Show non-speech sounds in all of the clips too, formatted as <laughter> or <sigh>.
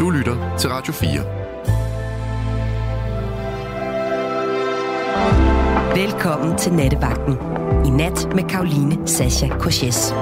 Du lytter til Radio 4. Velkommen til Nattevagten. I nat med Karoline Sasha Korses.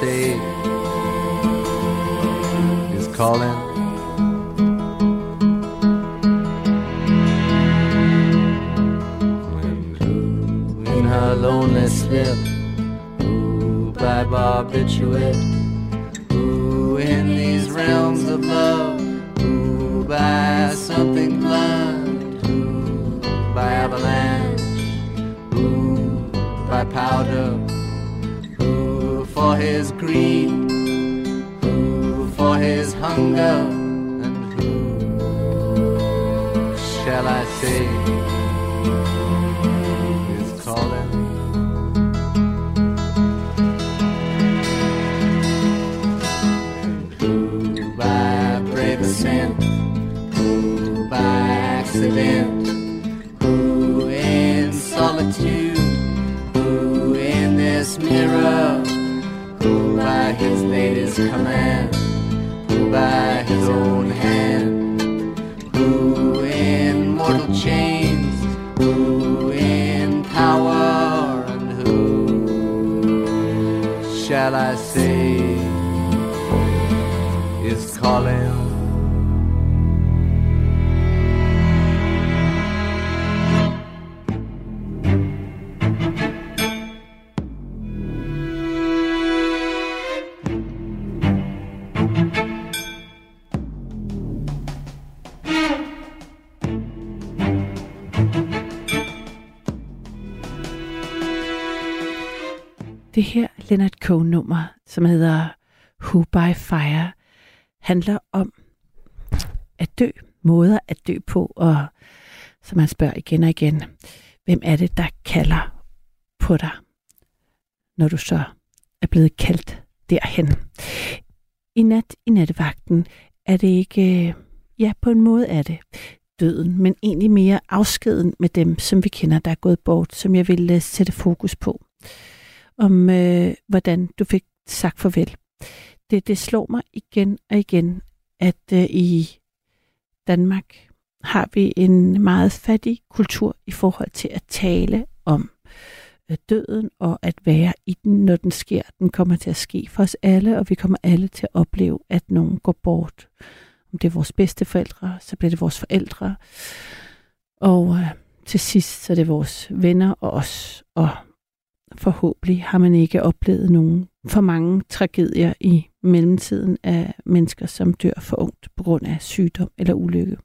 Say igen og igen, hvem er det, der kalder på dig, når du så er blevet kaldt derhen. I nat i nattevagten er det ikke, øh, ja på en måde er det døden, men egentlig mere afskeden med dem, som vi kender, der er gået bort, som jeg vil øh, sætte fokus på om, øh, hvordan du fik sagt farvel. Det, det slår mig igen og igen, at øh, i Danmark har vi en meget fattig kultur i forhold til at tale om øh, døden og at være i den, når den sker. Den kommer til at ske for os alle, og vi kommer alle til at opleve, at nogen går bort. Om det er vores bedste forældre, så bliver det vores forældre. Og øh, til sidst, så er det vores venner og os. Og forhåbentlig har man ikke oplevet nogen for mange tragedier i mellemtiden af mennesker, som dør for ungt på grund af sygdom eller ulykke.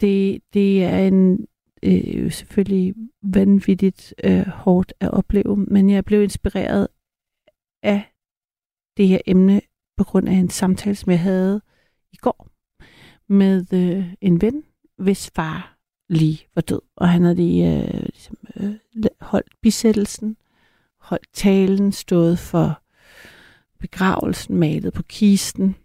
Det, det er en øh, selvfølgelig vanvittigt øh, hårdt at opleve, men jeg blev inspireret af det her emne på grund af en samtale, som jeg havde i går med øh, en ven, hvis far lige var død. Og han havde lige øh, ligesom, øh, holdt bisættelsen, holdt talen, stået for begravelsen, malet på kisten.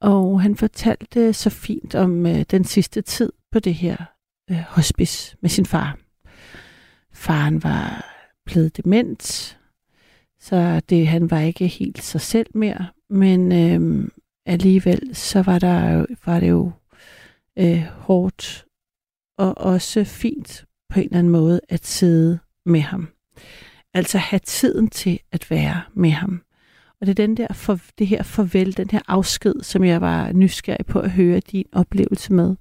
Og han fortalte så fint om øh, den sidste tid på det her øh, hospice med sin far. Faren var blevet dement, så det, han var ikke helt sig selv mere, men øh, alligevel så var, der, var det jo øh, hårdt og også fint på en eller anden måde at sidde med ham. Altså have tiden til at være med ham. Og det er den der for, det her farvel, den her afsked, som jeg var nysgerrig på at høre din oplevelse med.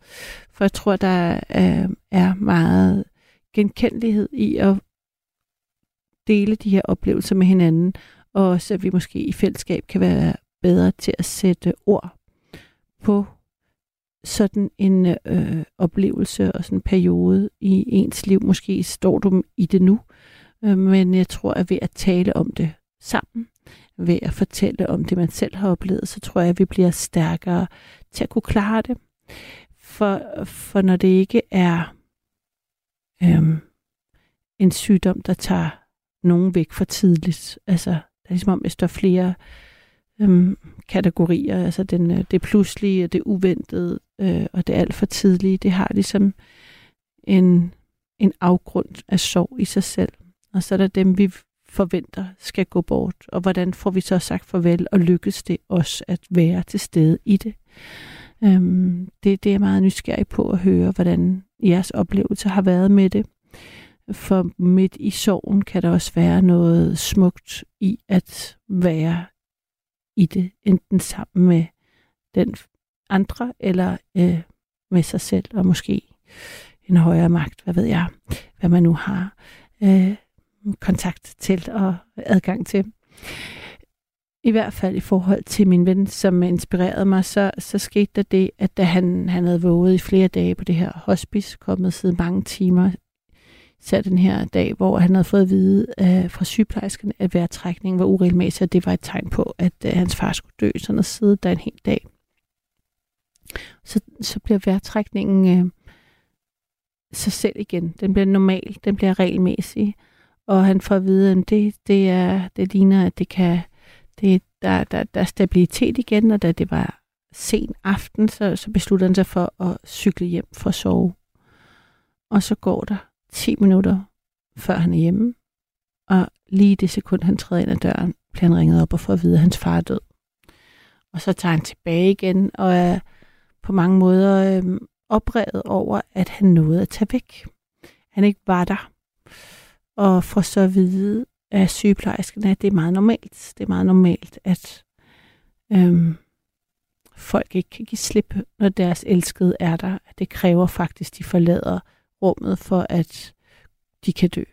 For jeg tror, der er, er meget genkendelighed i at dele de her oplevelser med hinanden, og så at vi måske i fællesskab kan være bedre til at sætte ord på sådan en øh, oplevelse og sådan en periode i ens liv. Måske står du i det nu, øh, men jeg tror, at ved at tale om det sammen, ved at fortælle om det, man selv har oplevet, så tror jeg, at vi bliver stærkere til at kunne klare det. For, for når det ikke er øhm, en sygdom, der tager nogen væk for tidligt, altså det er ligesom om, hvis der er flere øhm, kategorier, altså den, øh, det pludselige, det uventede øh, og det alt for tidlige, det har ligesom en, en afgrund af sorg i sig selv. Og så er der dem, vi forventer skal gå bort, og hvordan får vi så sagt farvel, og lykkes det os at være til stede i det. Øhm, det, det er jeg meget nysgerrig på at høre, hvordan jeres oplevelse har været med det. For midt i sorgen kan der også være noget smukt i at være i det, enten sammen med den andre, eller øh, med sig selv, og måske en højere magt, hvad ved jeg, hvad man nu har øh, kontakt til og adgang til. I hvert fald i forhold til min ven, som inspirerede mig, så, så skete der det, at da han, han havde våget i flere dage på det her hospice, kommet siden mange timer, så den her dag, hvor han havde fået at vide uh, fra sygeplejerskerne, at vejrtrækningen var uregelmæssig, og det var et tegn på, at uh, hans far skulle dø, så han havde siddet der en hel dag. Så, så bliver vejrtrækningen uh, sig selv igen. Den bliver normal, den bliver regelmæssig, og han får at vide, at det, det, er, det ligner, at det kan, det, der, der, der er stabilitet igen, og da det var sen aften, så, så beslutter han sig for at cykle hjem for at sove. Og så går der 10 minutter, før han er hjemme, og lige det sekund, han træder ind ad døren, bliver han ringet op og får at vide, at hans far er død. Og så tager han tilbage igen, og er på mange måder øh, oprevet over, at han nåede at tage væk. Han ikke var der. Og får så at vide af sygeplejerskerne, at det er meget normalt. Det er meget normalt, at øhm, folk ikke kan give slip, når deres elskede er der. Det kræver faktisk, at de forlader rummet for, at de kan dø.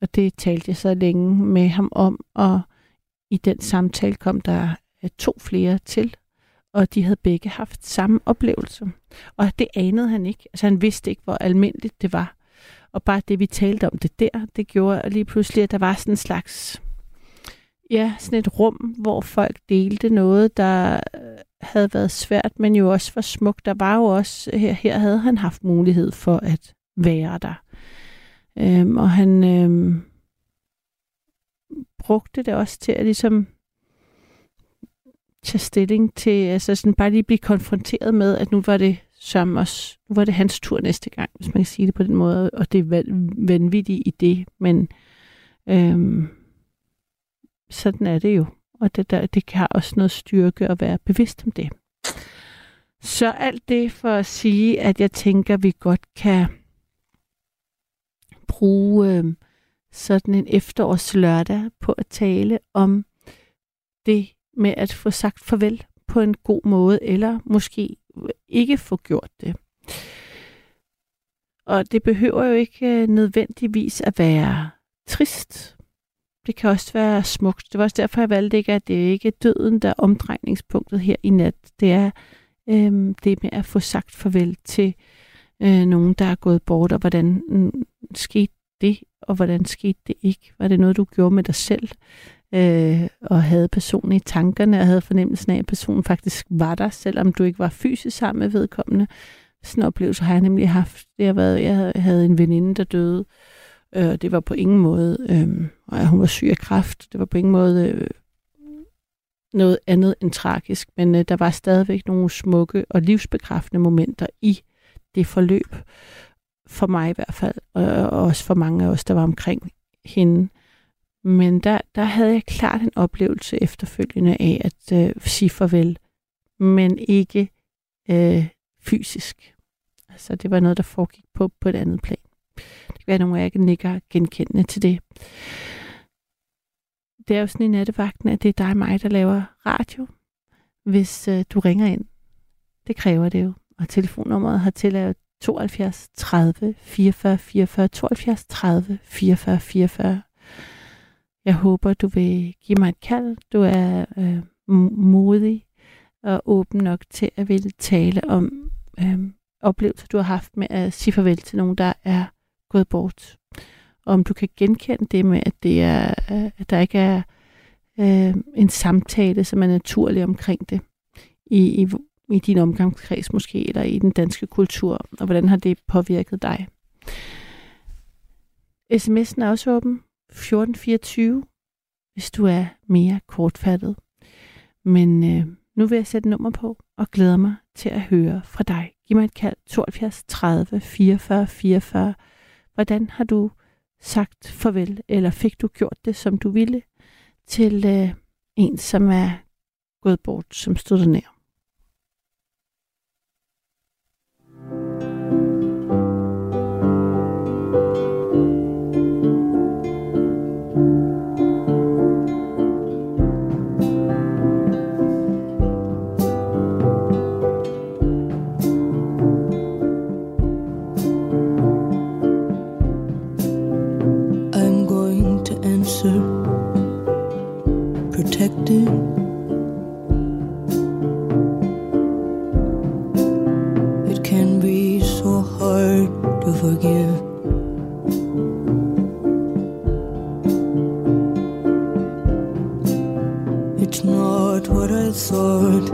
Og det talte jeg så længe med ham om, og i den samtale kom der øh, to flere til, og de havde begge haft samme oplevelse. Og det anede han ikke. Altså han vidste ikke, hvor almindeligt det var. Og bare det, vi talte om det der, det gjorde lige pludselig, at der var sådan en slags, ja, sådan et rum, hvor folk delte noget, der øh, havde været svært, men jo også var smukt. Der var jo også, her, her havde han haft mulighed for at være der. Øhm, og han øhm, brugte det også til at ligesom tage stilling til, altså sådan bare lige blive konfronteret med, at nu var det som også, nu var det hans tur næste gang, hvis man kan sige det på den måde, og det er vanvittigt i det, men øhm, sådan er det jo, og det, der, det kan også noget styrke at være bevidst om det. Så alt det for at sige, at jeg tænker, at vi godt kan bruge øh, sådan en efterårslørdag på at tale om det med at få sagt farvel på en god måde, eller måske ikke få gjort det. Og det behøver jo ikke øh, nødvendigvis at være trist. Det kan også være smukt. Det var også derfor, jeg valgte ikke, at det ikke er døden, der er omdrejningspunktet her i nat. Det er øhm, det med at få sagt farvel til øh, nogen, der er gået bort, og hvordan mm, skete det, og hvordan skete det ikke? Var det noget, du gjorde med dig selv? Øh, og havde personen i tankerne, og havde fornemmelsen af, at personen faktisk var der, selvom du ikke var fysisk sammen med vedkommende. Sådan en oplevelse har jeg nemlig haft. Det har været, jeg havde en veninde, der døde, øh, det var på ingen måde, øh, og hun var syg af kræft, det var på ingen måde øh, noget andet end tragisk, men øh, der var stadigvæk nogle smukke og livsbekræftende momenter i det forløb, for mig i hvert fald, og, og også for mange af os, der var omkring hende. Men der, der havde jeg klart en oplevelse efterfølgende af at øh, sige farvel, men ikke øh, fysisk. Altså det var noget, der foregik på, på et andet plan. Det kan være, at nogle af jer nikker genkendende til det. Det er jo sådan i nattevagten, at det er dig og mig, der laver radio, hvis øh, du ringer ind. Det kræver det jo. Og telefonnummeret har tillavet 72 30 44 44 72 30 44 44. Jeg håber, du vil give mig et kald. Du er øh, modig og åben nok til at ville tale om øh, oplevelser, du har haft med at sige farvel til nogen, der er gået bort. Og om du kan genkende det med, at, det er, øh, at der ikke er øh, en samtale, som er naturlig omkring det i, i, i din omgangskreds måske, eller i den danske kultur, og hvordan har det påvirket dig? SMS'en er også åben, 1424, hvis du er mere kortfattet. Men øh, nu vil jeg sætte nummer på og glæder mig til at høre fra dig. Giv mig et kald 72 30 44 44. Hvordan har du sagt farvel, eller fik du gjort det, som du ville, til øh, en, som er gået bort, som stod der nær? Protected. It can be so hard to forgive. It's not what I thought,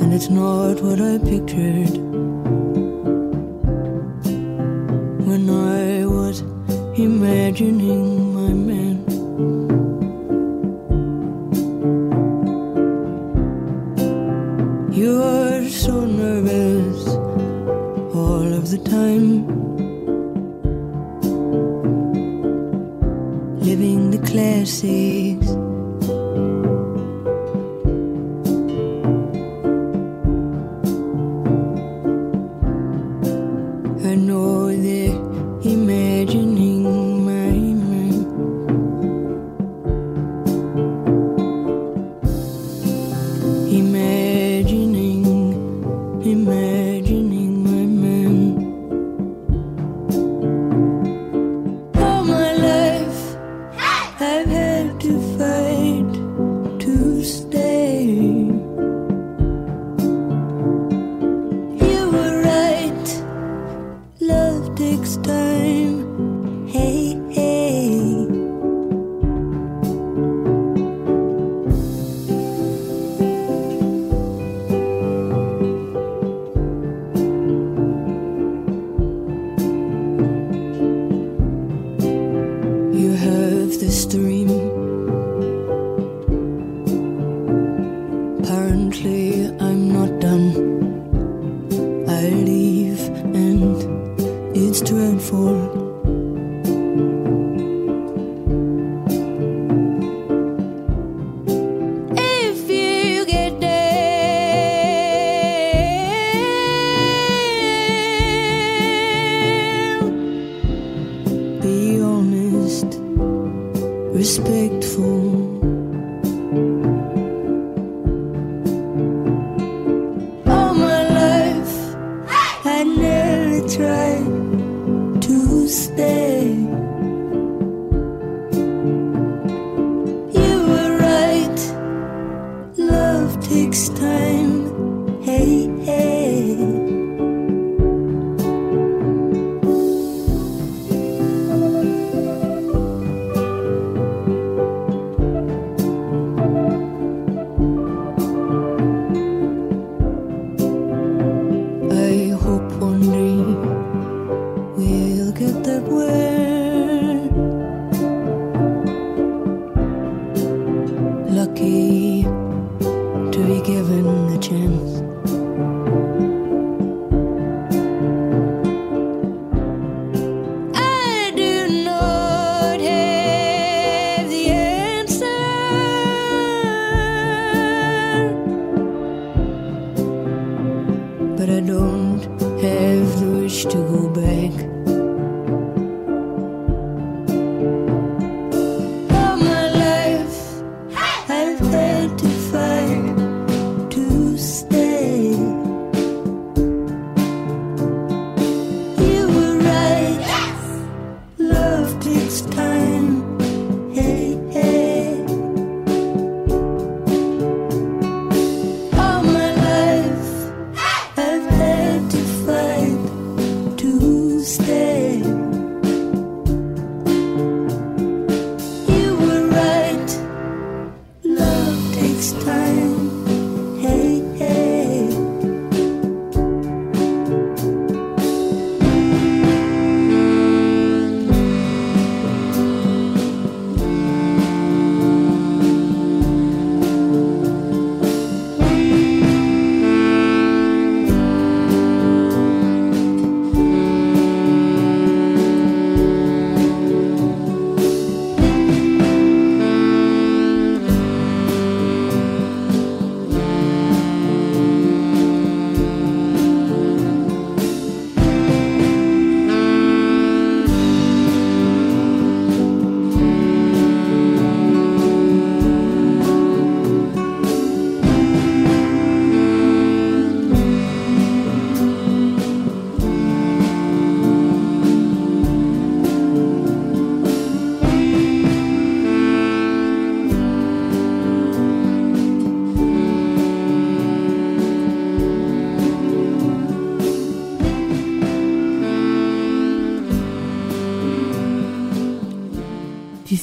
and it's not what I pictured when I was imagining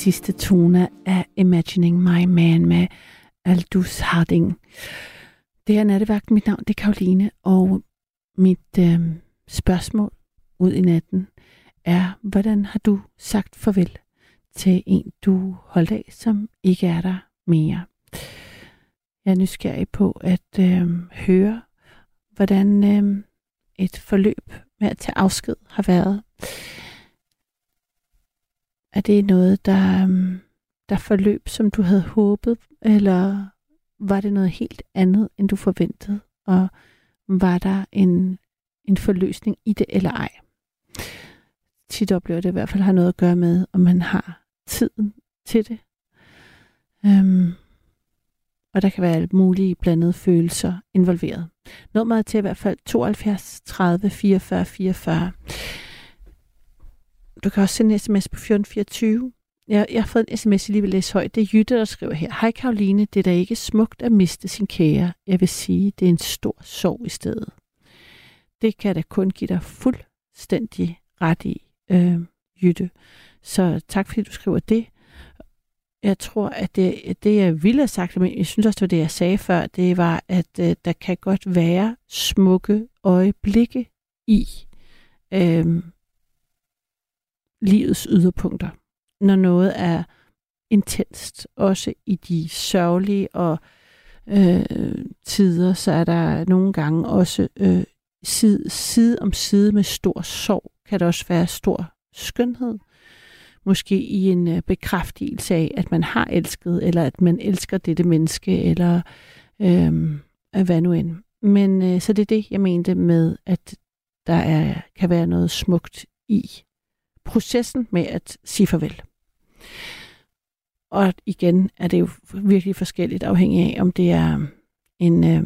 sidste toner af Imagining My Man med Aldous Harding. Det er nattevagt. Mit navn det er Karoline, og mit øh, spørgsmål ud i natten er, hvordan har du sagt farvel til en, du holdt af, som ikke er der mere? Jeg er nysgerrig på at øh, høre, hvordan øh, et forløb med at tage afsked har været. Er det noget, der, øhm, der forløb, som du havde håbet, eller var det noget helt andet, end du forventede? Og var der en, en forløsning i det eller ej? Tit oplever det i hvert fald har noget at gøre med, om man har tiden til det. Øhm, og der kan være alle mulige blandede følelser involveret. Nummeret til i hvert fald 72 30 44 44. Du kan også sende en sms på 1424. Jeg, jeg har fået en sms, jeg lige vil læse højt. Det er Jytte, der skriver her. Hej Karoline, det er da ikke smukt at miste sin kære. Jeg vil sige, det er en stor sorg i stedet. Det kan da kun give dig fuldstændig ret i, øh, Jytte. Så tak fordi du skriver det. Jeg tror, at det, det jeg ville have sagt, men jeg synes også, det var det, jeg sagde før, det var, at øh, der kan godt være smukke øjeblikke i øh, livets yderpunkter. Når noget er intenst, også i de sørgelige og øh, tider, så er der nogle gange også øh, side, side om side med stor sorg, kan der også være stor skønhed måske i en øh, bekræftelse af, at man har elsket, eller at man elsker dette menneske, eller øh, hvad nu end. Men øh, så det er det, jeg mente med, at der er, kan være noget smukt i processen med at sige farvel. Og igen er det jo virkelig forskelligt afhængig af, om det er en, øh,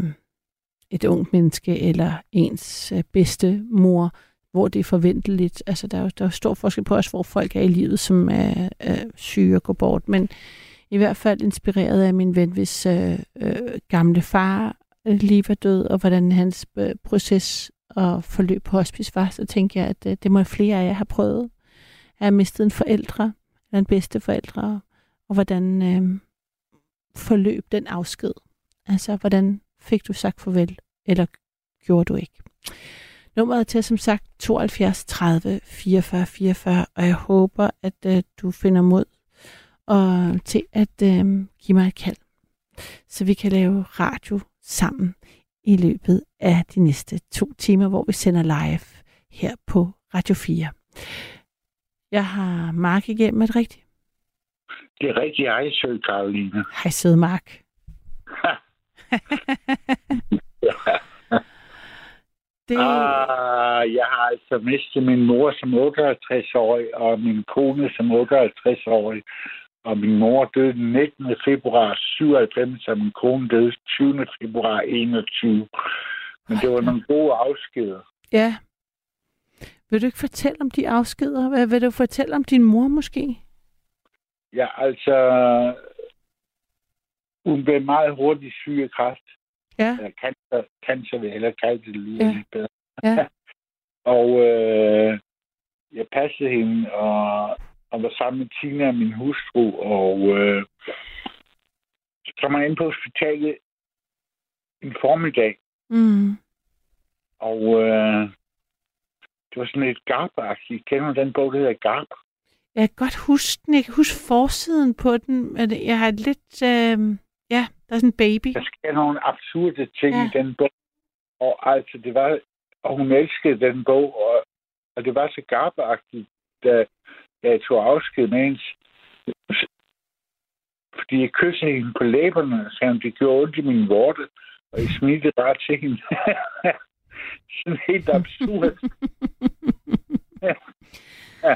et ungt menneske eller ens øh, bedste mor, hvor det er forventeligt. Altså, der er jo der er stor forskel på os, hvor folk er i livet, som er, er syge og går bort. Men i hvert fald inspireret af min ven, hvis øh, øh, gamle far øh, lige var død, og hvordan hans øh, proces og forløb på hospice var, så tænker jeg, at øh, det må flere af jer have prøvet at mistet en forældre, eller en bedste forældre, og hvordan øh, forløb den afsked. Altså, hvordan fik du sagt farvel, eller gjorde du ikke? Nummeret til som sagt 72 30 44 44, og jeg håber, at øh, du finder mod og til at øh, give mig et kald, så vi kan lave radio sammen i løbet af de næste to timer, hvor vi sender live her på Radio 4. Jeg har Mark igennem, er det rigtigt? Det er rigtigt. Hej, sød Karoline. Hej, sød Mark. <laughs> Det... Ah, jeg har altså mistet min mor som 58-årig, og min kone som 58-årig. Og min mor døde den 19. februar 97, og min kone døde 20. februar 21. Men det var nogle gode afskeder. Ja. Vil du ikke fortælle om de afskeder? Hvad vil du fortælle om din mor måske? Ja, altså... Hun blev meget hurtigt syg af kræft. Ja. Eller cancer, cancer vil jeg hellere kalde det lige ja. lidt bedre. Ja. <laughs> og øh, jeg passede hende, og, og var sammen med Tina, min hustru, og øh, så kom jeg ind på hospitalet en formiddag. Mm. Og øh, det var sådan et garp-agtigt. Kender du den bog, der hedder Garp? Jeg kan godt huske den. Jeg kan huske forsiden på den. Jeg har lidt... Øh Ja, der er sådan en baby. Der sker nogle absurde ting ja. i den bog. Og altså, det var... Og hun elskede den bog, og, og det var så garbeagtigt, da, jeg tog afsked med hendes. Fordi jeg kyssede hende på læberne, sagde, det gjorde ondt i min vorte, og jeg smidte bare til hende. <laughs> sådan helt absurd. <laughs> ja. ja.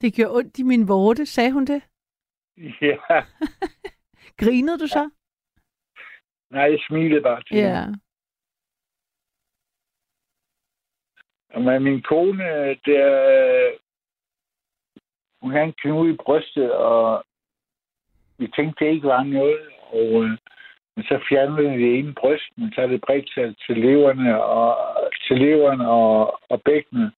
Det gjorde ondt i min vorte, sagde hun det? Ja. <laughs> Grinede du så? Nej, jeg smilede bare til Ja. Og med min kone, der, hun havde en knude i brystet, og vi tænkte, det ikke var noget. Og, øh, men så fjernede vi det ene bryst, men så er det bredt sig til leverne og, til leverne og, og bækkene.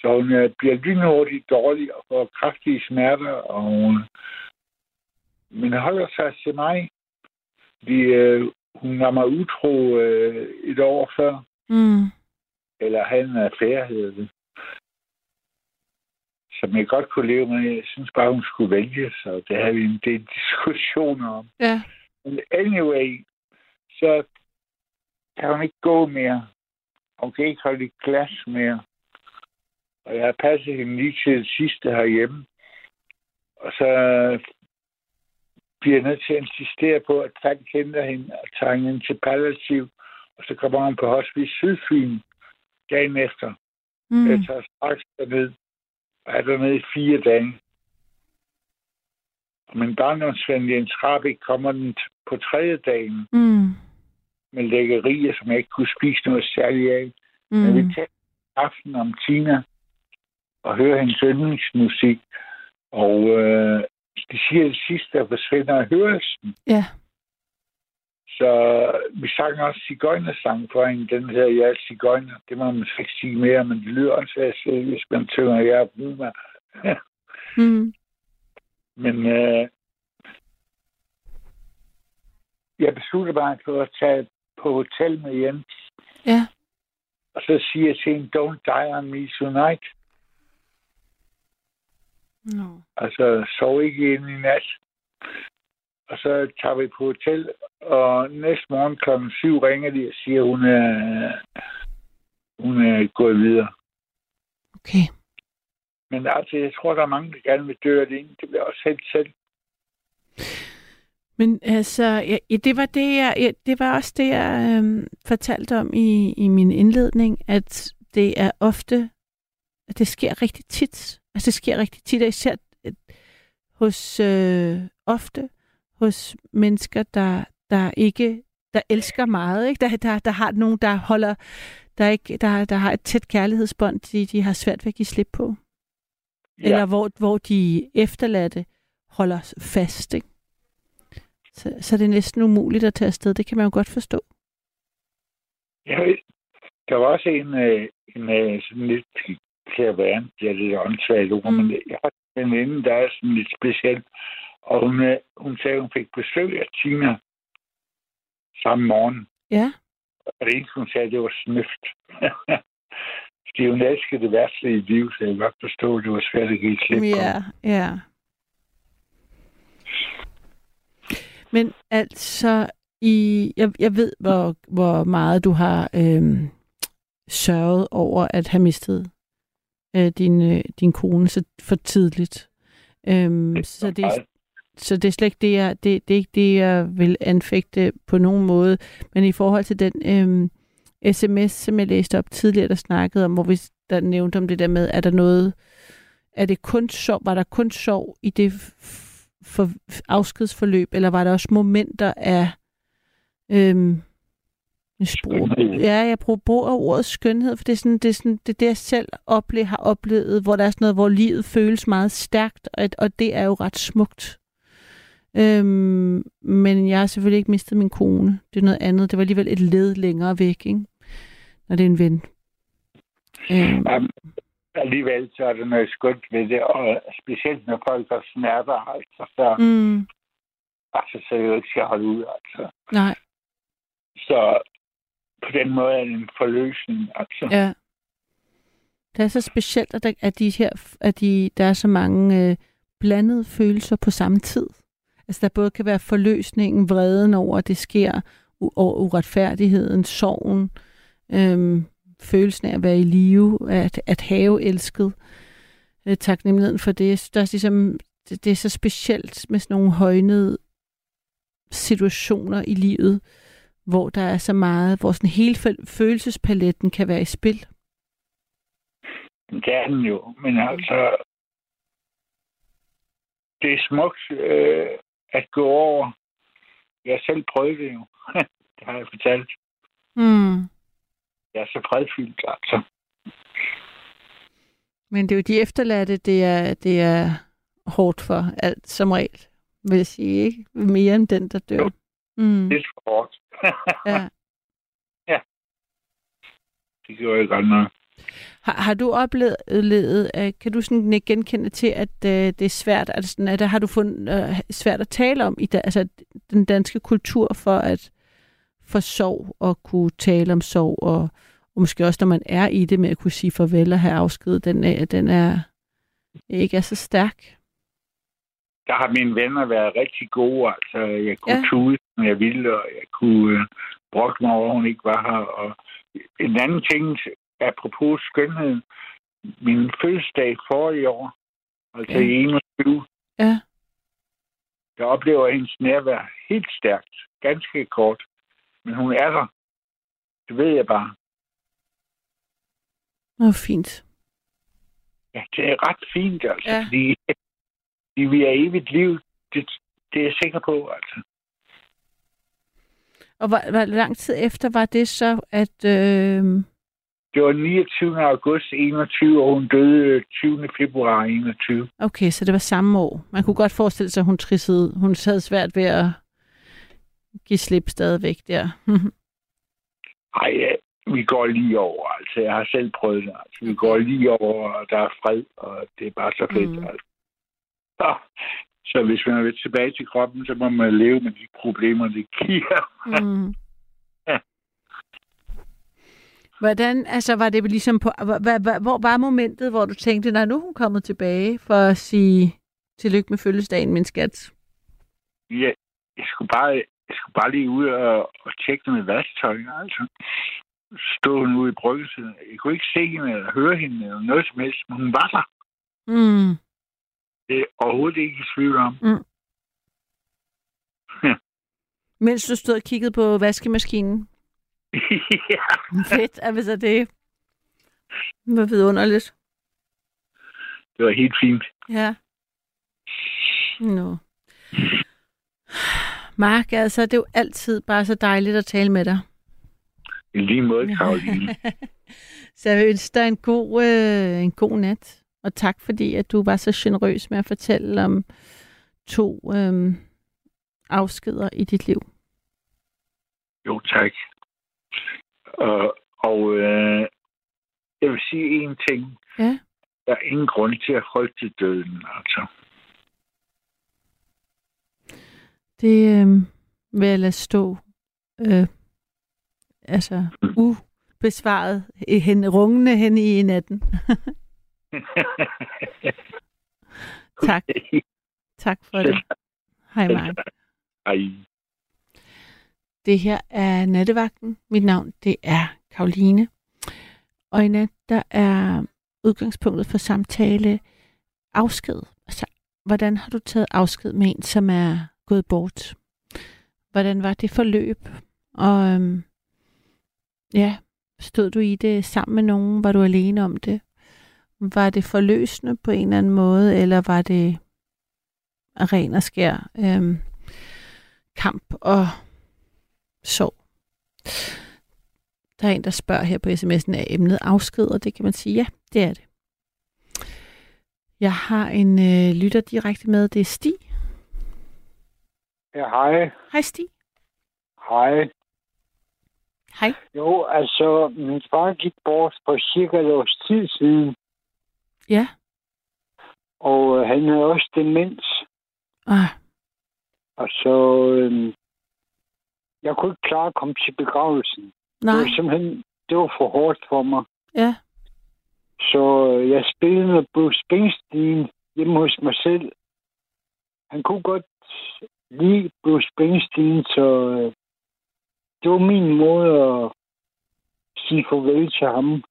Så hun øh, bliver lynhurtigt dårlig og får kraftige smerter, og øh, men holder sig til mig. Fordi øh, hun var mig utro øh, et år før. Mm. Eller han en affære, hedder det. Som jeg godt kunne leve med. Jeg synes bare, hun skulle vælge, så det har vi en del diskussioner om. Ja. Anyway, så kan hun ikke gå mere. Hun kan ikke holde et glas mere. Og jeg har passet hende lige til det sidste herhjemme. Og så bliver jeg nødt til at insistere på, at Frank kender hende og tager hende til palliativ. Og så kommer hun på hospice Sydfyn dagen efter. Mm. Jeg tager straks derned og er dernede i fire dage. Min barndomsven Jens Rabik kommer den på tredje dagen Mm. med lækkerier, som jeg ikke kunne spise noget særligt af. Mm. Men vi tager aften om Tina og hører hendes yndlingsmusik. Og øh, de siger det sidste, der forsvinder hørelsen. Ja. Så vi sang også cigøjnersang for hende. Den her Jeg er cigøjner. Det må man ikke sige mere, men det lyder også af hvis man tønger jeg er bruma. <laughs> Mm. Men øh, jeg besluttede mig for at tage på hotel med Jens. Ja. Og så siger jeg til hende, don't die on me tonight. No. Altså, sov ikke ind i nat. Og så tager vi på hotel, og næste morgen klokken syv ringer de og siger, hun er, hun er gået videre. Okay. Men altså, jeg tror, der er mange, der gerne vil dø alene. Det bliver også helt selv. Men altså, ja, det var det, jeg, ja, det var også det, jeg øhm, fortalte om i, i min indledning, at det er ofte, at det sker rigtig tit. Altså, det sker rigtig tit, og især øh, hos, øh, ofte hos mennesker, der, der ikke, der elsker meget, ikke? Der, der, der har nogen, der holder, der, ikke, der, der har et tæt kærlighedsbånd, de, de har svært ved at give slip på. Ja. Eller hvor, hvor de efterladte holder fast, ikke? Så, så det er næsten umuligt at tage afsted. Det kan man jo godt forstå. Ved, der var også en, øh, en øh, sådan lidt klaverant, det er lidt åndssvagt ord, mm. men jeg har en veninde, der er sådan lidt speciel, og hun, øh, hun sagde, at hun fik besøg af Tina samme morgen. Ja. Og det eneste, hun sagde, det var snøft. <laughs> Fordi hun elskede det værste i livet, så jeg kan godt forstå, at det var svært at give slip på. Ja, ja. Men altså, i, jeg, jeg ved, hvor, hvor meget du har øhm, sørget over at have mistet øh, din, øh, din kone så for tidligt. Øhm, så, det, så det er slet ikke det, jeg, det, det er ikke det, jeg vil anfægte på nogen måde. Men i forhold til den øhm, sms, som jeg læste op tidligere, der snakkede om, hvor vi der nævnte om det der med, er der noget, er det kun sorg, var der kun sorg i det for afskedsforløb, eller var der også momenter af øhm, bruger, ja, jeg bruger, bruger ordet skønhed, for det er sådan, det, er sådan, det, er det jeg selv ople, har oplevet, hvor der er sådan noget, hvor livet føles meget stærkt, og, og det er jo ret smukt. Øhm, men jeg har selvfølgelig ikke mistet min kone. Det er noget andet. Det var alligevel et led længere væk, ikke? når det er en ven. Øhm, Jamen, alligevel så er der noget skønt ved det, og specielt når folk har smerter, altså, så, mm, altså, så er det jo ikke skal holde ud, altså. nej, Så på den måde er det en forløsning, altså. ja. Det er så specielt, at der, at de her, at de, der er så mange øh, blandede følelser på samme tid. Altså der både kan være forløsningen, vreden over, at det sker, u- uretfærdigheden, sorgen, øhm, følelsen af at være i live, at, at have elsket, øh, taknemmeligheden for det. Der er ligesom, det, det er så specielt med sådan nogle højnede situationer i livet, hvor der er så meget, hvor sådan hele følelsespaletten kan være i spil. Det er den jo, men altså, det er smukt øh, at gå over. Jeg selv prøvet det jo. <laughs> det har jeg fortalt. Mm. Jeg er så fredfyldt, altså. Men det er jo de efterladte, det er, det er hårdt for alt som regel, vil jeg sige, ikke? Mere end den, der dør. Jo. Mm. Det er for hårdt. <laughs> Ja. det gjorde jeg godt nok. Har, har du oplevet, uh, kan du sådan genkende til, at uh, det er svært, altså sådan, at har du fundet uh, svært at tale om i da, altså, den danske kultur for at for sorg og kunne tale om sorg, og, og måske også når man er i det med at kunne sige farvel og have afsked, den er, den er ikke er så stærk. Der har mine venner været rigtig gode. Altså, jeg kunne ja. tude, som jeg ville, og jeg kunne uh, brokke mig over, at hun ikke var her. Og en anden ting, apropos skønhed, min fødselsdag for i år, altså ja. i 21, ja. jeg oplever hendes nærvær helt stærkt, ganske kort. Men hun er der. Det ved jeg bare. Nå, fint. Ja, det er ret fint, altså. Ja. Fordi, fordi vi er evigt liv. Det, det er jeg sikker på, altså. Og hvor, hvor lang tid efter var det så, at... Øh... Det var 29. august 21, og hun døde 20. februar 21. Okay, så det var samme år. Man kunne godt forestille sig, at hun trissede. Hun havde svært ved at give slip stadigvæk der. <laughs> Nej, ja, vi går lige over. Altså, jeg har selv prøvet det. Altså, vi går lige over, og der er fred, og det er bare så fedt. Mm. Altså. Så, så hvis man vil tilbage til kroppen, så må man leve med de problemer, det giver. Mm. Hvordan, altså var det ligesom på, hvor, hvor var momentet, hvor du tænkte, nej, nu er hun kommet tilbage for at sige tillykke med fødselsdagen, min skat? Ja, jeg skulle bare, jeg skulle bare lige ud og, og tjekke det med vasketøj, altså. Stod hun ude i bryggelsen. Jeg kunne ikke se hende eller høre hende eller noget som helst, men hun var der. Mm. Det er overhovedet ikke i tvivl om. Mm. Mens du stod og kiggede på vaskemaskinen? <laughs> ja. Fedt, at hvis det var vidunderligt. Det var helt fint. Ja. Nå. Mark, altså, det er jo altid bare så dejligt at tale med dig. I lige måde, Karoline. <laughs> så jeg vil ønske dig en god, øh, en god nat. Og tak fordi, at du var så generøs med at fortælle om to øh, afskeder i dit liv. Jo, tak. Og, og øh, jeg vil sige en ting. Ja. Der er ingen grund til at frygte døden, altså. Det øh, vil jeg lade stå øh, altså ubesvaret hen, rungende hen i natten. <laughs> tak. Tak for det. Hej Mark. Hej. Det her er Nattevagten. Mit navn det er Karoline. Og i nat der er udgangspunktet for samtale afsked. Altså, hvordan har du taget afsked med en, som er gået bort? Hvordan var det forløb? Og øhm, ja, stod du i det sammen med nogen? Var du alene om det? Var det forløsende på en eller anden måde, eller var det ren og skær øhm, kamp og sorg? Der er en, der spørger her på sms'en, er emnet afsked, og det kan man sige, ja, det er det. Jeg har en øh, lytter direkte med, det er Stig. Ja, hej. Hej Stig. Hej. Hej. Jo, altså, min far gik bort for cirka et års tid siden. Ja. Og øh, han havde også demens. Ah. Og så... Øh, jeg kunne ikke klare at komme til begravelsen. Nej. Det var simpelthen... Det var for hårdt for mig. Ja. Så øh, jeg spillede med Bruce Springsteen hjemme hos mig selv. Han kunne godt lide Bruce Springsteen, så øh, det var min måde at sige farvel til ham.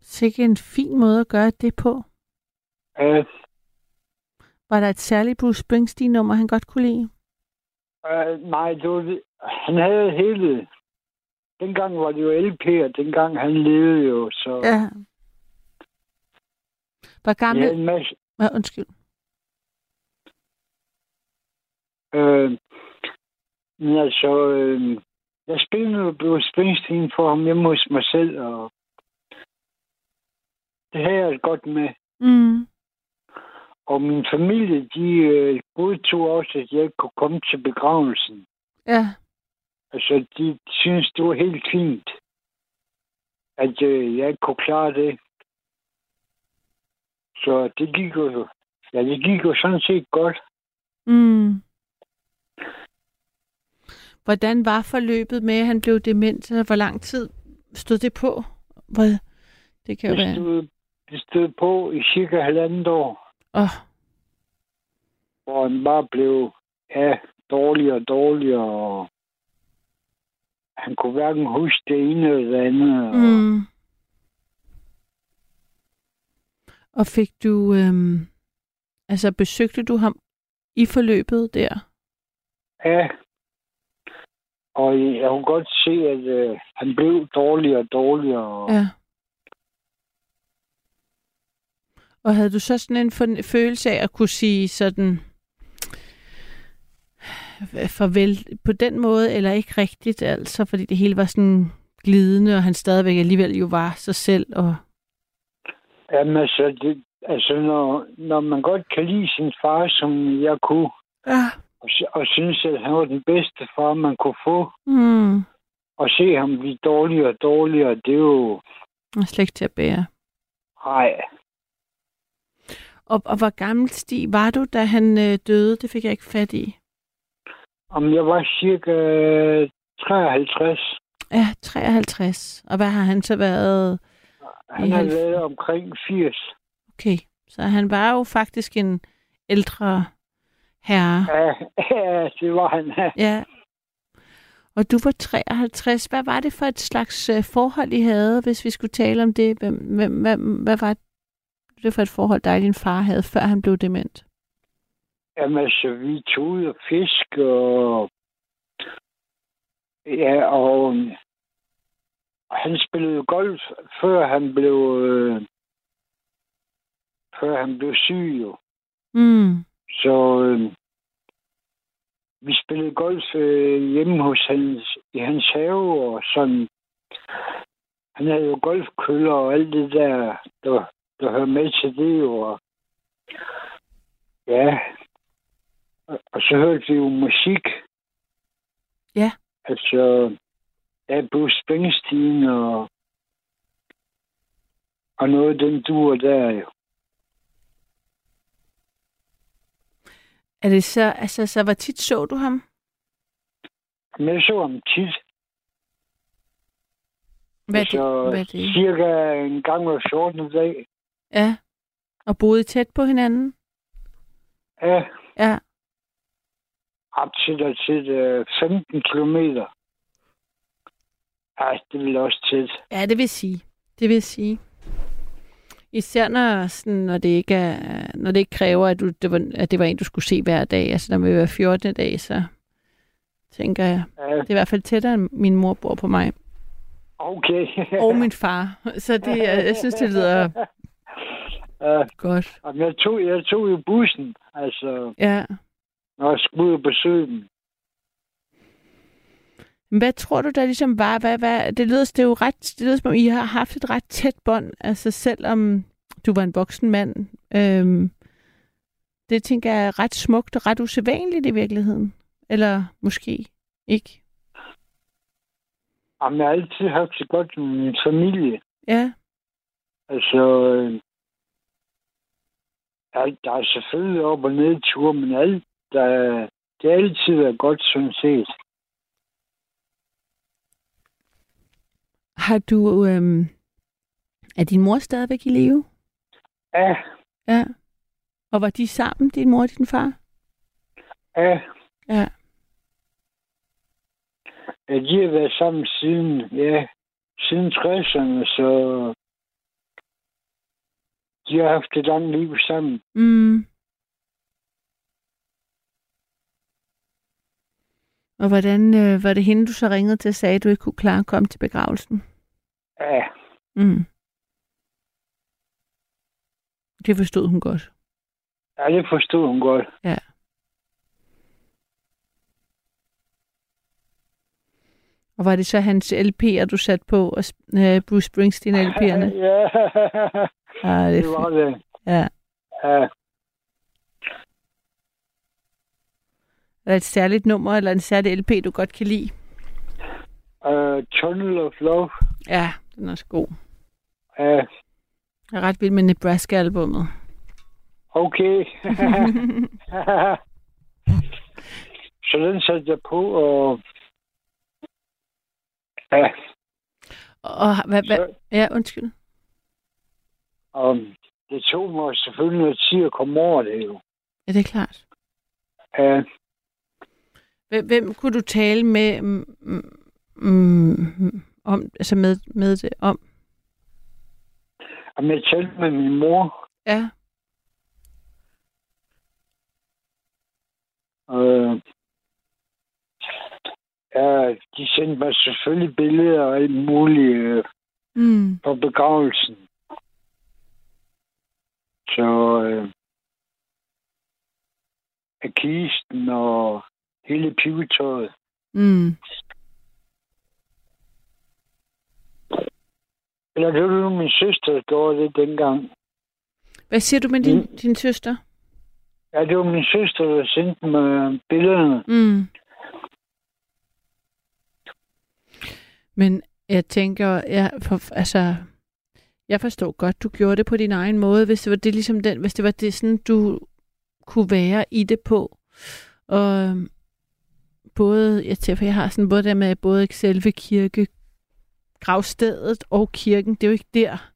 Sikke en fin måde at gøre det på. Ja, Var der et særligt Bruce Springsteen-nummer, han godt kunne lide? Øh, nej, det var, han havde hele... Dengang var det jo LP, og dengang han levede jo, så... Ja. Hvor gammel... havde en masse... Ja, undskyld. Øh, men altså, øh, jeg spillede Bruce Springsteen for ham hjemme hos mig selv, og det havde jeg godt med. Mm. Og min familie, de øh, godtog også, at jeg kunne komme til begravelsen. Ja. Altså, de synes det var helt fint. at øh, jeg ikke kunne klare det. Så det gik jo, ja, det gik jo sådan set godt. Mm. Hvordan var forløbet med, at han blev dement? Altså, Hvor lang tid stod det på? Hvor... Det kan jo Det være... stod, det stod på i cirka halvandet år, Åh, hvor han bare blev ja, dårligere og dårligere. Og han kunne hverken huske det ene eller det andet. Og, mm. Og fik du... Øhm... Altså, besøgte du ham i forløbet der? Ja. Og jeg kunne godt se, at øh, han blev dårligere og dårligere. Og, Ja. Og havde du så sådan en følelse af at kunne sige sådan farvel på den måde, eller ikke rigtigt, altså, fordi det hele var sådan glidende, og han stadigvæk alligevel jo var sig selv, og Jamen, altså, det, altså når, når man godt kan lide sin far, som jeg kunne, ja. og, og synes, at han var den bedste far, man kunne få, mm, og se ham blive dårligere og dårligere, det er jo... og slet ikke til at bære. Nej, Og, og hvor gammel Stig var du, da han øh, døde? Det fik jeg ikke fat i. om jeg var cirka 53. Ja, 53. Og hvad har han så været? Han har været omkring 80. Okay, så han var jo faktisk en ældre herre. Ja, <laughs> ja det var han. <laughs> Ja. Og du var 53. Hvad var det for et slags øh, forhold, I havde, hvis vi skulle tale om det? Hvem, hvem, hvad, hvad var det for et forhold, dig og din far havde, før han blev dement? Jamen, altså, vi tog ud og fisk, og... Ja, og... han spillede golf, før han blev... Øh, før han blev syg, jo. Mm. Så... Øh, vi spillede golf øh, hjemme hos hans, i hans have, og sådan... Han havde jo golfkøller og alt det der, der, der hører med til det, jo. Og, ja, og, så hørte vi jo musik. Ja. Altså, ja, Bruce Springsteen og, og noget den duer der jo. Er det så, altså, så hvor tit så du ham? Men jeg så ham tit. Hvad er det? altså, Hvad er det? cirka en gang hver 14. dag. Ja. Og boede tæt på hinanden? Ja, Ja. op til der til øh, 15 kilometer. Ej, det vil også tæt. Ja, det vil sige. Det vil sige. Især når, sådan, når, det ikke er, når det ikke kræver, at, du, det var, at det var en, du skulle se hver dag. Altså, når vi var 14. dag, så tænker jeg, Ja, det er i hvert fald tættere, end min mor bor på mig. okay. Og min far. Så det, jeg synes, det lyder ja, godt. jamen, jeg, tog, jeg tog jo bussen, altså, Ja. når jeg skulle ud og besøge dem. Hvad tror du, der ligesom var? Hvad, hvad, det, lyder, det er jo ret, det lyder som om, I har haft et ret tæt bånd, altså selvom du var en voksen mand. Øhm, det tænker jeg er ret smukt og ret usædvanligt i virkeligheden. Eller måske ikke. Jamen, jeg har altid haft det godt med min familie. Ja, Altså, øh, alt, der er selvfølgelig op- og nedture, men alt, der, er- det altid været godt, sådan set. har du... Øhm, er din mor stadigvæk i live? Ja, Ja. Og var de sammen, din mor og din far? ja. Ja. Ja, de har været sammen siden, ja, siden 60'erne, så de har haft et langt liv sammen. Mm. Og hvordan øh, var det hende, du så ringede til og sagde, at du ikke kunne klare at komme til begravelsen? Ja, Mm. Det forstod hun godt. ja det forstod hun godt. Ja. Og var det så hans LP'er, du satte på, og øh, Bruce Springsteen <laughs> LP'erne? ja, Ah, det det er var det. Ja. Ja, Er der et særligt nummer eller en særlig LP, du godt kan lide? uh, Tunnel of Love. Ja, Den er også god. Ja, Jeg er ret vild med Nebraska-albummet. okay. <laughs> <laughs> så den satte jeg på, og ja, Og hvad, hvad, ja, undskyld. og det tog mig selvfølgelig noget tid at komme over det jo. Ja, det er klart. Ja, Hvem, hvem kunne du tale med mm, mm, om, altså med, med det om? og jeg talte med min mor, Ja. Øh, ja, de sendte mig selvfølgelig billeder og alt muligt øh, Mm. på begravelsen. Så øh, af kisten og hele pivetøjet. Mm. Eller det var min søster, der gjorde det dengang. Hvad siger du med din, din søster? Ja, det var min søster, der sendte mig billederne. Mm. Men jeg tænker, jeg, for, altså, jeg forstår godt, du gjorde det på din egen måde, hvis det var det ligesom den, hvis det var det sådan, du kunne være i det på. Og både, jeg tænker, for jeg har sådan både der med både selve kirke, gravstedet og kirken, det er jo ikke der,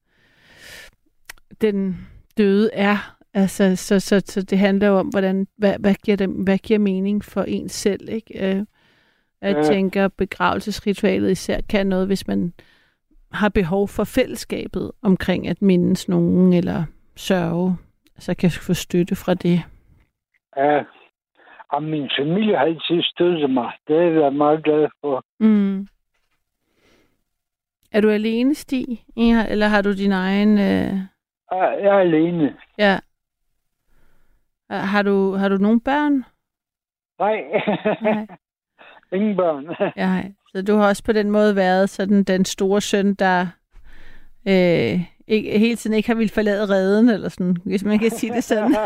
den døde er. Altså, så, så, så det handler jo om, hvordan, hvad, hvad, giver det, hvad giver mening for en selv, ikke? Øh, Øh, jeg Ja. tænker, begravelsesritualet især kan noget, hvis man har behov for fællesskabet omkring at mindes nogen eller sørge, så kan få støtte fra det. Ja, og min familie har altid støttet mig. Det har jeg meget glad for. Mm. Er du alene, Stig? Eller har du din egen... Øh... Jeg jeg er alene. Ja. Har du, har du nogle børn? Nej, Nej. Ingen børn. <laughs> Ja, så du har også på den måde været sådan den store søn, der øh, ikke, hele tiden ikke har ville forlade redden, eller sådan, hvis man kan sige det sådan. <laughs>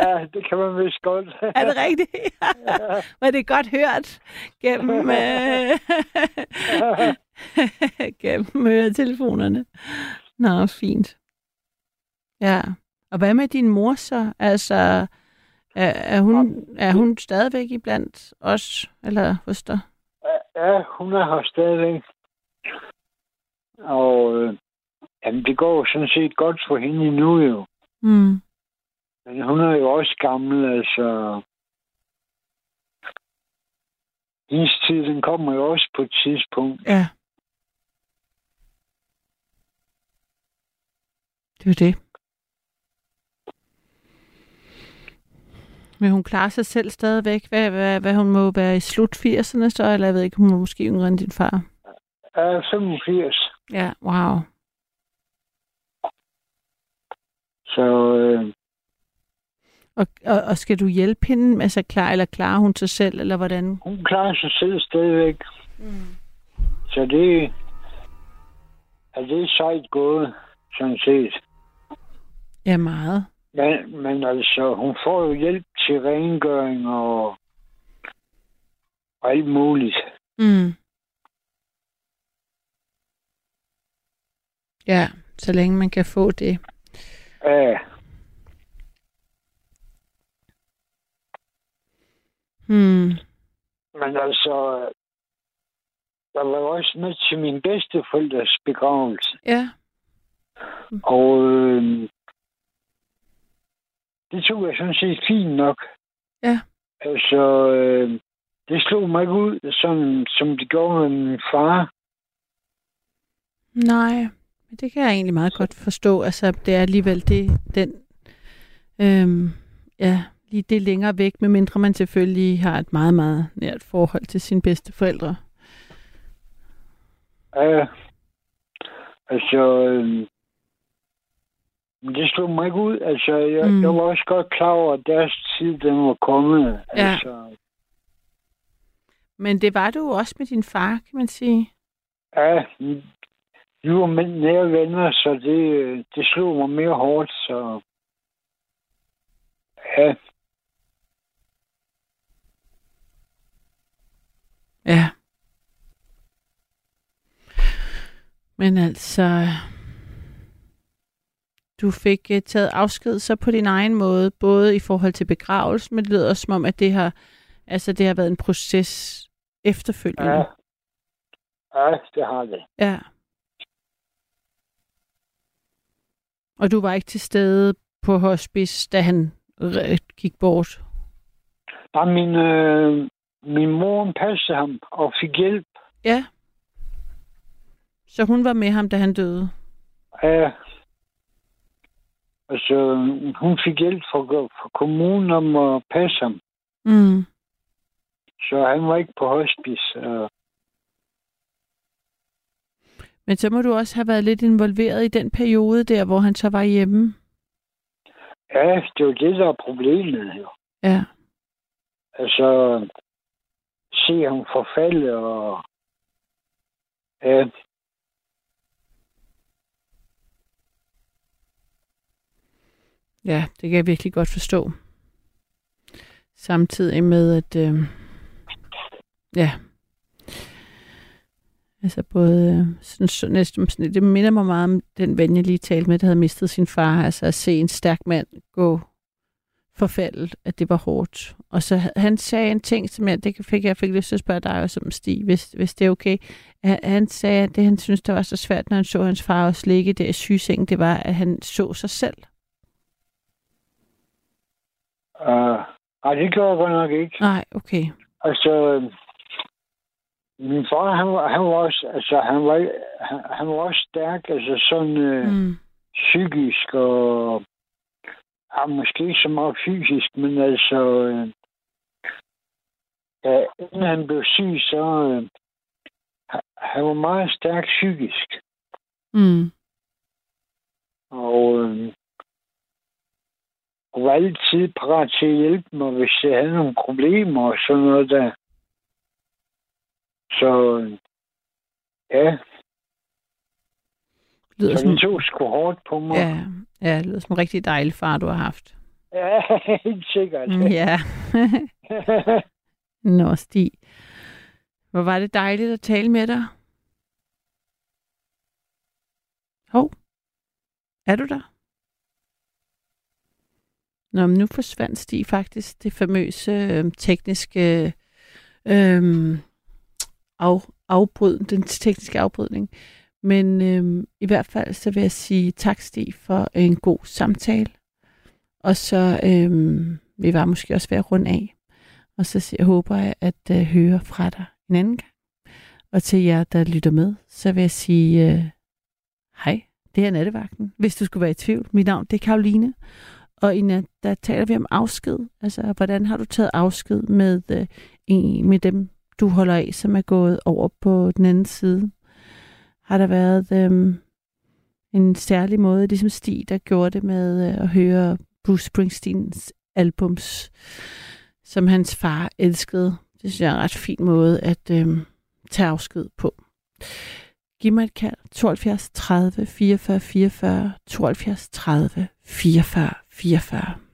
ja, det kan man vist godt. er det rigtigt? <laughs> Var det godt hørt gennem, øh, gennem øh, telefonerne? Nå, fint. Ja. Og hvad med din mor så? Altså, er, er, hun, er hun stadigvæk i blandt os, eller hos dig? Ja, hun er her stadigvæk. Og øh, jamen, det går jo sådan set godt for hende nu jo. Mm. Men hun er jo også gammel, altså. Hendes tid, den kommer jo også på et tidspunkt. Ja. Det er det. Men hun klarer sig selv stadigvæk. Hvad, hvad, hvad hun må være i slut 80'erne så, eller jeg ved ikke, hun er måske yngre end din far. Jeg er 85, Ja, wow. så øh, Og, og, og skal du hjælpe hende? Altså, klar, eller klarer hun sig selv, eller hvordan? hun klarer sig selv stadigvæk. Mm. Så det, er det er sejt gået, sådan set. Ja, meget. Men, men altså, hun får jo hjælp til rengøring og, og alt muligt. Mm. Ja, så længe man kan få det. Ja, Hmm. men altså, der var også med til min bedsteforældres begravelse. Ja. Og øh, det tog jeg sådan set fint nok. Ja. Altså, øh, det slog mig ikke ud, som, som det gjorde med min far. Nej, men det kan jeg egentlig meget godt forstå. Altså, det er alligevel det, den, øhm, ja, lige det længere væk, medmindre man selvfølgelig har et meget, meget nært forhold til sine bedste forældre. Ja, altså, øh, det slog mig ikke ud. Altså, jeg, Mm. jeg var også godt klar over, at deres tid, den var kommet. Ja. Altså, Men det var du også med din far, kan man sige. ja, vi var nære venner, så det, det slog mig mere hårdt, så... Ja, Ja. Men altså, du fik uh, taget afsked så på din egen måde, både i forhold til begravelse, men det lyder også som om, at det har, altså, det har været en proces efterfølgende. Ja. Ja, det har det. ja. Og du var ikke til stede på hospice, da han re- gik bort? Og min, øh, min mor passede ham og fik hjælp. Ja. Så hun var med ham, da han døde? Ja. Altså, hun fik hjælp fra, fra kommunen om at passe ham. Mm. Så han var ikke på hospice. Og, Men så må du også have været lidt involveret i den periode der, hvor han så var hjemme. ja, det var det, der er problemet. Jo. Ja. Altså, se ham forfalde og... Ja, Ja, det kan jeg virkelig godt forstå. Samtidig med, at... Øh, ja. Altså både... Øh, sådan, så, næsten, sådan, det minder mig meget om den ven, jeg lige talte med, der havde mistet sin far. Altså at se en stærk mand gå forfaldet, at det var hårdt. Og så han sagde en ting, som jeg, det fik jeg fik lyst til at spørge dig også om, Stig, hvis, hvis det er okay. Han, han sagde, at det han synes, der var så svært, når han så hans far også ligge der i sygesengen, det var, at han så sig selv uh, ej, det gjorde jeg godt nok ikke. Nej, okay. Altså, min far, han var, han var også, altså, han var, han, han var også stærk, altså sådan øh, Mm. psykisk og ja, måske ikke så meget fysisk, men altså, øh, ja, inden han blev syg, så øh, han- han var meget stærk psykisk. Mm. Og øh, og var altid parat til at hjælpe mig, hvis jeg havde nogle problemer og sådan noget der. Så ja, Lyder så som, det tog sgu hårdt på mig. ja, ja, det lyder som en rigtig dejlig far, du har haft. ja <laughs> helt sikkert. Mm, Ja. <laughs> Nå, Stig. Hvor var det dejligt at tale med dig. Hov. Er du der? Nå, men nu forsvandt Stig faktisk det famøse øh, tekniske øh, af, afbryd, den tekniske afbrydning. Men øh, i hvert fald så vil jeg sige tak, Stig, for en god samtale. Og så øh, vi var måske også ved at runde af. Og så jeg håber jeg at øh, høre fra dig en anden gang. Og til jer, der lytter med, så vil jeg sige øh, hej. Det er nattevagten, hvis du skulle være i tvivl. Mit navn det er Karoline. Og i nat, der taler vi om afsked. Altså, hvordan har du taget afsked med, øh, en, med dem, du holder af, som er gået over på den anden side? Har der været øh, en særlig måde, ligesom Stig, der gjorde det med øh, at høre Bruce Springsteens albums, som hans far elskede. Det synes jeg er en ret fin måde at øh, tage afsked på. Giv mig et kald. 72 30 44 44. 72 30 44 44.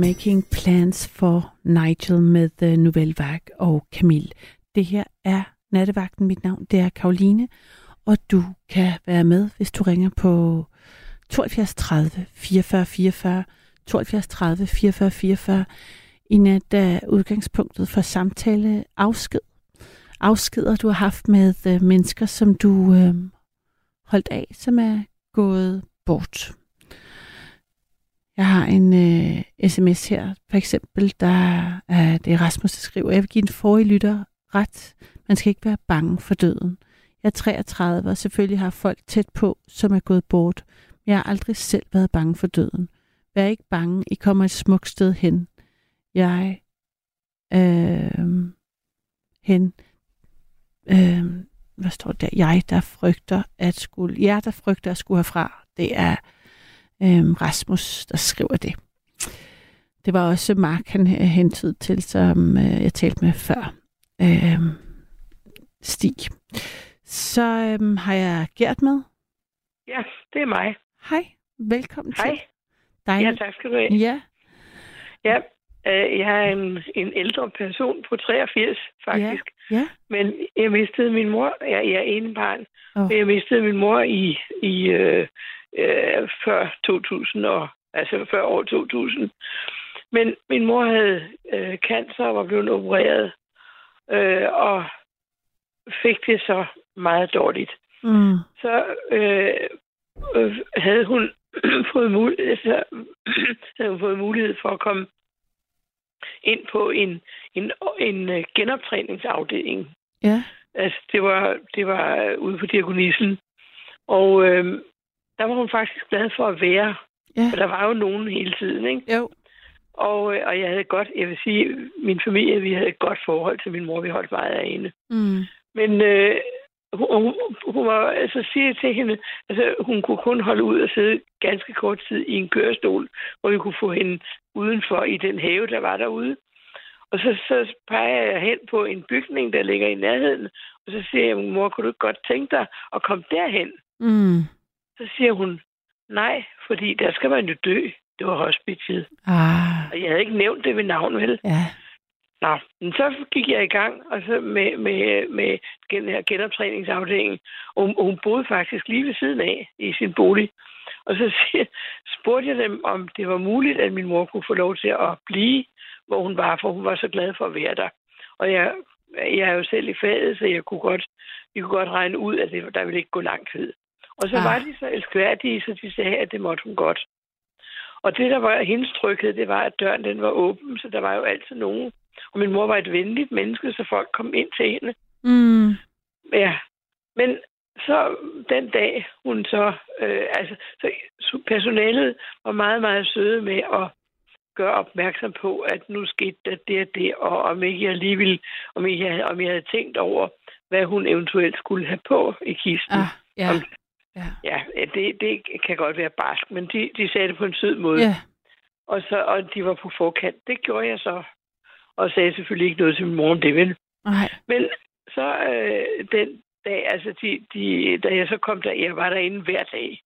Making Plans for Nigel med uh, Nouvelle Vague og Camille. Det her er Nattevagten. Mit navn det er Karoline, og du kan være med, hvis du ringer på 72 30 44 44, 72 30 44 44. I nat er udgangspunktet for samtale afsked. Afskeder, du har haft med uh, mennesker, som du uh, holdt af, som er gået bort. Jeg har en øh, sms her, for eksempel, der er det er Rasmus, der skriver, jeg vil give en forrige lytter ret. Man skal ikke være bange for døden. Jeg er 33, og selvfølgelig har folk tæt på, som er gået bort. Men jeg har aldrig selv været bange for døden. Vær ikke bange, I kommer et smukt sted hen. Jeg øh, hen øh, hvad står der? Jeg, der frygter at skulle, jeg, der frygter at skulle herfra. Det er øhm, Rasmus, der skriver det. Det var også Mark, han hentede til, som øh, jeg talte med før. Øhm, Stig. Så øhm, har jeg Gert med. Ja, det er mig. Hej, velkommen Hej. til. Dig. Ja, tak skal du have. Ja, Ja, øh, jeg er en, en ældre person på 83, faktisk. ja. Men jeg mistede min mor. Jeg, jeg er ene barn. Åh. Men jeg mistede min mor i, i øh, øh, før 2000, og, altså før år 2000. Men min mor havde øh, cancer og var blevet opereret, øh, og fik det så meget dårligt. Mm. så øh, øh, havde hun <clears throat> fået mulighed, så, <clears throat> havde hun fået mulighed for at komme ind på en, en, en øh, genoptræningsafdeling. Ja, Altså, det var, det var øh, ude på Diakonisen. Og øh, der var hun faktisk glad for at være. ja. For der var jo nogen hele tiden, ikke? Jo. Og, øh, og jeg havde godt, jeg vil sige, min familie, vi havde et godt forhold til min mor. Vi holdt meget af hende. Mm. Men øh, hun, hun, hun var, altså siger til hende, altså hun kunne kun holde ud og sidde ganske kort tid i en kørestol, hvor vi kunne få hende udenfor i den have, der var derude. Og så, så peger jeg hen på en bygning, der ligger i nærheden, og så siger jeg, mor, kunne du ikke godt tænke dig at komme derhen? Mm. Så siger hun, nej, fordi der skal man jo dø. Det var hospitiet. Ah, Og jeg havde ikke nævnt det ved navn, vel? ja. Nå, men så gik jeg i gang og så med, med, med den her genoptræningsafdeling. Og hun, hun boede faktisk lige ved siden af i sin bolig. Og så spurgte jeg dem, om det var muligt, at min mor kunne få lov til at blive, hvor hun var, for hun var så glad for at være der. Og jeg, jeg er jo selv i faget, så jeg kunne godt, jeg kunne godt regne ud, at det, der ville ikke gå lang tid. Og så Ah. var de så elskværdige, så de sagde, at det måtte hun godt. Og det, der var hendes tryghed, det var, at døren den var åben, så der var jo altid nogen. Og min mor var et venligt menneske, så folk kom ind til hende. Mm. Ja. Men så den dag, hun så, øh, altså, så personalet var meget, meget søde med at gøre opmærksom på, at nu skete der det og det, og om ikke jeg lige ville, om jeg, om jeg havde tænkt over, hvad hun eventuelt skulle have på i kisten. Ah, ja. Om, Ja. ja, det, det kan godt være barsk, men de, de sagde det på en sød måde. Ja. Og, så, og de var på forkant. Det gjorde jeg så. Og sagde selvfølgelig ikke noget til min mor om det, vel? Nej. Men så øh, den dag, altså de, de, da jeg så kom der, jeg var derinde hver dag.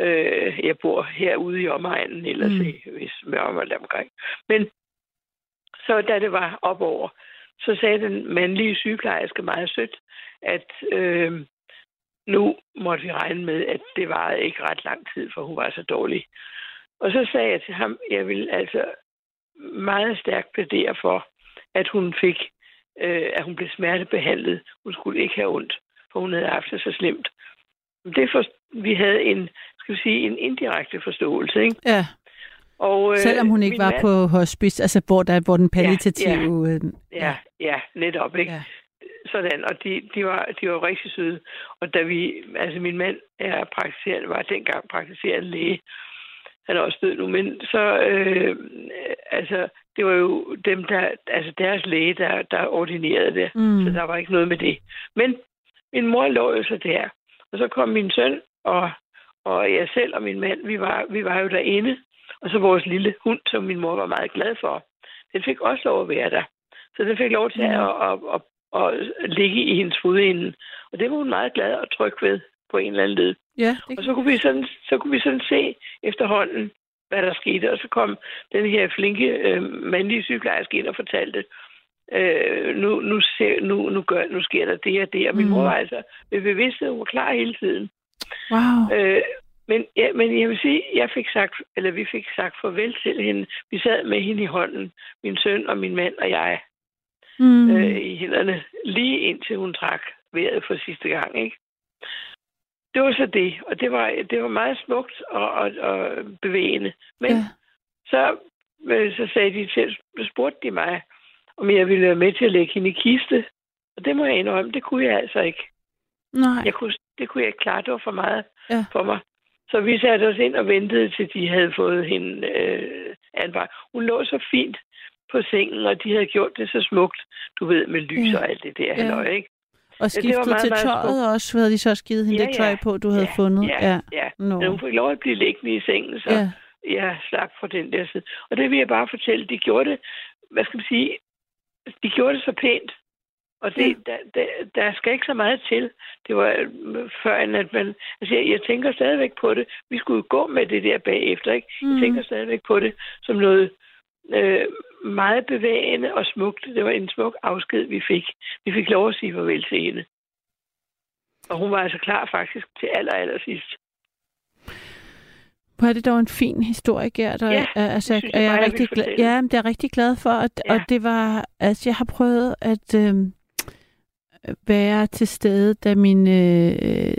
Øh, jeg bor herude i omegnen, Mm. mm. hvis med omegn omkring. Men så da det var op over, så sagde den mandlige sygeplejerske meget sødt, at øh, nu måtte vi regne med, at det var ikke ret lang tid, for hun var så dårlig. Og så sagde jeg til ham, jeg vil altså meget stærkt plædere for, at hun fik, øh, at hun blev smertebehandlet. Hun skulle ikke have ondt, for hun havde haft det så slemt. Det for, vi havde en, skal vi sige, en indirekte forståelse, ikke? Ja. Og, øh, Selvom hun ikke var mand- på hospice, altså hvor, der, hvor den palliative... øh, Ja, ja, netop, ikke? Ja. Sådan, og de, de, var, de var rigtig søde. Og da vi, altså min mand er praktiserende, var dengang praktiserende læge. Han er også død nu, men så, øh, altså, det var jo dem, der, altså deres læge, der, der ordinerede det. Mm. Så der var ikke noget med det. Men min mor lå jo så der. Og så kom min søn og, og jeg selv og min mand, vi var, vi var jo derinde. Og så vores lille hund, som min mor var meget glad for. Den fik også lov at være der. Så den fik lov til at, at, at, at ligge i hendes fodende. Og det var hun meget glad og tryg ved på en eller anden led. Ja, det, Og så kunne vi sådan, så kunne vi sådan se efterhånden, hvad der skete. Og så kom den her flinke øh, mandlige sygeplejerske ind og fortalte, øh, nu, nu, ser, nu, nu, gør, nu sker der det og det. Og min Mm. mor var altså ved bevidsthed, hun var klar hele tiden. wow. Øh, men, ja, men jeg vil sige, jeg fik sagt, eller vi fik sagt farvel til hende. Vi sad med hende i hånden, min søn og min mand og jeg, Mm. øh, i hænderne, lige indtil hun trak vejret for sidste gang, ikke? Det var så det, og det var, det var meget smukt og, og, og bevægende. Men Ja. så, øh, så sagde de til, spurgte de mig, om jeg ville være med til at lægge hende i kiste. Og det må jeg indrømme, det kunne jeg altså ikke. Nej. Jeg kunne, det kunne jeg ikke klare, det var for meget Ja. for mig. Så vi satte os ind og ventede, til de havde fået hende øh, anbragt. Hun lå så fint på sengen, og de havde gjort det så smukt, du ved, med lys Ja. og alt det der, Ja. halløj, ikke? Og skiftet meget, til meget tøjet også, havde de så givet hende Ja, det tøj ja. på, du havde Ja, fundet. Ja, ja. ja. Nå. Men hun fik lov at blive liggende i sengen, så Ja. jeg slap fra den der side. Og det vil jeg bare fortælle, de gjorde det, hvad skal man sige, de gjorde det så pænt. Og det, der, der, der skal ikke så meget til. Det var øh, før, end at man... Altså, jeg, jeg tænker stadigvæk på det. Vi skulle gå med det der bagefter, ikke? Mm. Jeg tænker stadigvæk på det som noget øh, meget bevægende og smukt. Det var en smuk afsked, vi fik. Vi fik lov at sige farvel til hende. Og hun var altså klar faktisk til aller, aller sidst. Hvor er det dog en fin historie, Gert. Og, Ja, øh, altså, det synes jeg jeg er rigtig glad, ja, det er jeg rigtig glad for. Og, Ja. og det var, altså, jeg har prøvet at øh, være til stede, da min øh,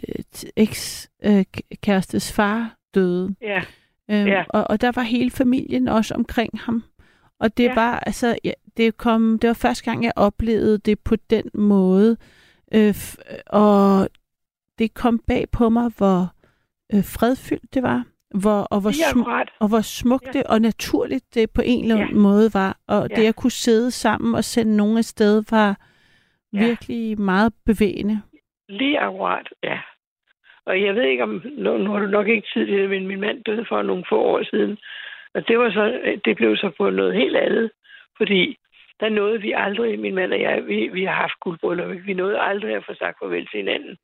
eks-kærestes far døde. Ja, Øhm, Ja. og, og der var hele familien også omkring ham. Og det Ja. var altså, ja, det kom, det var første gang, jeg oplevede det på den måde. Øh, og det kom bag på mig, hvor øh, fredfyldt det var. Hvor, og, hvor det er sm- og hvor smukt det og naturligt det på en eller anden Ja. måde var. Og det Ja. at kunne sidde sammen og sende nogen afsted var Ja. virkelig meget bevægende. Lige akkurat, ja. Og jeg ved ikke om, nu, nu har du nok ikke tid til det, men min mand døde for nogle få år siden. Og det var så, det blev så på noget helt andet, fordi der nåede vi aldrig, min mand og jeg, vi, vi har haft guldbryllup, vi nåede aldrig at få sagt farvel til hinanden.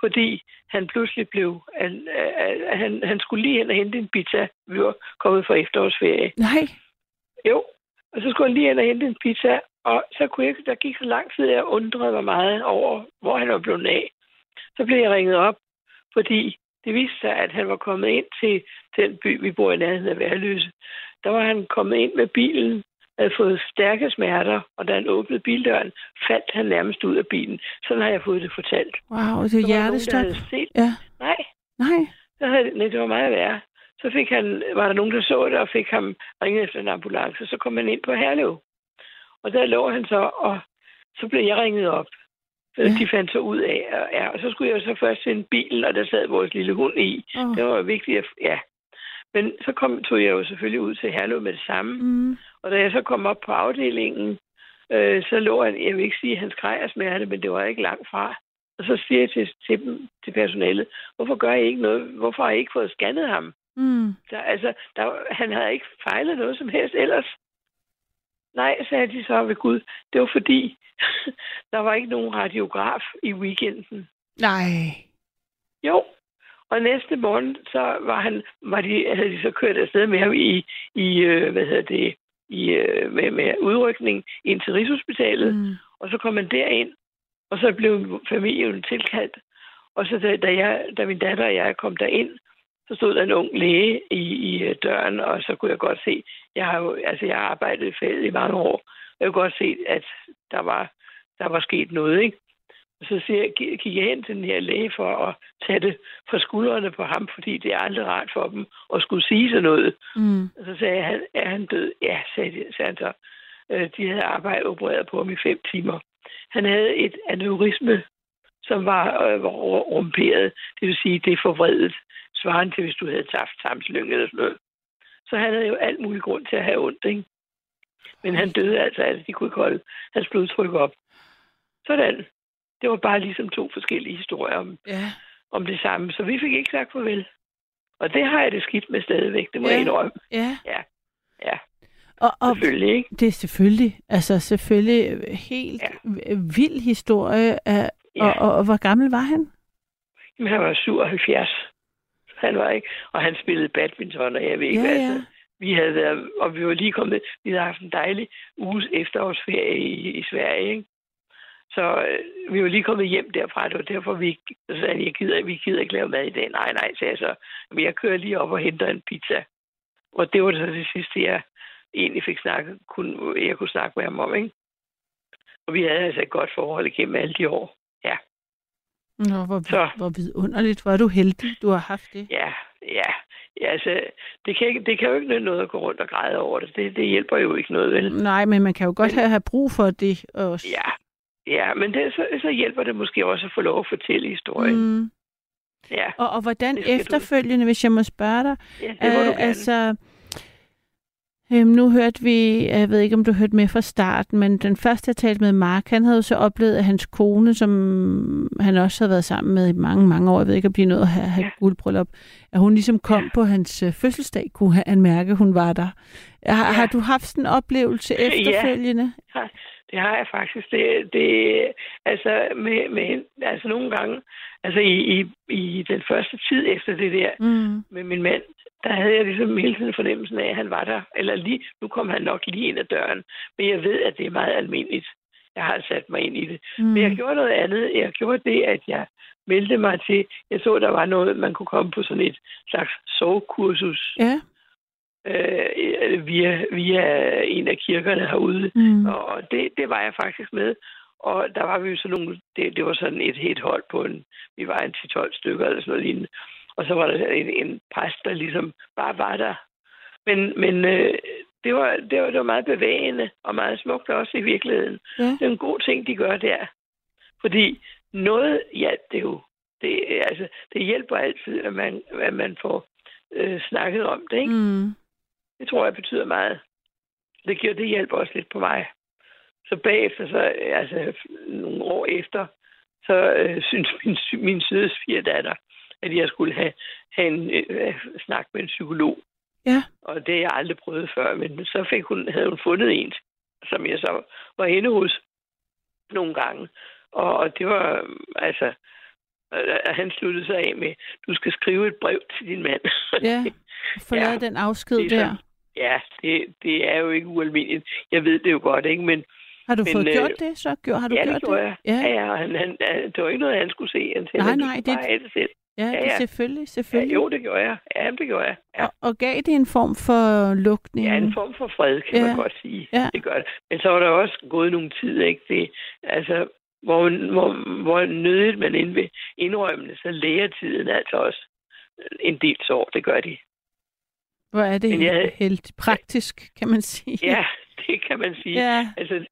Fordi han pludselig blev, han, øh, han, han skulle lige hen og hente en pizza. Vi var kommet fra efterårsferie. Nej, Jo, og så skulle han lige hen og hente en pizza, og så kunne jeg, der gik så lang tid, at jeg undrede mig meget over, hvor han var blevet af. Så blev jeg ringet op, fordi det viste sig, at han var kommet ind til den by, vi bor i nærheden af Værløse. Der var han kommet ind med bilen, havde fået stærke smerter, og da han åbnede bildøren, faldt han nærmest ud af bilen. Sådan har jeg fået det fortalt. wow, det Så er hjertestop. Ja, Nej, nej. så havde, nej, det var meget værre. Så fik han, var der nogen, der så det, og fik ham ringet efter en ambulance. Så kom han ind på Herlev. Og der lå han så, og så blev jeg ringet op. Ja. De fandt så ud af, og, ja, og så skulle jeg så først sende bilen, og der sad vores lille hund i. Åh. Det var vigtigt, at, ja. Men så kom, tog jeg jo selvfølgelig ud til Herlev med det samme. Mm. Og da jeg så kom op på afdelingen, øh, så lå han, jeg vil ikke sige, at han skreg af smerte, men det var ikke langt fra. Og så siger jeg til, til, dem, til personalet, hvorfor gør I ikke noget? Hvorfor har I ikke fået scannet ham? Mm. Der, altså, der, han havde ikke fejlet noget som helst ellers. Nej, sagde de så ved Gud. Det var fordi, <laughs> der var ikke nogen radiograf i weekenden. Nej. Jo. Og næste morgen, så var han, var de, havde de så kørt afsted med ham i, i øh, hvad hedder det, i, øh, med, med udrykning ind til Rigshospitalet. Mm. Og så kom man derind, og så blev familien tilkaldt. Og så da, da, jeg, da min datter og jeg kom derind, så stod der en ung læge i, i øh, døren, og så kunne jeg godt se, jeg har jo, altså jeg har arbejdet i feltet i mange år, og jeg kunne godt se, at der var, der var sket noget, ikke? Og så siger jeg, gi- gik jeg hen til den her læge for at tage det fra skuldrene på ham, fordi det er aldrig rart for dem at skulle sige sådan noget. Mm. Og så sagde "Han- er han død? Ja, sagde, de, sagde han så. Øh, De havde arbejdet opereret på ham i fem timer. Han havde et aneurisme, som var, øh, var rumperet. Det vil sige, det er forvredet, svarende til, hvis du havde tabt tarmslynge eller sådan noget. Så han havde jo alt mulig grund til at have ondt, ikke? Men han døde altså, at de kunne ikke holde hans blodtryk op. Sådan. Det var bare ligesom to forskellige historier om, Ja. om det samme. Så vi fik ikke sagt farvel. Og det har jeg det skidt med stadigvæk, det må Ja. jeg indrømme. Ja. Ja. Ja, Og, og selvfølgelig, ikke? det er selvfølgelig, altså selvfølgelig helt Ja. vild historie. Af, Ja. og, og, og hvor gammel var han? Men han var 77. Han var ikke. Og han spillede badminton, og jeg ved ikke Ja, hvad. ja. Altså, vi havde været, og vi var lige kommet, vi havde haft en dejlig uges efterårsferie i, i Sverige, ikke? Så øh, vi var lige kommet hjem derfra, det var derfor, vi sagde jeg gider, vi gider ikke lave mad i dag. Nej, nej, sagde jeg så. Men jeg kører lige op og henter en pizza. Og det var så det sidste, jeg egentlig fik snakket, kunne, jeg kunne snakke med ham om, ikke? Og vi havde altså et godt forhold igennem alle de år. Nå, hvor, Så. hvor vidunderligt. Hvor er du heldig, du har haft det. ja, ja. ja altså, det kan, ikke, det kan jo ikke nytte noget at gå rundt og græde over det. Det, det hjælper jo ikke noget, vel? Nej, men man kan jo godt Men- have, have brug for det også. Ja, ja men det, så, så hjælper det måske også at få lov at fortælle historien. Mm. Ja, Og, og hvordan skal du. efterfølgende, hvis jeg må spørge dig, ja, det må du øh, gerne. Øhm, nu hørte vi, jeg ved ikke, om du hørte med fra starten, men den første, jeg talte med Mark, han havde jo så oplevet, at hans kone, som han også havde været sammen med i mange, mange år, jeg ved ikke, om de nåede at have, have Ja. guldbryllup, at hun ligesom kom Ja. på hans øh, fødselsdag, kunne han mærke, at hun var der. Har, Ja. har du haft sådan en oplevelse Ja. efterfølgende? Det har jeg faktisk. Det, det, altså, med, med, altså nogle gange, altså i, i, i den første tid efter det der Mm. med min mand, der havde jeg ligesom hele tiden fornemmelsen af, at han var der. Eller lige, nu kom han nok lige ind ad døren. Men jeg ved, at det er meget almindeligt. Jeg har sat mig ind i det. Mm. Men jeg gjorde noget andet. Jeg gjorde det, at jeg meldte mig til, jeg så, der var noget, man kunne komme på sådan et slags sovekursus Ja. øh, via, via en af kirkerne herude. Mm. Og det, det var jeg faktisk med. Og der var vi jo sådan nogle, det, det var sådan et helt hold på en, vi var en 10-12 stykker eller sådan noget lignende. Og så var der en, en præst, der ligesom bare var der. Men, men øh, det, var, det, var, det var meget bevægende og meget smukt også i virkeligheden. Ja. Det er en god ting, de gør der. Fordi noget hjalp det jo. Det, altså, det hjælper altid, at man, at man får øh, snakket om det. Ikke? Mm. Det tror jeg betyder meget. Det, giver, det hjælper også lidt på mig. Så bagefter, så, altså nogle år efter, så øh, synes min, min søde svigerdatter, at jeg skulle have, have en øh, snak med en psykolog. Ja. Og det har jeg aldrig prøvet før, men så fik hun, havde hun fundet en, som jeg så var inde hos nogle gange. Og, og det var, øh, altså, øh, han sluttede sig af med, du skal skrive et brev til din mand. <laughs> Ja. Få Ja. den afsked Det er der. sådan- Ja, det, det er jo ikke ualmindeligt. Jeg ved det jo godt, ikke? Men Har du Men, fået øh, gjort det så? Gjort, har du ja, gjort det gjorde jeg. Ja. Ja, han, han, han, det var ikke noget, han skulle se. Han tænkte, Nej, nej, det- det selv. Ja, Ja, det ja. selvfølgelig, Ja, selvfølgelig. jo, det gjorde jeg. Ja, det gjorde jeg. Ja. Og, og gav det en form for lukning? Ja, en form for fred, kan Ja. man godt sige. Ja. Det gør det. Men så var der også gået nogle tid, ikke? Det, altså, hvor, hvor, hvor nødigt man indrømmende, så lærer tiden altså også en del år. Det gør de. Hvor er det Men jeg- helt praktisk, kan man sige. Ja, <laughs> det kan man sige. ja. Altså,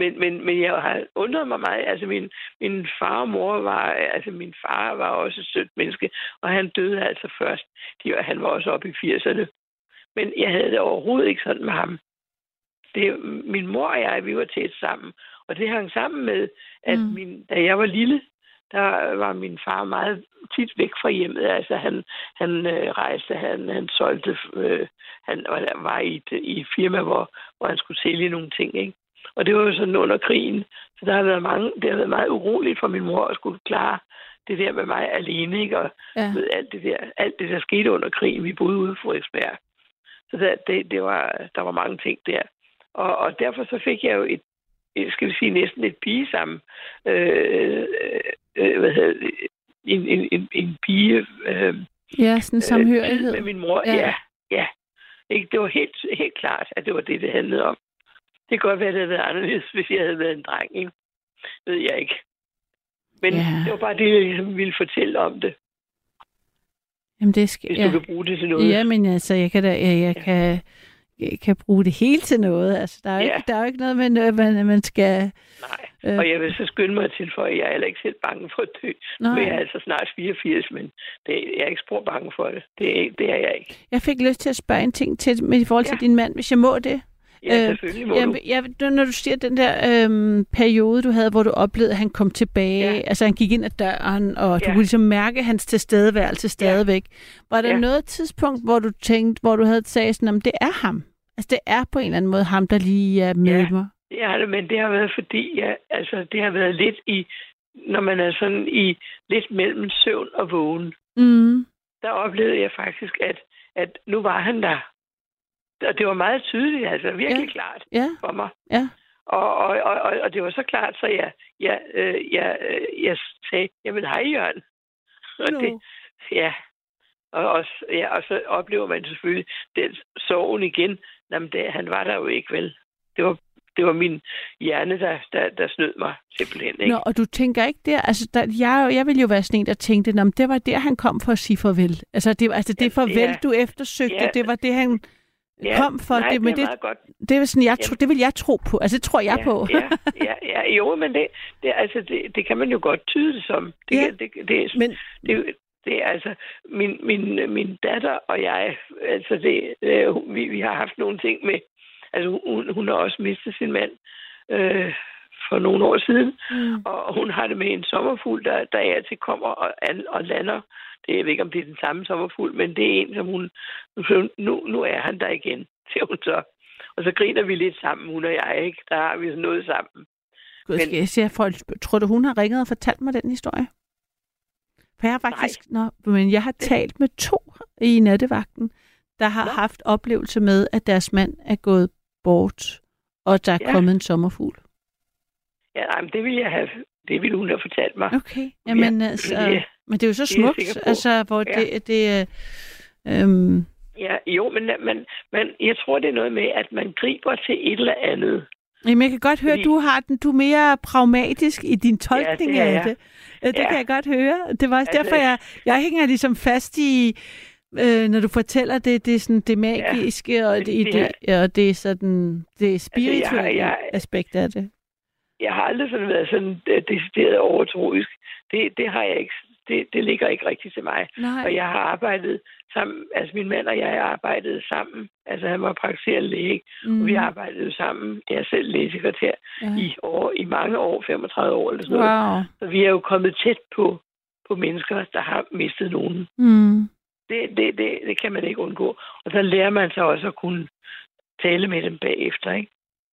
men, men, men jeg har undret mig meget. Altså, min, min far og mor var... Altså, min far var også et sødt menneske, og han døde altså først. De, han var også oppe i 80'erne. Men jeg havde det overhovedet ikke sådan med ham. Det, min mor og jeg, vi var tæt sammen. Og det hang sammen med, at Mm. min, da jeg var lille, der var min far meget tit væk fra hjemmet. Altså han, han øh, rejste, han, han solgte, øh, han var, var i, et, i et firma, hvor, hvor han skulle sælge nogle ting. Ikke? Og det var jo sådan under krigen. Så der har været mange, det har været meget uroligt for min mor at skulle klare det der med mig alene. Ikke? Og Ja. ved alt det der, alt det der skete under krigen. Vi boede ude på Frederiksberg. Så der, det, det var, der var mange ting der. Og, og derfor så fik jeg jo et, skal vi sige, næsten et pige sammen. Øh, øh, hvad hedder det? En, en, en, en pige øh, Ja, sådan en samhørighed. med min mor. Ja, ja. ja. Ikke? Det var helt, helt klart, at det var det, det handlede om. Det kan godt være, at det havde været anderledes, hvis jeg havde været en dreng. Ikke? Ved jeg ikke. Men Ja. ja. det var bare det, jeg ligesom ville fortælle om det, Jamen, det skal, hvis ja. du kan bruge det til noget. Ja, men altså, jeg kan, da, jeg, jeg kan, jeg kan bruge det hele til noget. Altså, der er jo, Ja. ikke, der er jo ikke noget med, noget, man, man skal... Nej. Og jeg vil så skynde mig tilføje, at jeg er heller ikke selv bange for at dø. Nej. Men jeg er altså snart 84, men det, jeg er ikke spor bange for det. Det er, det er jeg ikke. Jeg fik lyst til at spørge en ting til med i forhold til Ja. din mand, hvis jeg må det. Ja, selvfølgelig må jamen, du. jeg, nu- når du siger den der øhm, periode, du havde, hvor du oplevede, at han kom tilbage, Ja. altså han gik ind ad døren, og du Ja. kunne ligesom mærke hans tilstedeværelse stadigvæk. Var der Ja. noget tidspunkt, hvor du tænkte, hvor du havde sagt sådan, om det er ham? Altså det er på en eller anden måde ham, der lige er med Ja. mig. Det er det, men det har været fordi, ja, altså, det har været lidt i, når man er sådan i lidt mellem søvn og vågen, Mm. der oplevede jeg faktisk, at, at nu var han der. Og det var meget tydeligt, altså virkelig Ja. klart Ja, for mig. ja. Og, og, og, og, og det var så klart, så jeg, jeg, øh, jeg, øh, jeg sagde, jamen hej Jørgen. Og Nå. det, ja. Og, og, ja, og så oplever man selvfølgelig den sorgen igen. Jamen, det, han var der jo ikke, vel? Det var, det var min hjerne, der, der, der snød mig simpelthen. Ikke? Nå, og du tænker ikke der, altså der, jeg, jeg vil jo være sådan en, der tænkte, at det var der, han kom for at sige farvel. Altså det, altså det Ja, farvel, ja. du eftersøgte, Ja. det var det, han kom for. nej, det, men det det, godt. det, er sådan, jeg tro, det vil jeg tro på. Altså det tror jeg ja, på. ja, ja, ja, jo, men det, det, altså, det, det kan man jo godt tyde det som. Det, Ja, det, det, er- men- det, det er altså, min, min, min datter og jeg, altså det, øh, vi, vi har haft nogle ting med, altså hun, hun har også mistet sin mand øh, for nogle år siden, Mm. og hun har det med en sommerfugl, der, der er til kommer og, an, og lander. Det, jeg ved ikke, om det er den samme sommerfugl, men det er en, som hun... Nu, nu er han der igen, siger hun så. Og så griner vi lidt sammen, hun og jeg, ikke? Der har vi sådan noget sammen. Gud, men- skal jeg sige, folk, tror du, hun har ringet og fortalt mig den historie? For jeg har faktisk, nå, men jeg har talt med to i nattevagten, der har Nå. haft oplevelse med, at deres mand er gået bort, og der er Ja. kommet en sommerfugl. Ja, nej, men det ville jeg have... Det ville hun have fortalt mig. Okay, jamen altså, ja. men det er jo så Det smukt, altså, hvor Ja. det, det øh, øhm, Ja, jo, men, men, men jeg tror, det er noget med, at man griber til et eller andet. Jamen, jeg kan godt høre, at du har den, du er mere pragmatisk i din tolkning det er af det. Ja, Det Ja. kan jeg godt høre. Det var også Altså- derfor, jeg, jeg hænger ligesom fast i, øh, når du fortæller det, det er sådan det magiske, og det, det det, det, og det er sådan det spirituelle jeg- jeg- aspekt af det. Jeg har aldrig sådan været sådan øh, decideret overtroisk. Det, det har jeg ikke. Det, det ligger ikke rigtigt til mig. Nej. Og jeg har arbejdet sammen, altså min mand og jeg arbejdede sammen. Altså han var praktiserende læge, mm. og vi arbejdede jo sammen. Jeg er selv lægesekretær Ja. i, år, i mange år, 35 år eller sådan noget. Wow. Så vi er jo kommet tæt på, på mennesker, der har mistet nogen. Mm. Det, det, det, det kan man ikke undgå. Og så lærer man sig også at kunne tale med dem bagefter. Ikke?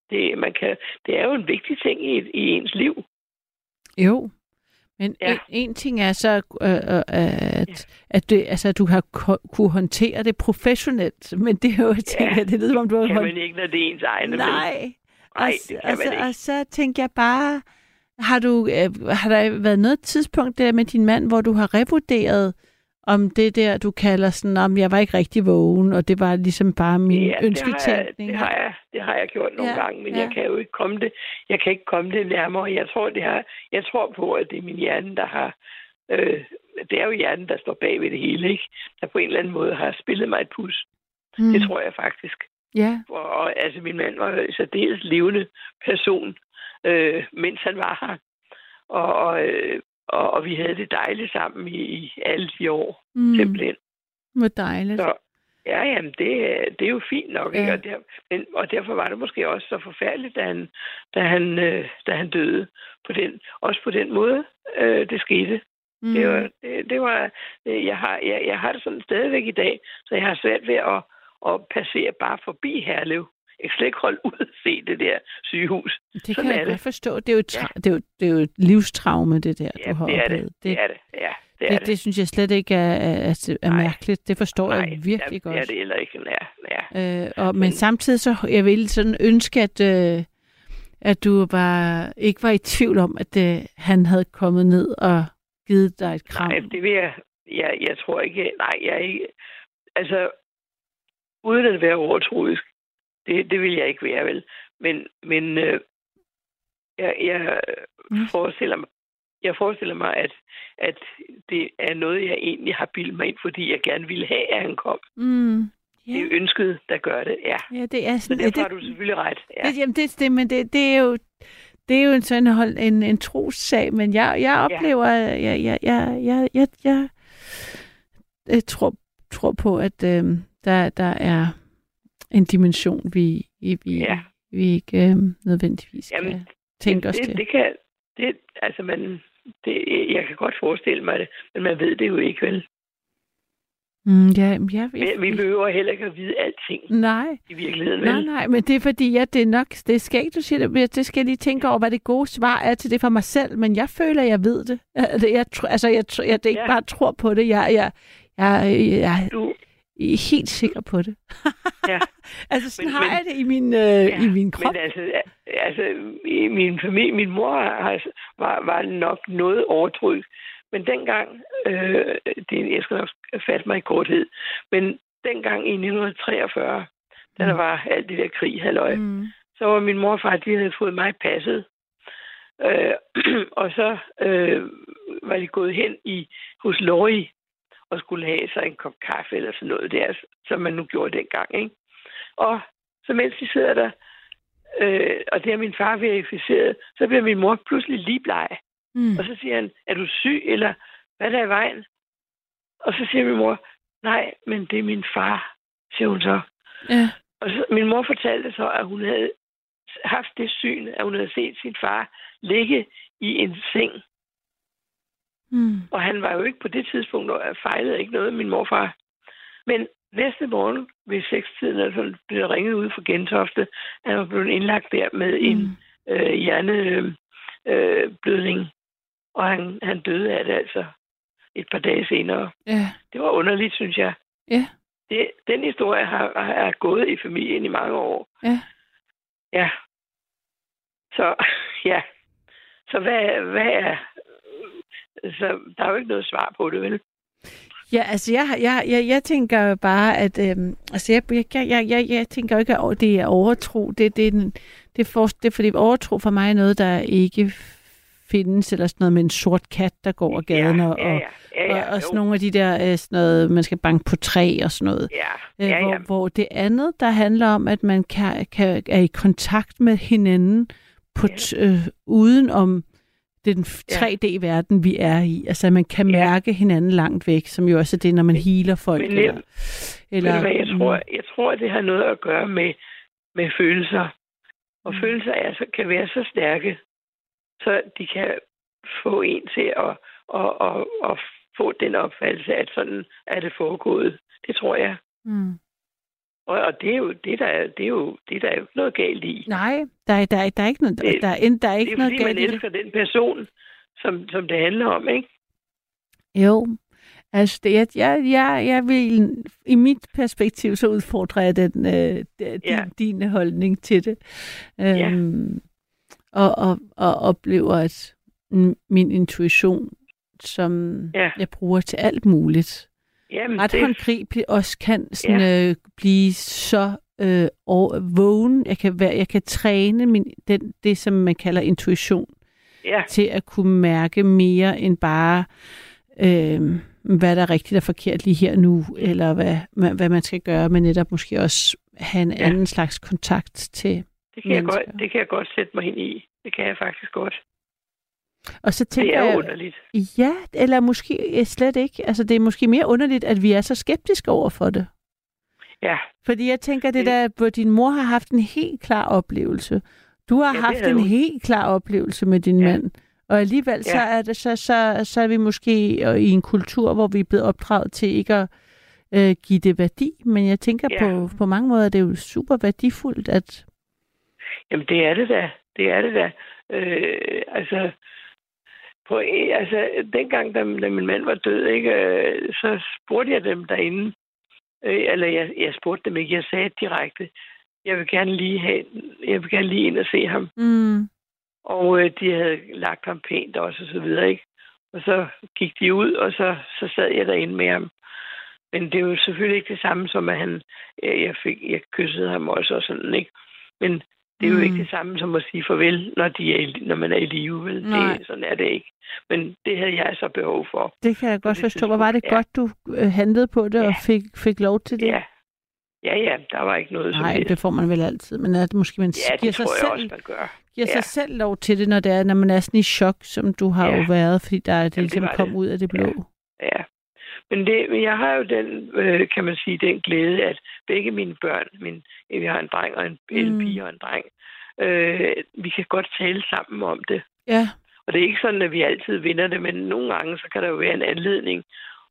Det, man kan, det er jo en vigtig ting i, i ens liv. Jo. Men Ja. en, en ting er så, øh, øh, at, at, det, altså, at du har kunne håndtere det professionelt, men det er jo, jeg tænker, det lyder som om, du har kan man ikke, når det er ens egne. vel? Nej. Nej, og, det kan altså, man ikke. Og så tænker jeg bare, har, du, øh, har der været noget tidspunkt der med din mand, hvor du har revurderet, om det der, du kalder sådan, om jeg var ikke rigtig vågen, og det var ligesom bare min Ja, det har, jeg, ønsketænkning. det, har jeg, det har jeg gjort nogle Ja, gange, men ja. jeg kan jo ikke komme det, jeg kan ikke komme det nærmere. Jeg tror, det har, jeg tror på, at det er min hjerne, der har... Øh, det er jo hjernen, der står bag ved det hele, ikke? Der på en eller anden måde har spillet mig et pus. Mm. Det tror jeg faktisk. Ja, Og, og altså, min mand var en særdeles levende person. øh, mens han var her. Og, og, øh, og, og vi havde det dejligt sammen i, i alle de år, mm. simpelthen. Hvor dejligt. Så, ja, jamen, det, det er jo fint nok, Ja. ikke? Og, der, men, og derfor var det måske også så forfærdeligt, da han, da han, øh, da han døde. På den, også på den måde, øh, det skete. Mm. Det var, det, det var øh, jeg, har, jeg, jeg har det sådan stadigvæk i dag, så jeg har svært ved at, at passere bare forbi Herlev. Jeg kan slet ikke holde ud at se det der sygehus. Det Sådan kan jeg det. godt forstå. Det er, jo tra- det, er jo, det er jo et livstraume, det der, Ja, du har det er det. oplevet. Det er det. Ja, det det, det. det synes jeg slet ikke er, er, er, Nej. mærkeligt. Det forstår Nej, jeg virkelig ja, godt. Det er det heller ikke. Ja, ja. Øh, og, men samtidig så, jeg ville sådan ønske, at, øh, at du var, ikke var i tvivl om, at øh, han havde kommet ned og givet dig et kram. Nej, det vil jeg... Jeg, jeg tror ikke... Nej, jeg ikke... Altså, uden at være overtroisk, det, det vil jeg ikke være, vel? Men, men øh, jeg, jeg, mm. forestiller mig, jeg forestiller mig, at, at det er noget, jeg egentlig har bildet mig ind, fordi jeg gerne ville have, at han kom. Mm. Ja. Det er ønsket, der gør det, ja. ja det er sådan, så derfor ja, det, har du selvfølgelig ret. Ja. Det, jamen, det, det, men det, det er jo det er jo en sådan hold, en, en trossag, men jeg, jeg oplever, ja. jeg, jeg, jeg, jeg, jeg, jeg, jeg tror, tror på, at øh, der, der er en dimension, vi, vi, Ja. vi ikke øh, nødvendigvis Jamen, kan tænke os det, til. det kan... Det, altså, man, det, jeg kan godt forestille mig det, men man ved det jo ikke, vel? Mm, ja, jeg, Vi, vi behøver heller ikke at vide alting Nej, i virkeligheden, vel? nej, nej, men det er fordi, ja, det er nok, det er skægt, du siger det, det skal jeg lige tænke over, hvad det gode svar er til det for mig selv, men jeg føler, jeg ved det. <laughs> Altså, jeg, tr- altså, jeg, tr- jeg det er ikke Ja. bare tror på det, jeg, jeg, jeg, jeg, Du, jeg er helt sikker på det. Ja. <laughs> altså, sådan Men- har jeg det i min, øh, i min krop. Men altså, altså i min familie, min mor har, var, var nok noget overtryk. Men dengang, øh, det, jeg skal nok fatte mig i korthed, men dengang i 1943, da der var alt det der krig, halløj, Mm. så var min mor og far, de havde fået mig passet. Øh, <clears throat> og så øh, var de gået hen i hos Lori og skulle have sig en kop kaffe eller sådan noget der, som man nu gjorde dengang. Ikke? Og så mens de sidder der, øh, og det har min far verificeret, så bliver min mor pludselig lige bleg. Mm. Og så siger han, er du syg, eller hvad er der i vejen? Og så siger min mor, nej, men det er min far, siger hun så. Ja. Og så, min mor fortalte så, at hun havde haft det syn, at hun havde set sin far ligge i en seng. Mm. Og han var jo ikke på det tidspunkt, og fejlede ikke noget, min morfar. Men næste morgen ved sekstiden, altså blev der ringet ud fra Gentofte, han var blevet indlagt der med mm. en øh, hjerneblødning. Øh, og han, han døde af det altså et par dage senere. Ja. Det var underligt, synes jeg. Ja. Det, den historie har, har, gået i familien i mange år. Ja. Ja. Så, <laughs> ja. Så hvad, hvad er... Så der er jo ikke noget svar på det, vel? Ja, altså jeg, jeg, jeg, jeg tænker jo bare, at øhm, altså jeg, jeg, jeg, jeg, jeg tænker jo ikke, at det er overtro. Det, det, er en- det, for, det er fordi overtro for mig er noget, der ikke findes, eller sådan noget med en sort kat, der går over gaden, og, ja, ja, ja, ja, og, og sådan nogle af de der, øh, sådan noget, man skal banke på træ og sådan noget. Ja, Øh, ja, hvor, ja. hvor det andet, der handler om, at man kan, kan, er i kontakt med hinanden på t- øh, uden om den f- Ja. 3D-verden, vi er i. Altså, man kan Ja. mærke hinanden langt væk, som jo også er det, når man healer folk. Men, eller, eller, hvad, jeg mm, tror, jeg tror, det har noget at gøre med, med følelser. Og Mm. følelser er, så, kan være så stærke, så de kan få en til at, at, at, at få den opfattelse, at sådan er det foregået. Det tror jeg. Mm. Og, og det er jo det, der er, det er jo, det der er jo ikke noget galt i. Nej, der, er- der, er- der er ikke noget, Det- der, er, der er Det ikke er noget fordi, man galt i det. elsker den person, som, som det handler om, ikke? Jo, altså det, jeg, jeg, jeg, jeg vil, i mit perspektiv, så udfordrer jeg den, øh, din, Ja. din holdning til det. Øhm, og, og, og oplever, at min intuition, som Ja. jeg bruger til alt muligt, Jamen, ret det, håndgribeligt også kan sådan, ja. øh, blive så øh, over, vågen. Jeg kan, være, jeg kan træne min, den, det, som man kalder intuition, ja, til at kunne mærke mere end bare, øh, hvad der er rigtigt og forkert lige her nu, eller hvad, hvad, man skal gøre, men netop måske også have en Ja. anden slags kontakt til. det kan, jeg godt, det kan jeg godt sætte mig ind i. Det kan jeg faktisk godt. Og så Det tænker er jeg, underligt. ja, eller måske slet ikke. Altså, det er måske mere underligt, at vi er så skeptiske over for det. Ja, Fordi jeg tænker, det Det- der, hvor din mor har haft en helt klar oplevelse. Du har det haft en hun. helt klar oplevelse med din Ja. mand. Og alligevel så, Ja. er det, så, så, så er vi måske øh, i en kultur, hvor vi er blevet opdraget til ikke at øh, give det værdi. Men jeg tænker Ja. på, på mange måder, det er jo super værdifuldt, at Jamen, det er det da. Det er det da. Øh, altså, på, altså, dengang, da, da min mand var død, ikke, øh, så spurgte jeg dem derinde. Øh, eller jeg, jeg spurgte dem ikke. Jeg sagde direkte, jeg vil gerne lige have, jeg vil gerne lige ind og se ham. mm, Og øh, de havde lagt ham pænt også, og så videre, ikke? Og så gik de ud, og så, så sad jeg derinde med ham. Men det er jo selvfølgelig ikke det samme som, at han, øh, jeg, fik, jeg kyssede ham også og sådan, ikke? Men det er jo Mm. mm. ikke det samme som at sige farvel, når, de er, i- når man er i live, vel? Nej. Det, sådan er det ikke. Men det havde jeg så behov for. det kan jeg godt det forstå. Hvor var det ja. godt, du øh, handlede på det Ja. og fik, fik lov til det? Ja. Ja, ja, der var ikke noget som Nej, det får man vel altid. Men at måske man Ja, giver det sig tror jeg selv også, man gør. giver Ja. sig selv lov til det, når, det er, når man er sådan i chok, som du har Ja. jo været, fordi der er det det ligesom var kom det. ud af det blå. Ja. Men, det, men jeg har jo den, øh, kan man sige, den glæde, at begge mine børn, min, vi har en dreng og en, mm. en pige og en dreng, øh, vi kan godt tale sammen om det. Ja, Og det er ikke sådan, at vi altid vinder det, men nogle gange, så kan der jo være en anledning,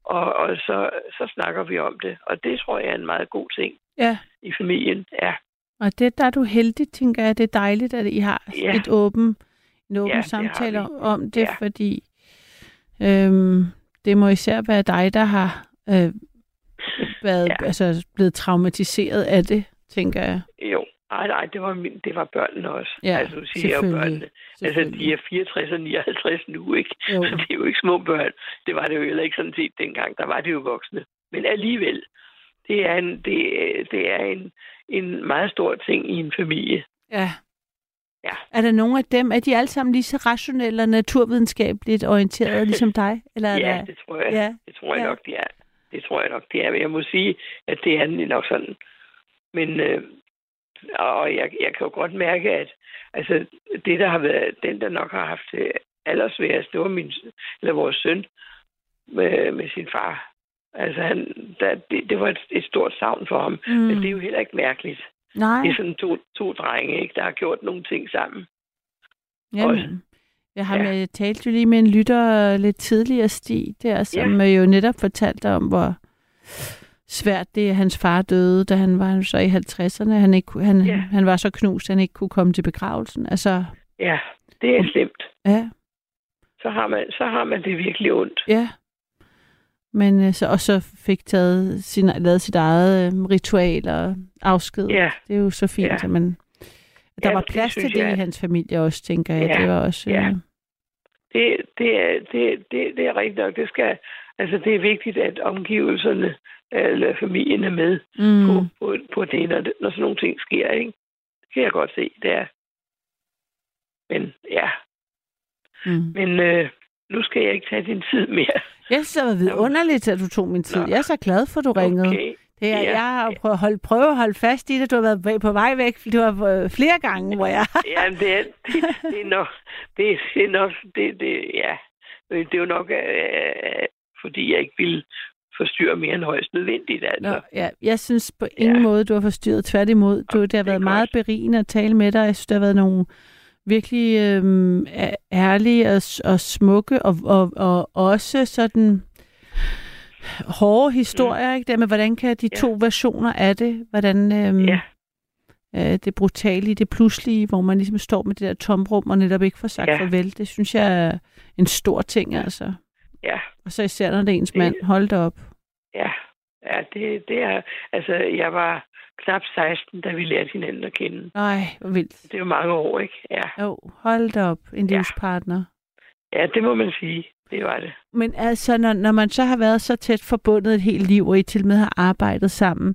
og, og så, så snakker vi om det. Og det tror jeg er en meget god ting ja. i familien. Ja, Og det, der er du heldig, tænker jeg. Det er dejligt, at I har Ja. et åben, en åben Ja, det samtale vi. om det, Ja. fordi øhm, det må især være dig, der har øh, været, Ja. altså, blevet traumatiseret af det, tænker jeg. jo. Nej, nej, det var, min, det var børnene også. Ja, altså, du siger jo selvfølgelig. børnene. Altså, de er 64 og 59 nu, ikke? Jo. Så det er jo ikke små børn. Det var det jo heller ikke sådan set dengang. Der var det jo voksne. Men alligevel, det er en, det, det er en, en meget stor ting i en familie. Ja. Ja. Er der nogen af dem, er de alle sammen lige så rationelle og naturvidenskabeligt orienterede, <laughs> ligesom dig? Eller er Ja, der... det tror jeg. Ja. Det tror jeg Ja. nok, de er. Det tror jeg nok, de er. Men jeg må sige, at det er nok sådan. Men øh, og jeg, jeg kan jo godt mærke, at altså, det, der har været, den, der nok har haft det allersværest, det var min, eller vores søn med, med sin far. Altså, han, der, det, det var et, et stort savn for ham. Mm. Men det er jo heller ikke mærkeligt. Nej. Det er sådan to, to drenge, ikke, der har gjort nogle ting sammen. Jamen, jeg, har, Ja. jeg talte jo lige med en lytter lidt tidligere, Stig, der, som ja. jo netop fortalte om, hvor svært det er, at hans far døde, da han var så i 50'erne. Han, ikke, han, ja. han var så knust, at han ikke kunne komme til begravelsen. Altså, Ja, det er slemt. ja, Så har man, så har man det virkelig ondt. ja. Men øh, så, og så fik taget sin, lavet sit eget øh, ritual og afsked. Ja, Det er jo så fint, Ja. ja. at man... Der Ja, var det plads til synes det jeg, i at- hans familie også, tænker jeg. Ja. Det var også... Ja. Øh, det, det, er, det, det, det er rigtigt nok. Det, skal, altså, det er vigtigt, at omgivelserne eller familien er med mm, på, på, på det, når, det, når sådan nogle ting sker. Ikke? Det kan jeg godt se, det er. Men ja, mm. men øh, nu skal jeg ikke tage din tid mere. Jeg synes, det var vidunderligt, at du tog min tid. Nå. Jeg er så glad for, at du ringede. Det er, Ja. jeg har prøvet at, holde, prøve at holde fast i det. Du har været væ- på vej væk. Du har øh, flere gange, hvor jeg... <laughs> Ja, det er, det, det er nok, det, det er nok, det, det, ja, det er jo nok, øh, fordi jeg ikke vil forstyrre mere end højst nødvendigt, altså. Nå, ja, jeg synes på ingen Ja. måde, du har forstyrret. Tværtimod, du, det har det været meget berigende at tale med dig. Jeg synes, der har været nogle virkelig øhm, ærlige og, og smukke, og, og, og også sådan hårde historier, ikke? Det med, hvordan kan de Ja. to versioner af det, hvordan øhm, Ja. øh, det brutale i det pludselige, hvor man ligesom står med det der tomrum og netop ikke får sagt Ja. farvel, det synes jeg er en stor ting, altså. Ja, Og så især, når det er ens Det- mand. Hold da op. ja, ja, det, det er, altså, jeg var knap 16, da vi lærte hinanden at kende. Nej, hvor vildt. Det er jo mange år, ikke? Ja, Jo, hold da op. En Ja. livspartner. ja det må man sige. Det var det. Men altså, når, når man så har været så tæt forbundet et helt liv, og I til med har arbejdet sammen,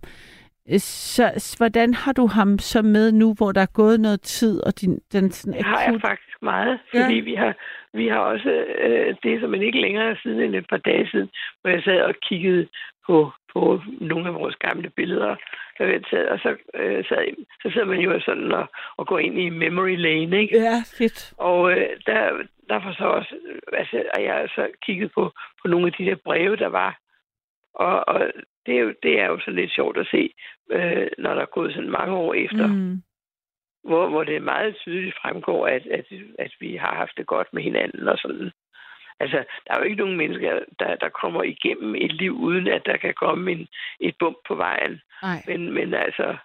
øh, så hvordan har du ham så med nu, hvor der er gået noget tid, og din, den sådan Det har jeg akut... faktisk meget, Ja. fordi vi har, vi har også øh, det, som man ikke længere siden end et par dage siden, hvor jeg sad og kiggede på, på nogle af vores gamle billeder, der har taget, og så, øh, sad, så sidder man jo sådan og, og går ind i memory lane, ikke? Ja, fedt. Og øh, der, derfor så også, altså, og jeg har så kigget på, på nogle af de der breve, der var. Og, og det, er jo, det er jo så lidt sjovt at se, øh, når der er gået sådan mange år efter, mm. hvor, hvor det meget tydeligt fremgår, at, at, at vi har haft det godt med hinanden og sådan. Altså, der er jo ikke nogen mennesker, der, der kommer igennem et liv, uden at der kan komme en, et bump på vejen. Nej. Men, men altså,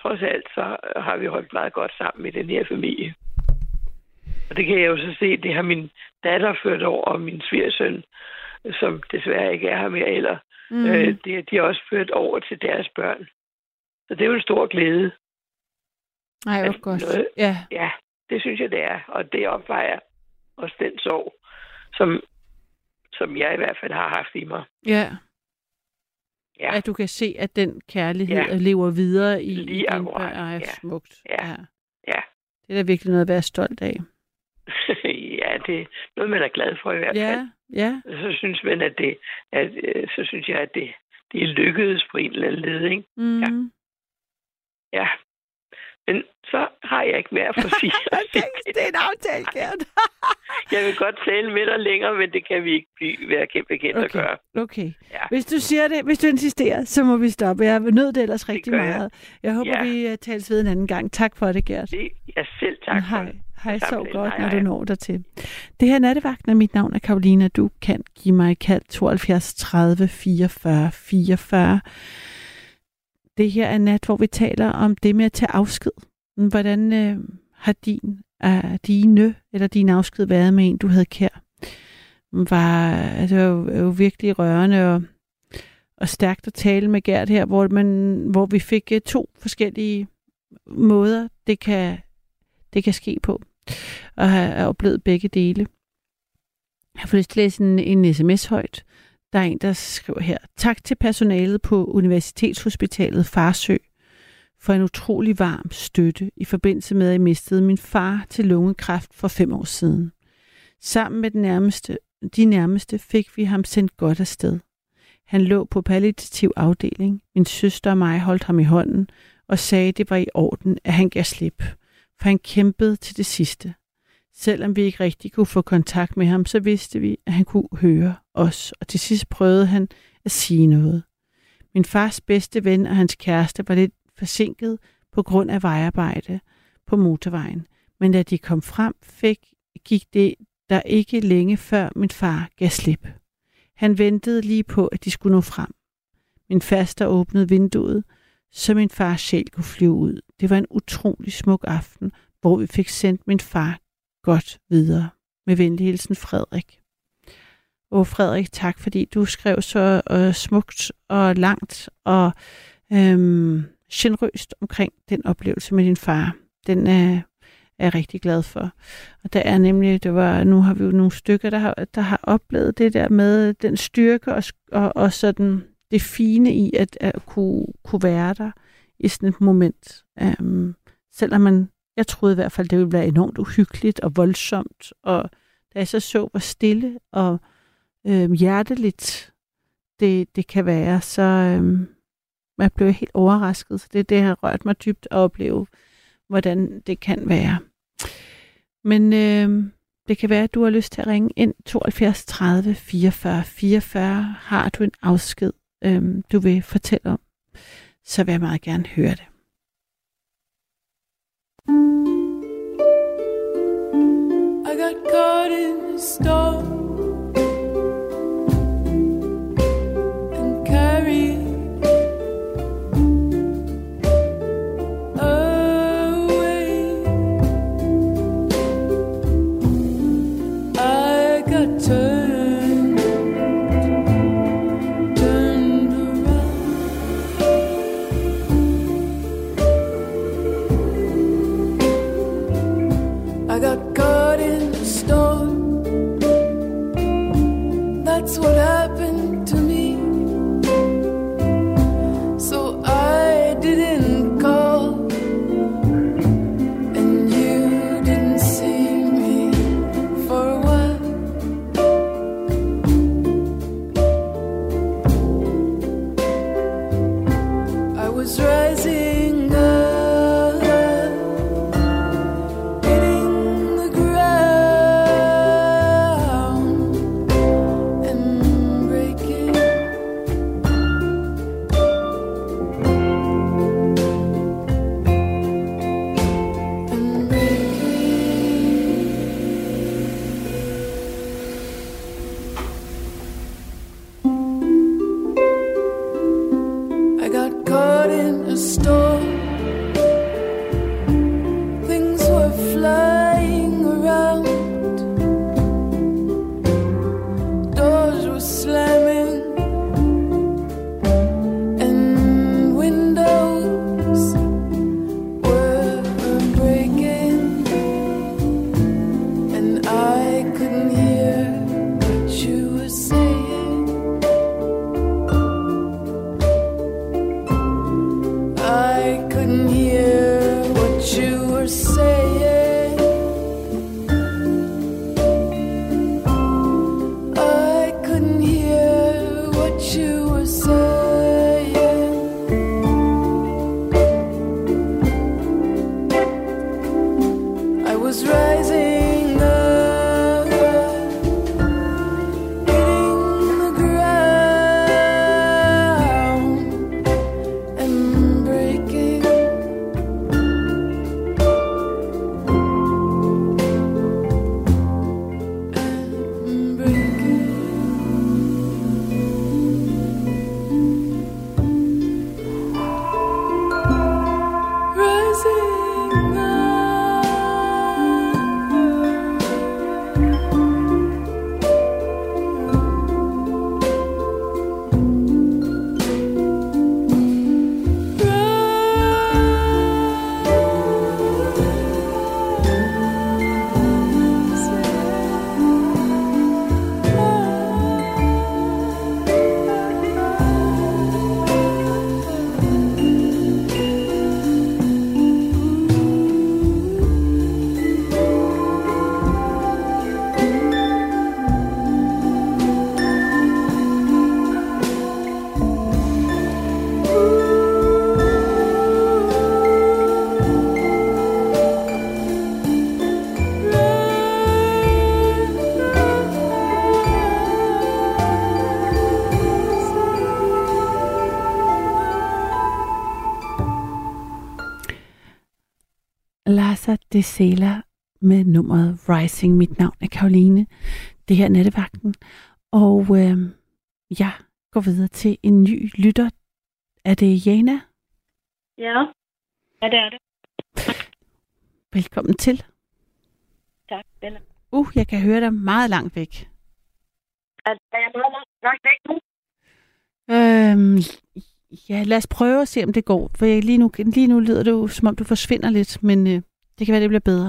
trods alt, så har vi holdt meget godt sammen i den her familie. Og det kan jeg jo så se, det har min datter ført over, og min svigersøn, som desværre ikke er her mere eller, mm. øh, det, de har også ført over til deres børn. Så det er jo en stor glæde. Nej, jo godt. noget- Ja. Ja, det synes jeg, det er. Og det opvejer også den sorg, som, som jeg i hvert fald har haft i mig. ja. Ja. At du kan se, at den kærlighed Ja. lever videre i, Lige din børn. Ej, ja. smukt. Ja. Ja. Det er da virkelig noget at være stolt af. <laughs> ja, det er noget, man er glad for i hvert fald. Ja, ja. Så synes man, at det, at, øh, så synes jeg, at det, det er lykkedes på en eller anden led, ikke? Mm. Ja. Ja. Men så har jeg ikke mere at få <laughs> sige. det, det er en aftale, Gert. <laughs> jeg vil godt tale med dig længere, men det kan vi ikke blive, være bekendt at Okay. gøre. Okay. Ja. Hvis du siger det, hvis du insisterer, så må vi stoppe. Jeg nød det ellers rigtig gør jeg. meget. Jeg håber, Ja. vi uh, tales ved en anden gang. Tak for det, Gert. Det er selv tak for Hej. det. Hej, sov godt, Hej, når du når der til. Det her er nattevagten, og mit navn er Karolina. Du kan give mig et kald 72 30 44 44. Det her er nat, hvor vi taler om det med at tage afsked. Hvordan øh, har din, er dine eller din afsked været med en, du havde kær? Var, altså, det var jo, jo virkelig rørende og, og stærkt at tale med Gert her, hvor, man, hvor vi fik øh, to forskellige måder, det kan, det kan ske på og har oplevet begge dele. Jeg har fået lyst til at læse en, en sms højt. Der er en, der skriver her. Tak til personalet på Universitetshospitalet Farsø for en utrolig varm støtte i forbindelse med, at jeg mistede min far til lungekræft for fem år siden. Sammen med den nærmeste, de nærmeste fik vi ham sendt godt afsted. Han lå på palliativ afdeling. Min søster og mig holdt ham i hånden og sagde, at det var i orden, at han gav slip for han kæmpede til det sidste. Selvom vi ikke rigtig kunne få kontakt med ham, så vidste vi, at han kunne høre os, og til sidst prøvede han at sige noget. Min fars bedste ven og hans kæreste var lidt forsinket på grund af vejarbejde på motorvejen, men da de kom frem, fik, gik det der ikke længe før min far gav slip. Han ventede lige på, at de skulle nå frem. Min faster åbnede vinduet, så min fars sjæl kunne flyve ud. Det var en utrolig smuk aften, hvor vi fik sendt min far godt videre. Med venlig hilsen Frederik. Og Frederik, tak fordi du skrev så øh, smukt og langt og øhm, generøst omkring den oplevelse med din far. Den er, er jeg rigtig glad for. Og der er nemlig, det var, nu har vi jo nogle stykker, der har, der har oplevet det der med den styrke og, og, og sådan det fine i at, at kunne, kunne være der i sådan et moment. Um, selvom man, jeg troede i hvert fald, det ville være enormt uhyggeligt og voldsomt, og da jeg så så, hvor stille og øh, hjerteligt det, det kan være, så øh, jeg blev helt overrasket. Så det, det har rørt mig dybt at opleve, hvordan det kan være. Men øh, det kan være, at du har lyst til at ringe ind 72 30 44 44. Har du en afsked, øh, du vil fortælle om, så vil jeg meget gerne høre det. stone. Was rising Larsa de Sela med nummeret Rising. Mit navn er Karoline. Det her er Nattevagten. Og øh, jeg går videre til en ny lytter. Er det Jana? Ja, ja det er det. Velkommen til. Tak, Bella. Uh, jeg kan høre dig meget langt væk. Er, jeg meget langt, væk nu? Øhm, ja, lad os prøve at se, om det går. For jeg, lige, nu, lige nu lyder det jo, som om du forsvinder lidt, men øh, det kan være, det bliver bedre.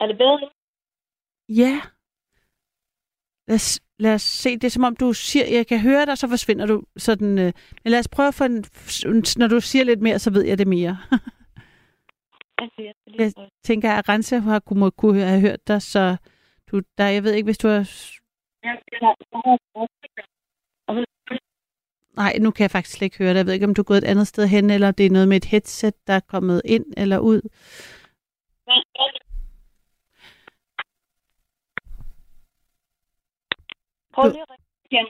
Er det bedre nu? Ja. Lad os, lad os se, det er som om du siger, jeg kan høre dig, så forsvinder du sådan. Øh, men lad os prøve at få en, når du siger lidt mere, så ved jeg det mere. Altså, jeg jeg tænker, at Rense har kunne, kunne have hørt dig, så du, der, jeg ved ikke, hvis du har... Jeg har, jeg Nej, nu kan jeg faktisk slet ikke høre dig. Jeg ved ikke, om du er gået et andet sted hen, eller det er noget med et headset, der er kommet ind eller ud. Prøv lige at igen.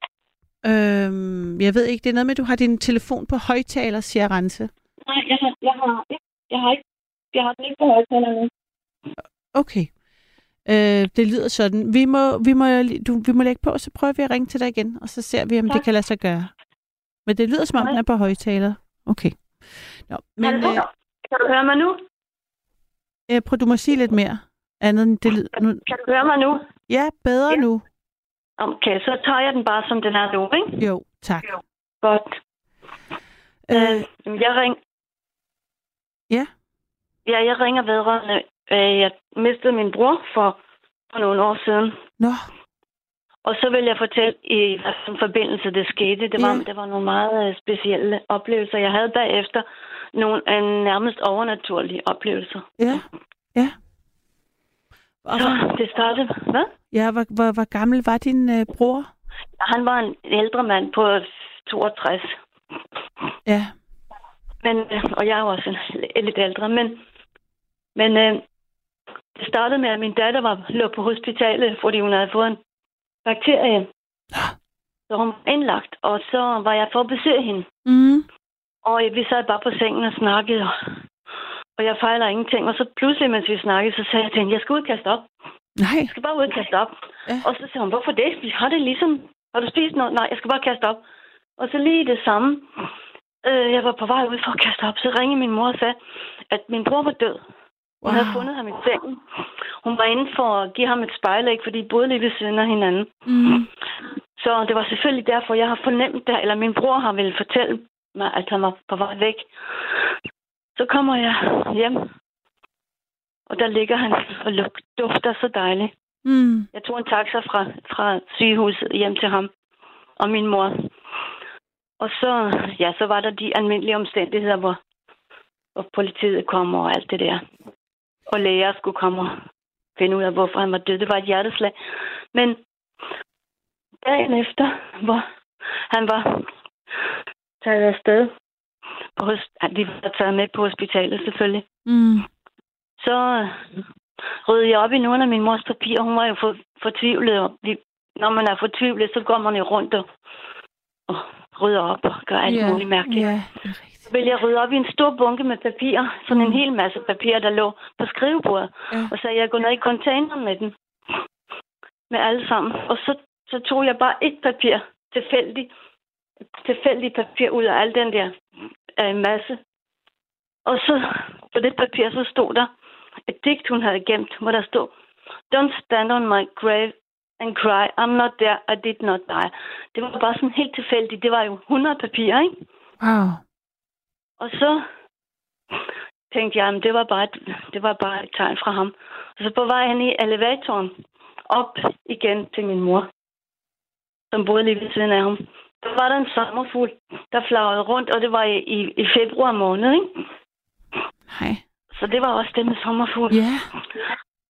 Øhm, jeg ved ikke, det er noget med, at du har din telefon på højtaler, siger Rense. Nej, jeg har, jeg har, ikke- jeg har ikke, jeg har den ikke på højtaler nu. Okay. Øh, det lyder sådan. Vi må, vi, må, du, vi må lægge på, så prøver vi at ringe til dig igen, og så ser vi, om tak. det kan lade sig gøre. Men det lyder, som om den er på højtaler. Okay. Nå, men Men, øh, kan du høre mig nu? øh, prøv, du må sige lidt mere. Andet end det lyder. Nu, Kan du høre mig nu? ja, bedre Ja. nu. Okay, så tager jeg den bare, som den er nu, ikke? Jo, tak. Jo. Godt. Øh, Øh, jeg ring... Ja. Ja, jeg ringer vedrørende. Øh, jeg mistede min bror for, for nogle år siden. nå, Og så vil jeg fortælle, i hvilken forbindelse det skete. Det var, Ja. det var nogle meget øh, specielle oplevelser. Jeg havde bagefter nogle øh, nærmest overnaturlige oplevelser. ja, ja. Og Så det startede... Hvad? ja, hvor, hvor, hvor gammel var din øh, bror? Han var en ældre mand på 62. Ja, Men, øh, og jeg er jo også en, lidt ældre, men, men øh, det startede med, at min datter var, lå på hospitalet, fordi hun havde fået en bakterie. Så hun var indlagt, og så var jeg for at besøge hende. mm, Og vi sad bare på sengen og snakkede, og, og jeg fejler ingenting. Og så pludselig, mens vi snakkede, så sagde jeg til hende, jeg skal ud og kaste op. nej, Jeg skal bare ud og kaste op. Ja. Og så sagde hun, hvorfor det? Vi har det ligesom, har du spist noget? Nej, jeg skal bare kaste op. Og så lige det samme. Øh, jeg var på vej ud for at kaste op. Så ringede min mor og sagde, at min bror var død. Hun havde fundet ham i sengen. Hun var inde for at give ham et spejlæg, fordi de boede lige ved siden af hinanden. Mm. Så det var selvfølgelig derfor, jeg har fornemt det, eller min bror har ville fortælle mig, at han var på vej væk. Så kommer jeg hjem, og der ligger han og luk- dufter så dejligt. Mm. Jeg tog en taxa fra, fra sygehuset hjem til ham og min mor. Og så, ja, så var der de almindelige omstændigheder, hvor, hvor politiet kom og alt det der. Og læger skulle komme og finde ud af, hvorfor han var død. Det var et hjerteslag. Men dagen efter, hvor han var taget afsted, ja, de var taget med på hospitalet selvfølgelig, Mm. så øh, rydde jeg op i nogle af min mors papirer. Hun var jo for, fortvivlet. Og vi, når man er fortvivlet, så går man jo rundt og, og rydder op og gør alt Ja, muligt mærkeligt. Så ville jeg rydde op i en stor bunke med papirer. Sådan en Mm. hel masse papirer, der lå på skrivebordet. Ja. Og så jeg gå ned i containeren med den. Med alle sammen. Og så, så tog jeg bare et papir tilfældigt tilfældigt papir ud af al den der øh, masse. Og så på det papir, så stod der et digt, hun havde gemt, hvor der stod, Don't stand on my grave and cry, I'm not there, I did not die. Det var bare sådan helt tilfældigt. Det var jo 100 papirer, ikke? Wow. Og så tænkte jeg, at det var bare et, det var bare et tegn fra ham. Og så på vej hen i elevatoren, op igen til min mor, som boede lige ved siden af ham. Der var der en sommerfugl, der flagrede rundt, og det var i, i, i februar måned, ikke? Nej. Så det var også det med sommerfugl. Ja.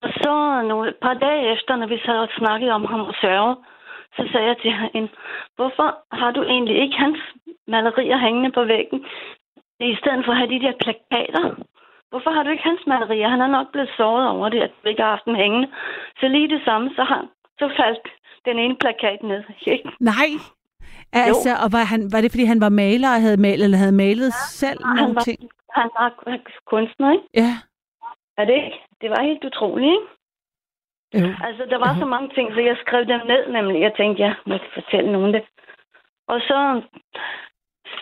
Og så nogle, et par dage efter, når vi sad og snakkede om ham og sørge, så sagde jeg til hende, hvorfor har du egentlig ikke hans malerier hængende på væggen, i stedet for at have de der plakater? Hvorfor har du ikke hans malerier? Han er nok blevet såret over det, at du ikke har haft dem hængende. Så lige det samme, så, har, så faldt den ene plakat ned. Nej. Altså, og var, han, var det, fordi han var maler og havde malet, eller havde malet ja, selv han nogle var- ting? Han var kunstner, ikke? Ja. Er det ikke? Det var helt utroligt, ikke? Jo. Altså, der var så mange ting, så jeg skrev dem ned, nemlig. Jeg tænkte, jeg må fortælle nogen det. Og så,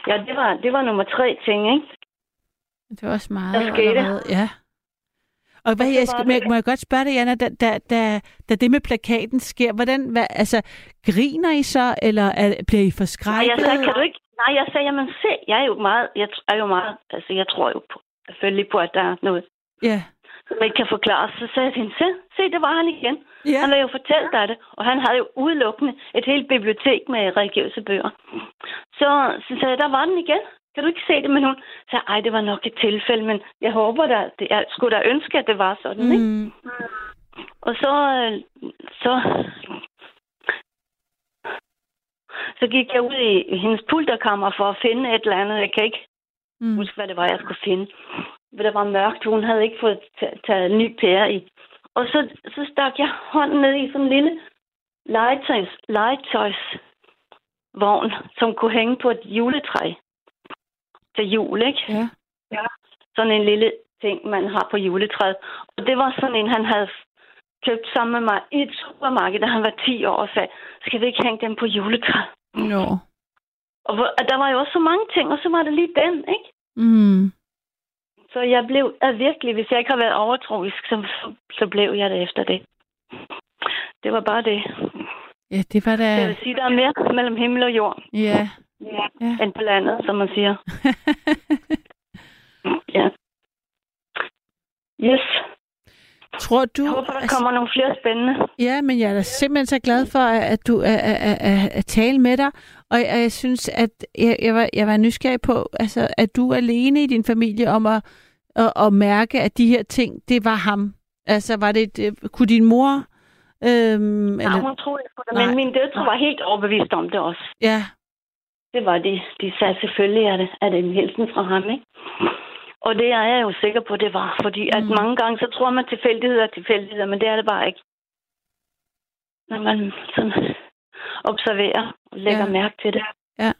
ja, det var, det var nummer tre ting, ikke? Det var også meget Der skete. allerede. Ja. Og hvad, jeg skal, må, jeg, må jeg godt spørge dig, Jana, da, da, da, da det med plakaten sker, hvordan, hvad, altså, griner I så, eller er, bliver I Nej, forskrækket? jeg sagde, kan du ikke? Nej, jeg sagde, jamen se, jeg er jo meget, jeg er jo meget, altså jeg tror jo på, selvfølgelig på, at der er noget, Ja. Som ikke kan forklares. Så sagde jeg til hende, se, se, det var han igen. Ja. Han vil jo fortælle dig det. Og han havde jo udelukkende et helt bibliotek med religiøse bøger. Så, så sagde jeg, der var den igen. Kan du ikke se det? Men hun sagde, ej, det var nok et tilfælde, men jeg håber da, det, jeg skulle da ønske, at det var sådan, ikke? Mm. Og så, øh, så, så gik jeg ud i i hendes pulterkammer for at finde et eller andet. Jeg kan ikke Mm. huske, hvad det var, jeg skulle finde. Det var mørkt. Hun havde ikke fået ta- taget en ny pære i. Og så, så stak jeg hånden ned i sådan en lille legetøjs, legetøjsvogn, som kunne hænge på et juletræ til jul, ikke? Ja. Ja. Sådan en lille ting, man har på juletræet. Og det var sådan en, han havde købt sammen med mig i et supermarked, da han var 10 år, og sagde, skal vi ikke hænge dem på juletræet? No. Og, hvor- og der var jo også så mange ting, og så var det lige den, ikke? Mm. Så jeg blev at virkelig, hvis jeg ikke har været overtroisk, så, så, så blev jeg det efter det. Det var bare det. Ja, det var da... Jeg vil sige, der er mere mellem himmel og jord, Ja. ja. Ja. end på landet, som man siger. <laughs> Ja. Yes. Tror du... Jeg håber, der altså- kommer nogle flere spændende. Ja, men jeg er simpelthen så glad for, at du er, er, er, er, at tale med dig. Og jeg, jeg synes, at jeg, jeg, var, jeg var nysgerrig på, altså, at du alene i din familie om at, at, at mærke, at de her ting, det var ham. Altså, var det, det kunne din mor... Øhm, Nej, eller, hun troede på det, men min døtre var helt overbevist om det også. ja, Det var de. De sagde selvfølgelig, at det, at det er en hilsen fra ham, ikke? Og det er jeg jo sikker på, det var. Fordi at Mm. mange gange, så tror man tilfældigheder er tilfældigheder, men det er det bare ikke. Når man sådan observerer og lægger Ja. mærke til det. Ja.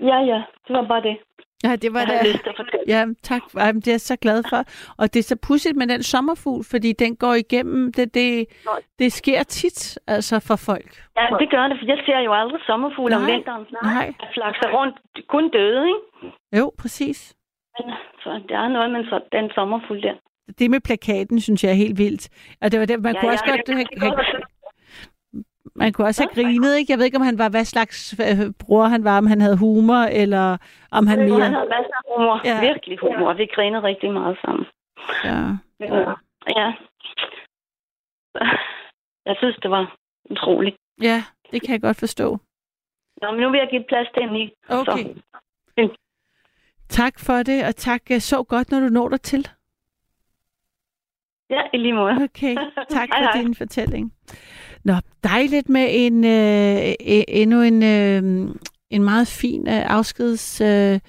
Ja, ja. Det var bare det, ja, det var jeg lyst fortælle. Ja, tak. Ej, det er jeg så glad for. Og det er så pudsigt med den sommerfugl, fordi den går igennem, det, det, Nej. det sker tit altså for folk. Ja, det gør det, for jeg ser jo aldrig sommerfugle om Nej. vinteren. Nej. Jeg flakser rundt, kun døde, ikke? Jo, præcis. men så der er noget med så, den sommerfuld der. Det med plakaten, synes jeg er helt vildt. Og det var det, man Ja, kunne ja, også det godt kan have, godt man kunne også have grinet, ikke? Jeg ved ikke, om han var, hvad slags øh, bror han var, om han havde humor, eller om han Han mere... havde masser af humor. Ja. Virkelig humor. Vi grinede rigtig meget sammen. Ja. Ja. ja. Jeg synes, det var utroligt. ja, det kan jeg godt forstå. Nå, men nu vil jeg give plads til Emil. Okay. Så. Tak for det, og tak. Jeg så godt, når du når dig til. Ja, i lige måde. Okay, <laughs> tak Hej, for hej. din fortælling. Nå, dejligt med en øh, e-, endnu en, øh, en meget fin øh, afskedsberetning, øh,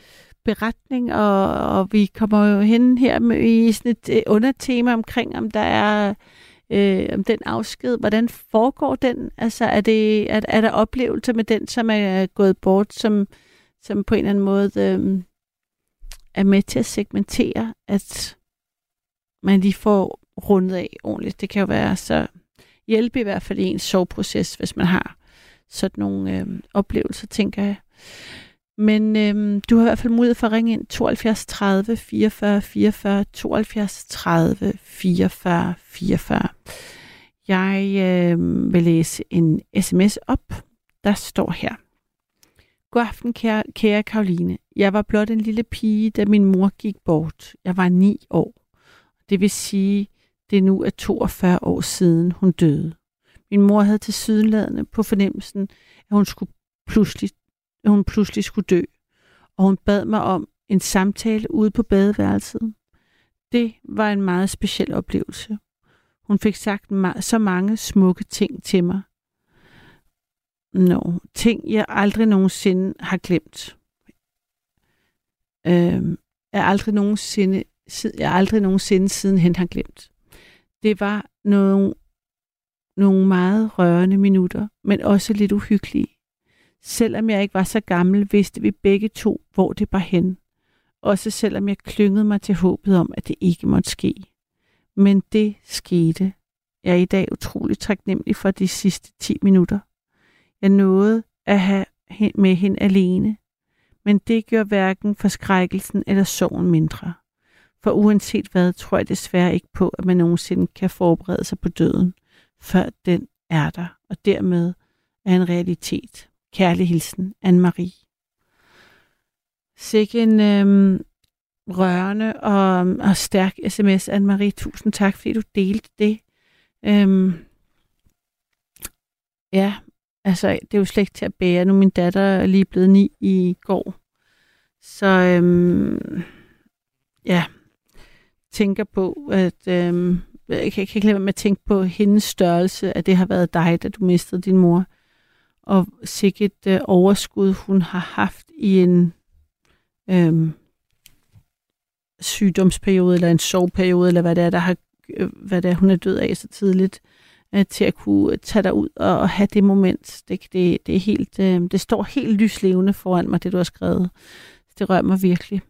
beretning, og, og vi kommer jo hen her med, i sådan et øh, undertema omkring, om der er øh, om den afsked, hvordan foregår den? Altså, er, det, er, er der oplevelser med den, som er gået bort, som, som på en eller anden måde øh, er med til at segmentere, at man lige får rundet af ordentligt. Det kan jo være så hjælpe i hvert fald i ens soveproces, hvis man har sådan nogle øh, oplevelser, tænker jeg. Men øh, du har i hvert fald mulighed for at ringe ind 72 30 44 44 72 30 44 44. Jeg øh, vil læse en sms op, der står her. God aften, kære, kære Karoline. Jeg var blot en lille pige, da min mor gik bort. Jeg var ni år. Det vil sige, det nu er 42 år siden, hun døde. Min mor havde til sydenladende på fornemmelsen, at hun, skulle pludselig, at hun pludselig skulle dø, og hun bad mig om en samtale ude på badeværelset. Det var en meget speciel oplevelse. Hun fik sagt så mange smukke ting til mig. Nå, no, ting jeg aldrig nogensinde har glemt. Øhm, jeg aldrig nogensinde, jeg aldrig nogensinde siden hen har glemt. Det var nogle, nogle meget rørende minutter, men også lidt uhyggelige. Selvom jeg ikke var så gammel, vidste vi begge to, hvor det var hen. Også selvom jeg klyngede mig til håbet om, at det ikke måtte ske. Men det skete. Jeg er i dag utrolig taknemmelig for de sidste 10 minutter. Jeg nåede at have med hende alene, men det gør hverken forskrækkelsen eller sorgen mindre. For uanset hvad, tror jeg desværre ikke på, at man nogensinde kan forberede sig på døden, før den er der, og dermed er en realitet. Kærlig hilsen, Anne-Marie. Sikke en øhm, rørende og, og stærk sms, Anne-Marie. Tusind tak, fordi du delte det. Øhm, ja, altså, det er jo slet ikke til at bære. Nu min datter er lige blevet ni i går. Så øhm, ja, tænker på, at øh, jeg kan, jeg kan ikke lade være med at tænke på hendes størrelse, at det har været dig, da du mistede din mor. Og sikkert øh, overskud, hun har haft i en øh, sygdomsperiode, eller en sovperiode, eller hvad det er, der har, øh, hvad det er, hun er død af så tidligt, øh, til at kunne tage dig ud og, og have det moment. Det, det, det, er helt, øh, det står helt lyslevende foran mig, det du har skrevet. Det rører mig virkelig.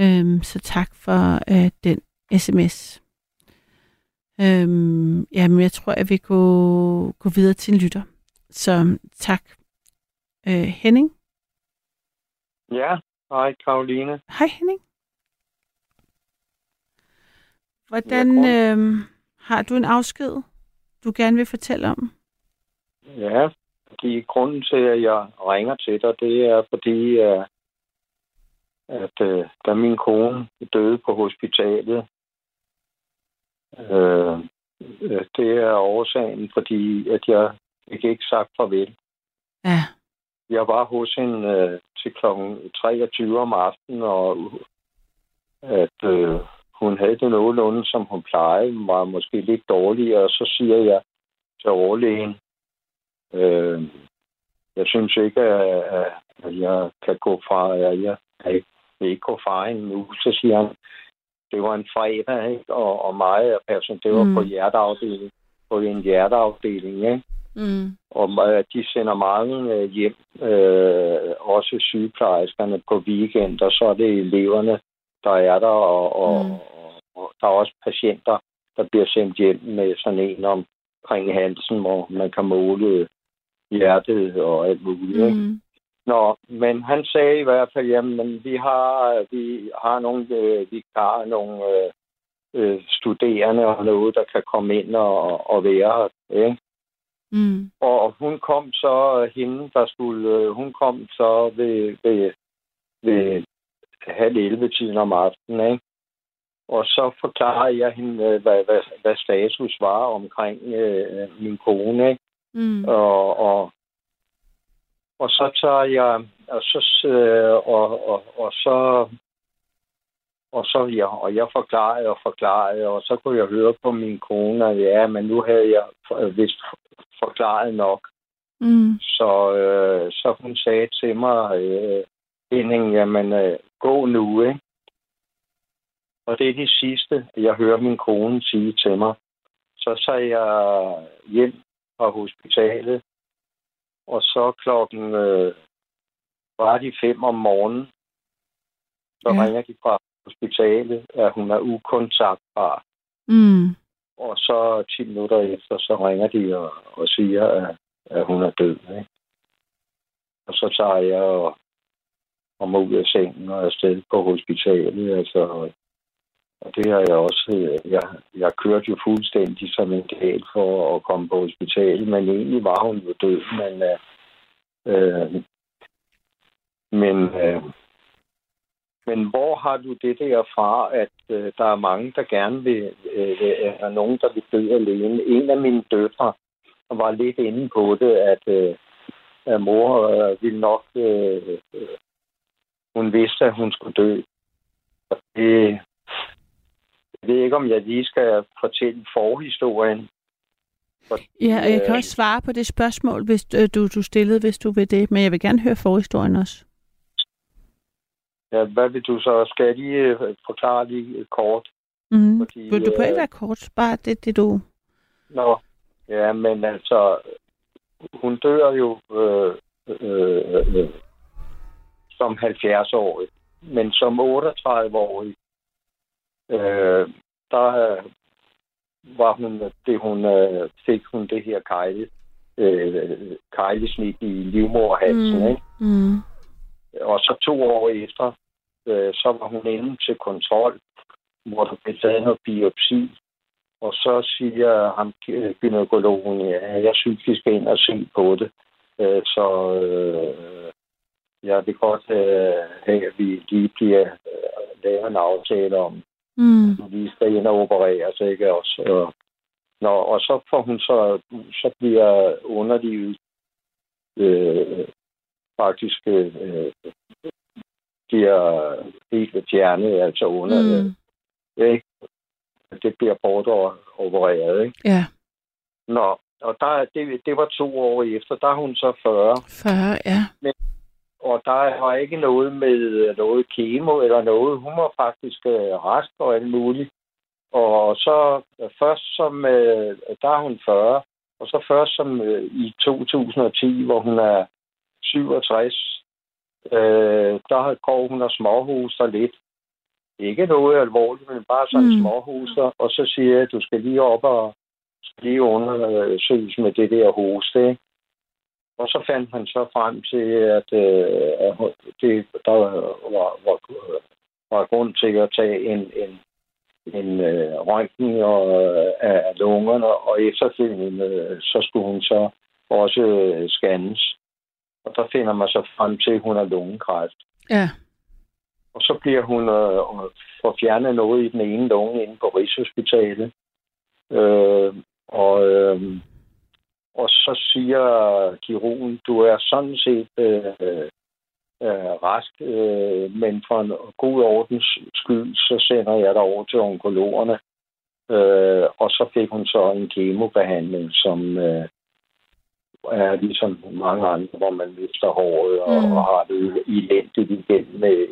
Øhm, så tak for øh, den sms. Øhm, jamen, jeg tror, jeg vil gå, gå videre til en lytter. Så tak. Øh, Henning? Ja, hej Karoline. Hej Henning. Hvordan øh, har du en afsked, du gerne vil fortælle om? Ja, fordi grunden til, at jeg ringer til dig, det er fordi, at, at øh, da min kone døde på hospitalet, øh, øh, det er årsagen, fordi at jeg fik ikke sagt farvel. Ja. Jeg var hos hende øh, til kl. 23 om aftenen, og at øh, hun havde det nogenlunde, som hun plejede. Var måske lidt dårlig, og så siger jeg til overlægen, øh, jeg synes ikke, at, at jeg kan gå fra, at jeg ikke gå fra hende nu. Så siger han, det var en fredag, ikke? Og, og mig og person, det var mm. på hjerteafdeling, på en hjerteafdeling, ikke? Mm. Og de sender mange øh, hjem, øh, også sygeplejerskerne på weekend, og så er det eleverne, der er der, og, og, mm. og der er også patienter, der bliver sendt hjem med sådan en omkring halsen, hvor man kan måle hjertet og alt muligt. Mm. Nå, men han sagde i hvert fald, jamen, vi har, vi har nogle øh, vikarer, nogle øh, øh, studerende og noget, der kan komme ind og, og være her. Ikke? Mm. Og hun kom så, hende, der skulle, øh, hun kom så ved, ved, ved halv 11 tiden om aftenen, ikke? Og så forklarede jeg hende, øh, hvad, hvad, hvad status var omkring øh, min kone, ikke? Mm. Og, og, og så tager jeg, og så, øh, og, og, og så, og så, ja, og jeg forklarede og forklarede, og så kunne jeg høre på min kone, at ja, men nu havde jeg øh, vist forklaret nok. Mm. Så, øh, så hun sagde til mig, øh, Henning, jamen, øh, gå nu, ikke? Og det er det sidste, jeg hører min kone sige til mig. Så tager jeg hjem fra hospitalet, og så klokken øh, var de fem om morgenen, så Ja. ringer de fra hospitalet, at hun er ukontaktbar. Mm. Og så 10 minutter efter, så ringer de og, og siger, at, at hun er død. Ikke? Og så tager jeg og kommer ud af sengen og er afsted på hospitalet. Altså, og det har jeg også... Øh, jeg, jeg kørte jo fuldstændig som en gal for at komme på hospitalet, men egentlig var hun jo død. Men, øh, øh, men, øh, men hvor har du det der fra, at øh, der er mange, der gerne vil... Øh, øh er nogen, der vil dø alene? En af mine døtre var lidt inde på det, at, øh, at mor øh, ville nok... Øh, øh, hun vidste, at hun skulle dø. Og det, jeg ved ikke, om jeg lige skal fortælle forhistorien. For, Ja, og jeg kan øh, også svare på det spørgsmål, hvis øh, du, du stillede, hvis du vil det. Men jeg vil gerne høre forhistorien også. Ja, hvad vil du så? Skal jeg lige øh, forklare lige kort? Mm. Fordi, Vil du på ikke øh, være kort? Bare det, det du... Nå, ja, men altså, hun dør jo øh, øh, øh, som 70-årig, men som 38-årig, øh, der øh, var hun, det hun, øh, fik hun det her kejle, øh, kejlesnit i livmorhalsen, Mm. ikke? Mm. Og så to år efter, øh, så var hun inde til kontrol, hvor der blev taget noget biopsi. Og så siger ham øh, gynækologen, ja, jeg synes, vi skal ind og se på det. Øh, så øh, jeg vil godt øh, have, at vi lige bliver øh, lavet en aftale om, Mm. at vi skal ind og opereres, ikke også? Og, Nå, og så får hun så, så bliver underlivet øh, faktisk øh, bliver helt fjernet, altså under, Mm. øh, ikke? Det bliver bortopereret, ikke? Ja, Nå, og der, det, det var to år efter, der er hun så 40, 40, ja. Og der var ikke noget med noget kemo eller noget. Hun var faktisk øh, rask og alt muligt. Og så øh, først som, øh, der er hun 40, og så først som øh, i 2010, hvor hun er 67, øh, der går hun og småhuser lidt. Ikke noget alvorligt, men bare sådan Mm. småhuser. Og så siger jeg, at du skal lige op og lige undersøges med det der hoste. Ikke? Og så fandt man så frem til, at, øh, at det, der var, var, var grund til at tage en, en, en øh, røntgen og, øh, af lungerne, og efterfølgende øh, så skulle hun så også øh, scannes. Og der finder man så frem til, at hun har lungekræft. Ja. Og så bliver hun øh, får fjernet noget i den ene lunge inde på Rigshospitalet. Øh, og, øh, og så siger kirurgen, du er sådan set øh, øh, rask, øh, men for en god ordens skyld, så sender jeg dig over til onkologerne. Øh, og så fik hun så en kemobehandling, som øh, er ligesom mange andre, hvor man mister håret og, Mm. og har det elendigt igen med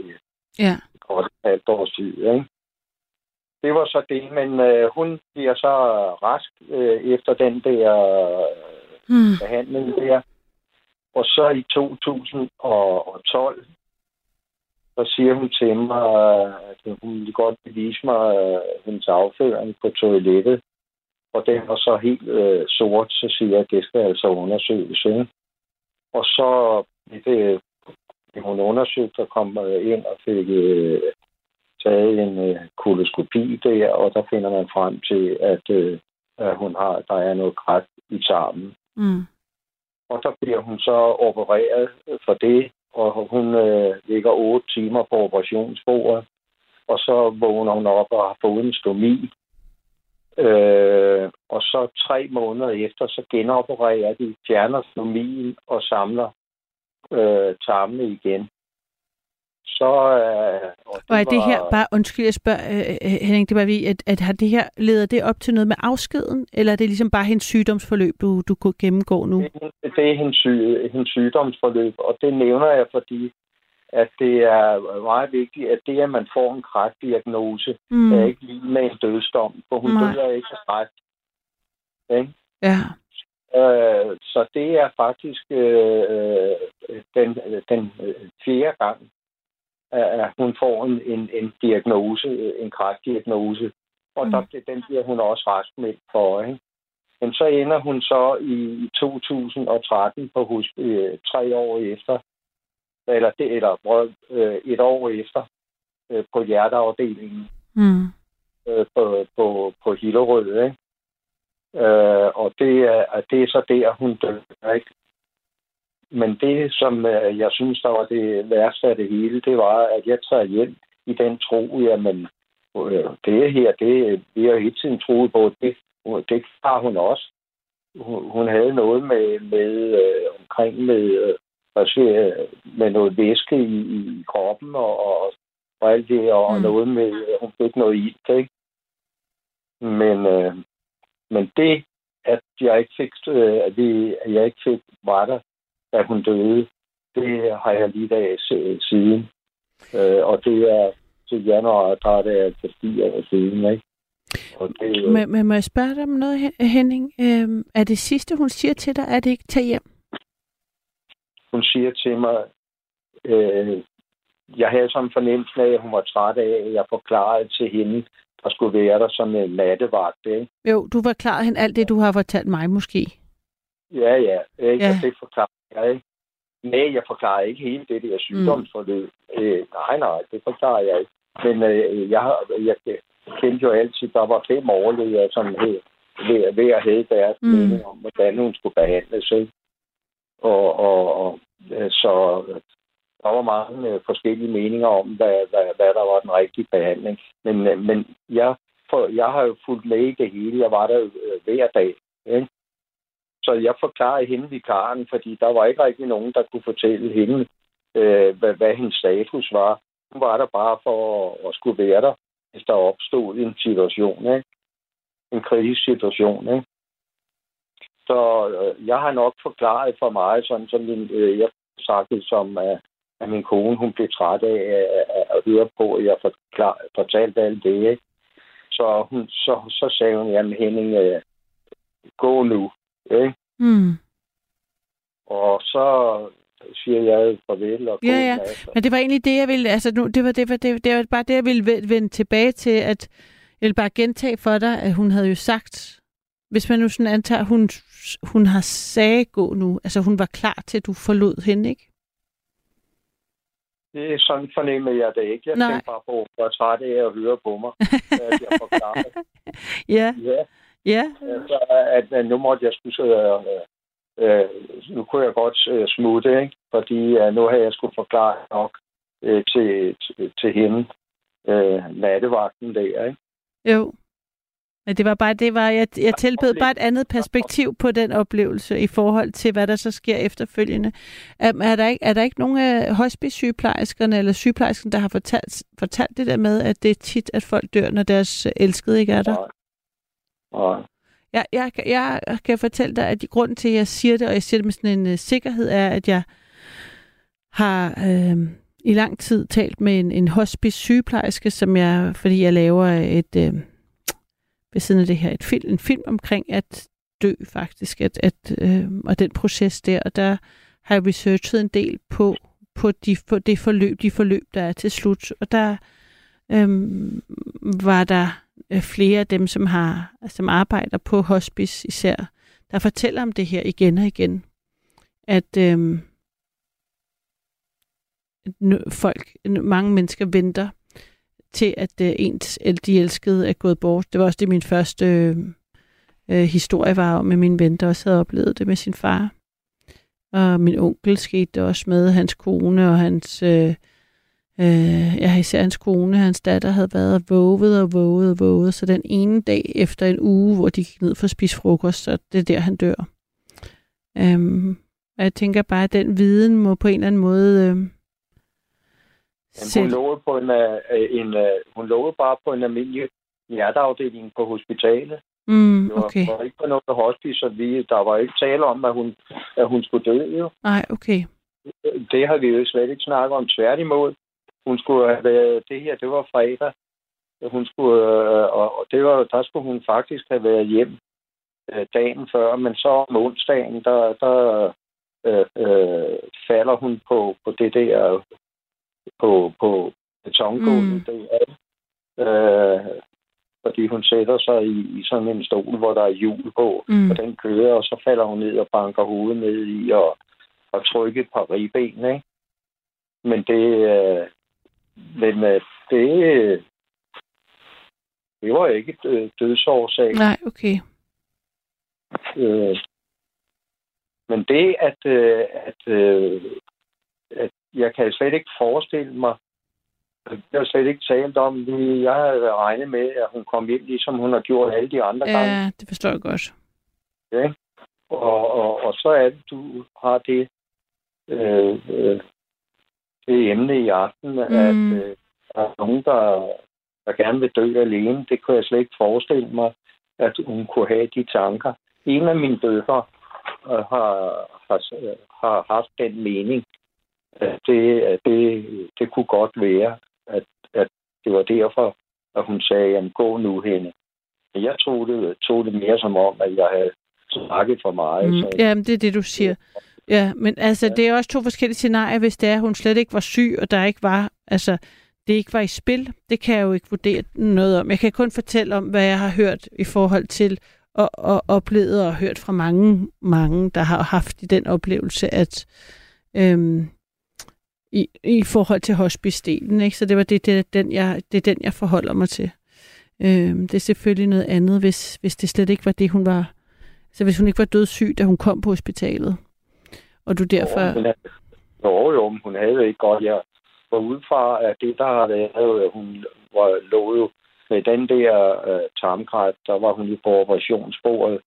Ja. godt halvt års tid. Ikke? Det var så det, men øh, hun bliver så rask øh, efter den der øh, Mm. behandling der. Og så i 2012, så siger hun til mig, at hun ville godt vil vise mig øh, hendes afføring på toilettet. Og den var så helt øh, sort, så siger jeg, at det skal altså undersøges. Ikke? Og så blev det hun undersøgt og kom ind og fik øh, taget en øh, koloskopi der, og der finder man frem til, at, øh, at hun har, der er noget kræft i tarmen. Mm. Og der bliver hun så opereret for det, og hun øh, ligger otte timer på operationsbordet, og så vågner hun op og har fået en stomi. Øh, og så tre måneder efter, så genopererer de, fjerner stomien og samler øh, tarmene igen. Så, øh, og, og er det var- her, bare undskyld, jeg spørger, øh, øh, Henning, det var vi, at, at har det her, leder det op til noget med afskeden, eller er det ligesom bare hendes sygdomsforløb, du, du kunne gennemgå nu? det er hendes, syg, hendes sygdomsforløb, og det nævner jeg, fordi at det er meget vigtigt, at det, at man får en kræftdiagnose, Mm. er ikke lige med en dødsdom, for hun Nej. dør ikke af kræft. Ja. Øh, så det er faktisk øh, den, den øh, fjerde gang, at hun får en, en, en diagnose, en kræftdiagnose. Og mm. der, den bliver hun også raskmeldt for. Ikke? Men så ender hun så i 2013 på hus, øh, tre år efter, eller, det, eller øh, et år efter, øh, på hjerteafdelingen Mm. øh, på, på, på Hillerød, ikke? Øh, og det er, det er så der, hun dør, ikke? Men det, som øh, jeg synes, der var det værste af det hele, det var, at jeg tager hjem i den tro, jamen, øh, det her, det vi har hele tiden troet på, det, det har hun også. Hun, hun havde noget med, med øh, omkring med, øh, jeg, med noget væske i, i kroppen og, og, og alt det, og mm. noget med, øh, hun fik noget ilt, ikke? Men, øh, men det, at jeg ikke fik, øh, at, vi, at jeg ikke fik, var der, da hun døde, det har jeg lige dag se- siden. Øh, og det er til januar, der er det altså fire år siden, ikke? Og det, øh, Men, men må jeg spørge dig om noget, Hen- Henning? Øhm, er det sidste, hun siger til dig, er det ikke tag hjem? hun siger til mig, øh, jeg havde sådan en fornemmelse af, at hun var træt af, at jeg forklarede til hende, der skulle være der som en nattevagt. Ikke? Jo, du var klar hen alt det, du har fortalt mig måske. Ja, ja, ikke? Ja. Og det forklarer jeg. Nej, jeg forklarer ikke hele det der sygdomsforløb. Mm. Øh, nej, nej, det forklarer jeg ikke. Men øh, jeg, har- jeg kendte jo altid, der var fem overlæger, som ved, ved, ved at have deres Mm. mening om, hvordan hun skulle behandles. Ikke? Og, og, og øh, så der var mange øh, forskellige meninger om, hvad, hvad, hvad der var den rigtige behandling. Men, øh, men jeg, for, jeg har jo fulgt med i det hele. Jeg var der hver dag. Ikke? Så jeg forklarede hende vikaren, fordi der var ikke rigtig nogen, der kunne fortælle hende, øh, hvad, hvad hendes status var. Hun var der bare for at, at skulle være der, hvis der opstod en situation, ikke? en krisesituation. Ikke? Så øh, jeg har nok forklaret for mig, sådan som min, øh, jeg sagt det som, at, at min kone hun blev træt af at, at, at høre på, at jeg forklar, fortalte alt det. Ikke? Så, hun, så, så sagde hun, jamen Henning, øh, gå nu. Ikke? Mm. Og så siger jeg farvel og Ja, ja. nat. Men det var egentlig det, jeg ville... Altså, nu, det, var, det, var, det, det var bare det, jeg ville ve- vende tilbage til, at jeg vil bare gentage for dig, at hun havde jo sagt, hvis man nu sådan antager, hun, hun har sagde gå nu, altså hun var klar til, at du forlod hende, ikke? Det er sådan fornemmer jeg det ikke. Jeg Nej. tænker bare på, er træt af at høre på mig. at jeg forklarer. <laughs> Ja, Ja, ja. altså, at, at nu måtte jeg skulle sidde og, øh, øh, nu kunne jeg godt øh, smutte, ikke? Fordi øh, nu har jeg skulle forklare nok øh, til, til, til hende, øh, nattevagten der, ikke? Jo. Men det var bare, det var, jeg, jeg tilbød bare et andet perspektiv på den oplevelse i forhold til, hvad der så sker efterfølgende. Er, er, der, ikke, er der ikke nogen af hospice-sygeplejerskerne eller sygeplejerskerne, der har fortalt, fortalt det der med, at det er tit, at folk dør, når deres elskede ikke er der? Og, Jeg, jeg, jeg kan fortælle dig, at grunden til, at jeg siger det, og jeg siger det med sådan en uh, sikkerhed, er, at jeg har øh, i lang tid talt med en, en hospice-sygeplejerske, som jeg, fordi jeg laver et, øh, ved siden af det her, et film, en film omkring at dø faktisk, at, at, øh, og den proces der, og der har jeg researchet en del på, på, de, på det forløb, de forløb, der er til slut, og der øh, var der Øh, flere af dem, som har som arbejder på hospice især, der fortæller om det her igen og igen. At, øh, folk, mange mennesker venter til, at øh, ens de elskede er gået bort. Det var også det, min første øh, øh, historie var om, at min ven der også havde oplevet det med sin far. Og min onkel skete det også med hans kone og hans... Øh, øh, ja, især hans kone, hans datter havde været våget og våget og våget. Så den ene dag efter en uge, hvor de gik ned for at spise frokost, så det er der, han dør. Øhm, og jeg tænker bare, at den viden må på en eller anden måde... Øh, Men hun lå på en, øh, en, øh, hun lå bare på en almindelig hjerteafdeling på hospitalet. Mm, Det okay. var ikke på noget hospice, så vi, der var ikke tale om, at hun, at hun skulle dø. Jo. Nej, okay. Det har vi jo slet ikke snakket om. Tværtimod, hun skulle have været, det her, det var fredag. Hun skulle, øh, og det var, der skulle hun faktisk have været hjem øh, dagen før, men så om onsdagen, der, der øh, øh, falder hun på, på det der, på, på betongulvet. Mm. Der, øh, fordi hun sætter sig i, i sådan en stol, hvor der er hjul på, Mm. og den kører, og så falder hun ned og banker hovedet ned i og, og trykker et par ribben, ikke? Men det, øh, men øh, det, det var ikke øh, dødsårsag. Nej, okay. Øh, men det, at, øh, at, øh, at jeg kan slet ikke forestille mig, jeg har slet ikke talt om, jeg havde regnet med, at hun kom hjem, ligesom hun har gjort alle de andre gange. Ja, det forstår jeg godt. Ja. Og, og, og så er det, du har det, øh, øh, det emne i aften, mm. at øh, der er nogen, der, der gerne vil dø alene. Det kunne jeg slet ikke forestille mig, at hun kunne have de tanker. En af mine døtre øh, har, har, har haft den mening, at det, at det, det kunne godt være, at, at det var derfor, at hun sagde, jamen gå nu hende. Men jeg tog det, tog det mere som om, at jeg havde snakket for meget. Mm, så ja, men det er det, du siger. Ja, men altså, det er også to forskellige scenarier, hvis det er, at hun slet ikke var syg, og der ikke var, altså, det ikke var i spil. Det kan jeg jo ikke vurdere noget om. Jeg kan kun fortælle om, hvad jeg har hørt i forhold til, og, og oplevet og hørt fra mange, mange, der har haft i den oplevelse, at øhm, i, i forhold til hospice-delen, ikke? Så det var det, det, den, jeg, det er den, jeg forholder mig til. Øhm, det er selvfølgelig noget andet, hvis, hvis det slet ikke var det, hun var... Så hvis hun ikke var dødssyg, da hun kom på hospitalet, og du derfor... Jo, men, jo, jo, hun havde det ikke godt. Jeg går ud fra, at det, der har været, at hun var, lå jo med den der øh, tarmkræft, der var hun jo på operationsbordet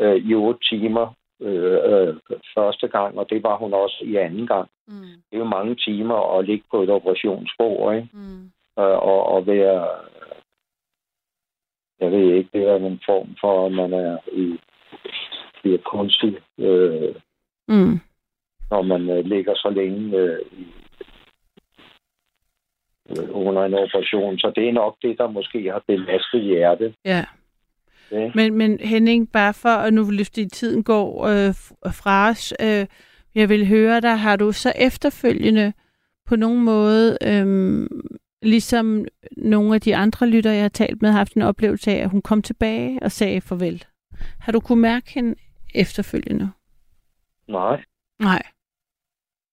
øh, i otte timer øh, øh, første gang, og det var hun også i anden gang. Mm. Det er jo mange timer at ligge på et operationsbord, ikke? Mm. Øh, og, og være, jeg ved ikke, det er en form for, at man er i, i kunstig, øh, Mm. når man øh, ligger så længe øh, øh, under en operation. Så det er nok det, der måske har belastet hjertet. Ja. Ja. Men, men Henning, bare for at nu fordi tiden går øh, fra os, øh, jeg vil høre dig, har du så efterfølgende på nogen måde, øh, ligesom nogle af de andre lytter, jeg har talt med, haft en oplevelse af, at hun kom tilbage og sagde farvel? Har du kunne mærke hende efterfølgende? Nej. Nej.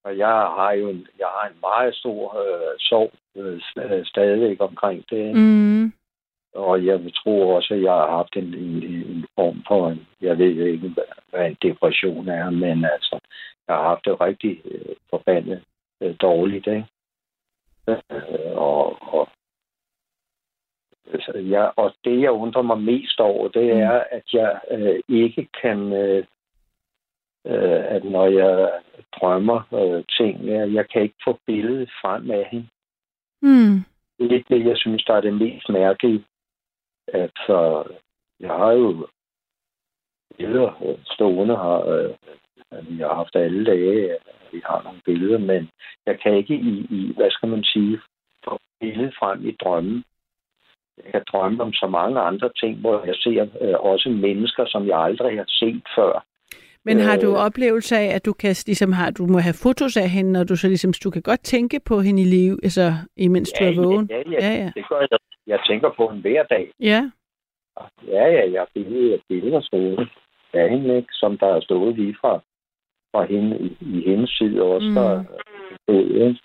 Og jeg har jo en, jeg har en meget stor øh, sorg øh, st- stadigvæk omkring det. Mm. Og jeg vil tro også, at jeg har haft en, en, en form for en, jeg ved ikke, hvad, hvad en depression er, men altså, jeg har haft det rigtig øh, forbandet øh, dårligt, ikke? Øh, og, og, altså, jeg, og det, jeg undrer mig mest over, det er, at jeg øh, ikke kan, øh, øh, at når jeg drømmer øh, ting, jeg, jeg kan ikke få billedet frem af hende. Mm. Det er det, jeg synes, der er det mest mærkelige. At så, jeg har jo billeder øh, stående her. Øh, vi har haft alle dage, vi har nogle billeder, men jeg kan ikke i, i hvad skal man sige, få billedet frem i drømmen. Jeg kan drømme om så mange andre ting, hvor jeg ser øh, også mennesker, som jeg aldrig har set før. Men har du Øh. oplevelse af, at du kan ligesom har, du må have fotos af hende, og du så ligesom, du kan godt tænke på hende i liv, altså imens du er vågen? Ja, ja, ja, ja, ja. det gør jeg. Jeg tænker på hende hver dag. Ja. Ja, ja, jeg har billeder, billeder stående af hende, ikke? som der er stået lige fra, fra hende i, i hendes side også. Mm. Der, øh, ikke?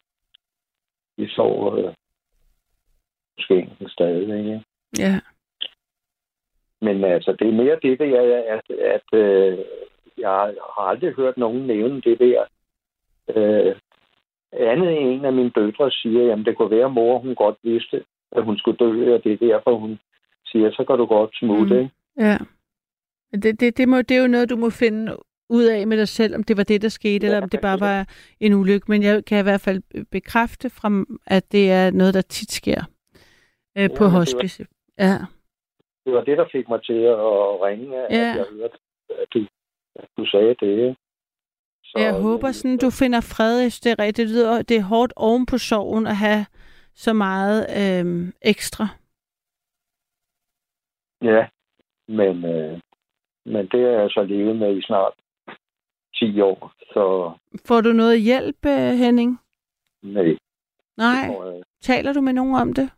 de sover øh, måske stadig, ikke? Ja. Men altså, det er mere det der, at, at øh, jeg har aldrig hørt nogen nævne det der. Øh, andet end en af mine døtre siger, jamen det kunne være, at mor hun godt vidste, at hun skulle dø, og det er derfor, hun siger, så kan du godt smutte, Mm. ikke? Ja. Det, det, det, må, det er jo noget, du må finde ud af med dig selv, om det var det, der skete, eller om det bare var en ulykke. Men jeg kan i hvert fald bekræfte, fra, at det er noget, der tit sker øh, på men det var- hospice. Ja. Det var det, der fik mig til at ringe, at Ja. jeg hørte, at du, at du sagde det. Så, Jeg håber sådan, du finder fred. Synes, det er. Det, lyder, det er hårdt oven på sorgen at have så meget øhm, ekstra. Ja, men, øh, men det er jeg så levet med i snart 10 år, så Får du noget hjælp, øh, Henning? nej. Nej. Øh, Taler du med nogen om det?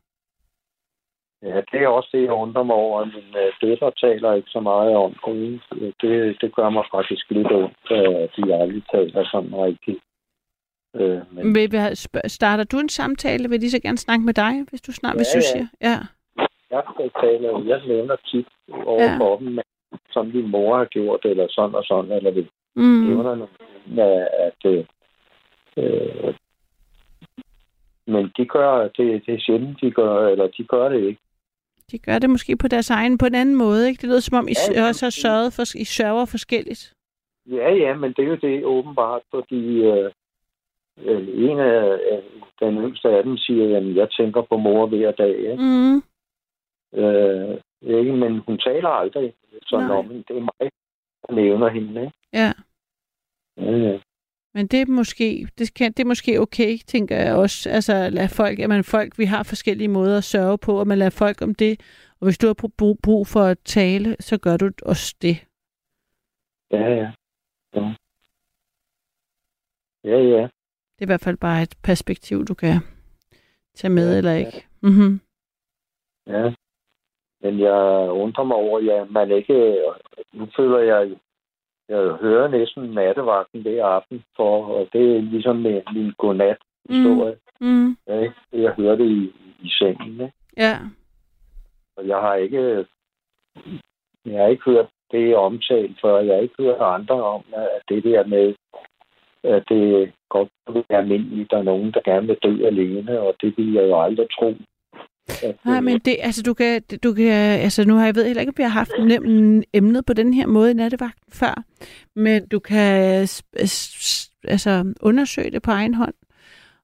Ja, det er også det, jeg undrer mig over. Min øh, døtre taler ikke så meget om det. Det, det gør mig faktisk lidt ondt, at de aldrig taler sådan rigtigt. Øh, men Vil, starter du en samtale? Vil de så gerne snakke med dig, hvis du snart, Ja, hvis du ja. siger? Ja. jeg taler, jeg nævner tit over Ja. for dem, som din mor har gjort, eller sådan og sådan, eller vi Mm. nævner noget, med, at øh, øh, men de gør, det, det er sjældent, de gør, eller de gør det ikke. De gør det måske på deres egen, på en anden måde, ikke? Det lyder som om, I Ja, også har sørget for, I sørger forskelligt. Ja, ja, men det er jo det åbenbart, fordi øh, øh, en af øh, den yngste af dem siger, at jeg tænker på mor hver dag. Ikke? Mm. Øh, ikke? Men hun taler aldrig sådan Nej. om, hende. det er mig, der nævner hende. Ikke? Ja. Ja, ja. Men det er måske, det, kan, det er måske okay, tænker jeg også. Altså, lad folk, at man folk, vi har forskellige måder at sørge på, og man lader folk om det. Og hvis du har brug- for at tale, så gør du også det. ja, ja. Ja, ja. ja. Det er i hvert fald bare et perspektiv, du kan tage med Ja, eller ja. ikke. Mm-hmm. ja. Men jeg undrer mig over, at ja, man ikke... Nu føler jeg, jeg hører næsten nattevagten hver aften, for, og det er ligesom med min godnat-historie. Mm. Ja, ikke? Jeg hører det i, i sengen, ikke? Ja. Og jeg har ikke, jeg har ikke hørt det omtalt før. Jeg har ikke hørt andre om, at det der med, at det godt kan være almindeligt, der er nogen, der gerne vil dø alene, og det vil jeg jo aldrig tro. Nej, men det, altså, du kan, du kan, altså, nu har jeg ved heller ikke, om vi har haft nemt emnet på den her måde i nattevagten før, men du kan altså, undersøge det på egen hånd.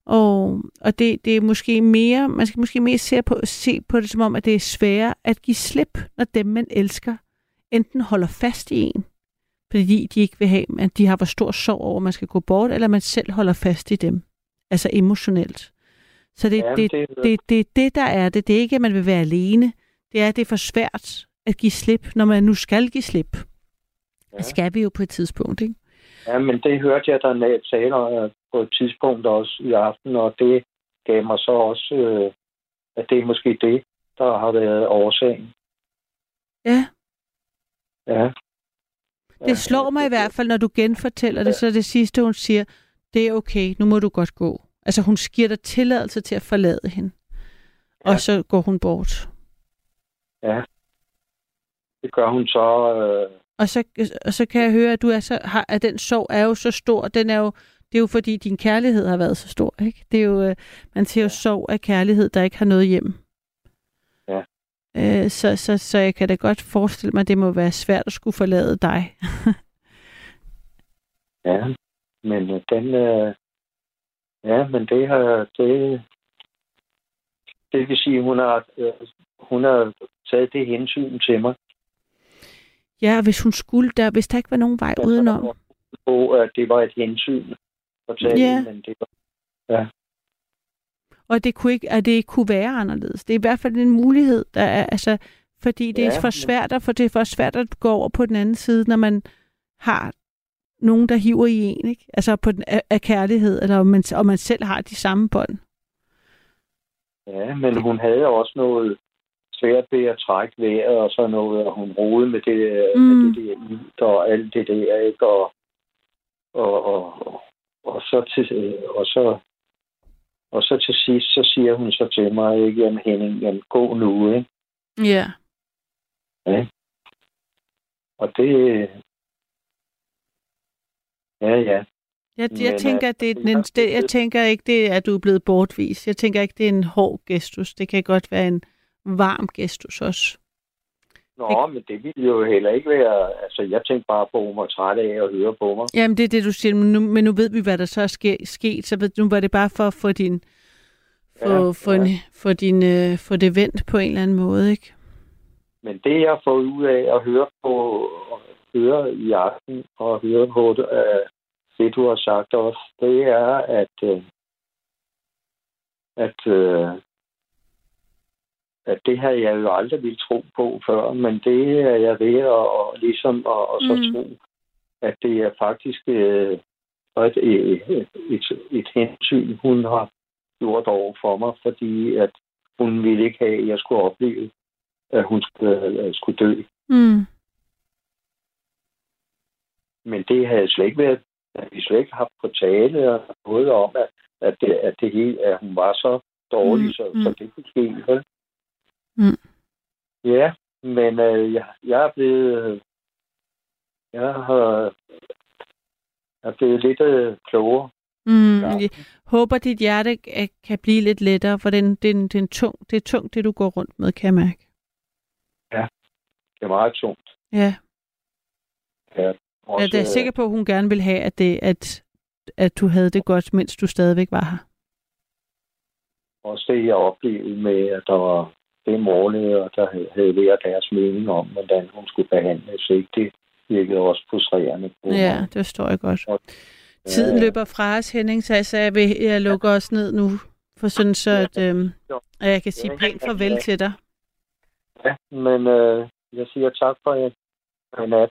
Og, og det, det er måske mere, man skal måske mere se på, se på det som om, at det er sværere at give slip, når dem, man elsker, enten holder fast i en, fordi de ikke vil have, at de har for stor sorg over, at man skal gå bort, eller man selv holder fast i dem, altså emotionelt. Så det, Jamen, det, det- det, det det, der er det. Det er ikke, at man vil være alene. Det er, at det er for svært at give slip, når man nu skal give slip. Ja. Det skal vi jo på et tidspunkt, ikke? Ja, men det hørte jeg der tale om på et tidspunkt også i aften, og det gav mig så også, øh, at det er måske det, der har været årsagen. Ja. Ja. Det slår mig i hvert fald, når du genfortæller det, så det sidste, hun siger, det er okay, nu må du godt gå. Altså hun giver dig tilladelse til at forlade hende. Ja. Og så går hun bort. Ja. Det gør hun så. Øh, Og så, og så kan jeg høre, at du er så, har, at den sorg er jo så stor. Den er jo, det er jo fordi, din kærlighed har været så stor. Ikke? Det er jo, øh, man siger jo sorg af kærlighed, der ikke har noget hjem. Ja. Øh, så, så, så jeg kan da godt forestille mig, at det må være svært at skulle forlade dig. <laughs> ja, men øh, den... Øh, ja, men det har... Det, det vil sige, hun har, øh, hun har taget det hensyn til mig. ja, hvis hun skulle der, hvis der ikke var nogen vej udenom. På, at det var et hensyn at tage, Ja. men det var... Ja. Og det kunne ikke, at det kunne være anderledes. Det er i hvert fald en mulighed, der er, altså, fordi det Ja, er for svært, at, for det er for svært at gå over på den anden side, når man har nogen, der hiver i en, ikke? Altså på den, af, af kærlighed, eller om man, og man selv har de samme bånd. Ja, men hun havde også noget svært ved at trække vejret og sådan noget, og hun rodede med det, mm. Mm. med det der ilt og alt det der, ikke? Og, og, og, og, så til, og så Og så til sidst, så siger hun så til mig, ikke, jamen Henning, jamen, gå nu, ikke? Ja. Ja. Og det... Ja, ja. Jeg, Men, jeg øh, tænker, at det er den, det, jeg tænker ikke, det er, at du er blevet bortvist. Jeg tænker ikke, det er en hård gestus. Det kan godt være en varm gestus også. Nå, men det ville jo heller ikke være... Altså, jeg tænkte bare på, var træt af at høre på mig. Jamen, det er det, du siger. Men nu, men nu ved vi, hvad der så er ske, sket. Så ved, nu var det bare for at få din... For, Ja, for, ja. En, for, din, øh, for det vendt på en eller anden måde, ikke? Men det, jeg har fået ud af at høre på høre i aften og høre på det, øh, det, du har sagt også, det er, at, øh, at, øh, at det har jeg jo aldrig ville tro på før, men det er jeg ved at, og ligesom at, og så Mm. tro, at det er faktisk øh, et, et, et, et hensyn, hun har gjort over for mig, fordi at hun ville ikke have, at jeg skulle opleve, at hun skulle, øh, skulle dø. Mm. Men det havde slet ikke været, at vi slet ikke haft på tale og noget om, at, at, det, at, det hele, at hun var så dårlig, Mm, så, mm. så det kunne ske. Vel? Mm. Ja, men øh, jeg, jeg er blevet, jeg har, jeg er blevet lidt øh, klogere. Mm. Ja. Jeg håber, dit hjerte øh, kan blive lidt lettere, for den, den, den tung, det er tungt, det du går rundt med, kan jeg mærke. Det er meget tungt. Ja. Ja, også, Jeg er øh, sikker på, at hun gerne vil have, at, det, at, at du havde det godt, mens du stadigvæk var her. Også det, jeg oplevede med, at der var fem overlæger, der havde- hver deres mening om, hvordan hun skulle behandles. Ikke? Det virkede også frustrerende på Ja, det forstår jeg godt. Og- Tiden Ja. løber fra os, Henning, så jeg, sagde, jeg, vil, jeg lukker os ned nu, for sådan så, at, øhm, at jeg kan sige pænt farvel til dig. Ja, men øh, jeg siger tak for en, en nat.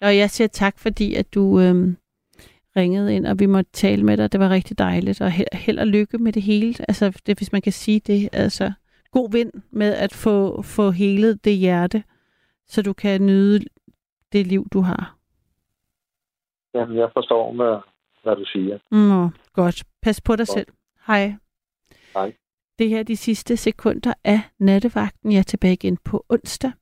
Og jeg siger tak, fordi at du øhm, ringede ind, og vi måtte tale med dig. Det var rigtig dejligt, og held, held og lykke med det hele. Altså, det, hvis man kan sige det. Altså, god vind med at få, få helet det hjerte, så du kan nyde det liv, du har. Jamen, jeg forstår, med, hvad du siger. Nå, godt. Pas på dig Godt. selv. Hej. Hej. Det her er de sidste sekunder af nattevagten. Jeg er tilbage igen på onsdag.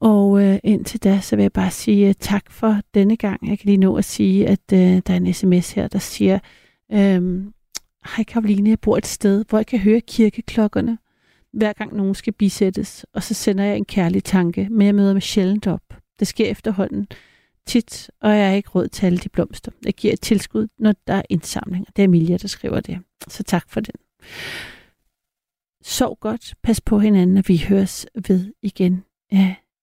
Og øh, indtil da, så vil jeg bare sige øh, tak for denne gang. Jeg kan lige nå at sige, at øh, der er en sms her, der siger, øh, Hej Karoline, jeg bor et sted, hvor jeg kan høre kirkeklokkerne, hver gang nogen skal bisættes. Og så sender jeg en kærlig tanke, men jeg møder mig sjældent op. Det sker efterhånden tit, og jeg har ikke råd til alle de blomster. Jeg giver et tilskud, når der er indsamling. Det er Emilia, der skriver det. Så tak for den. Sov godt, pas på hinanden, og vi høres ved igen ja,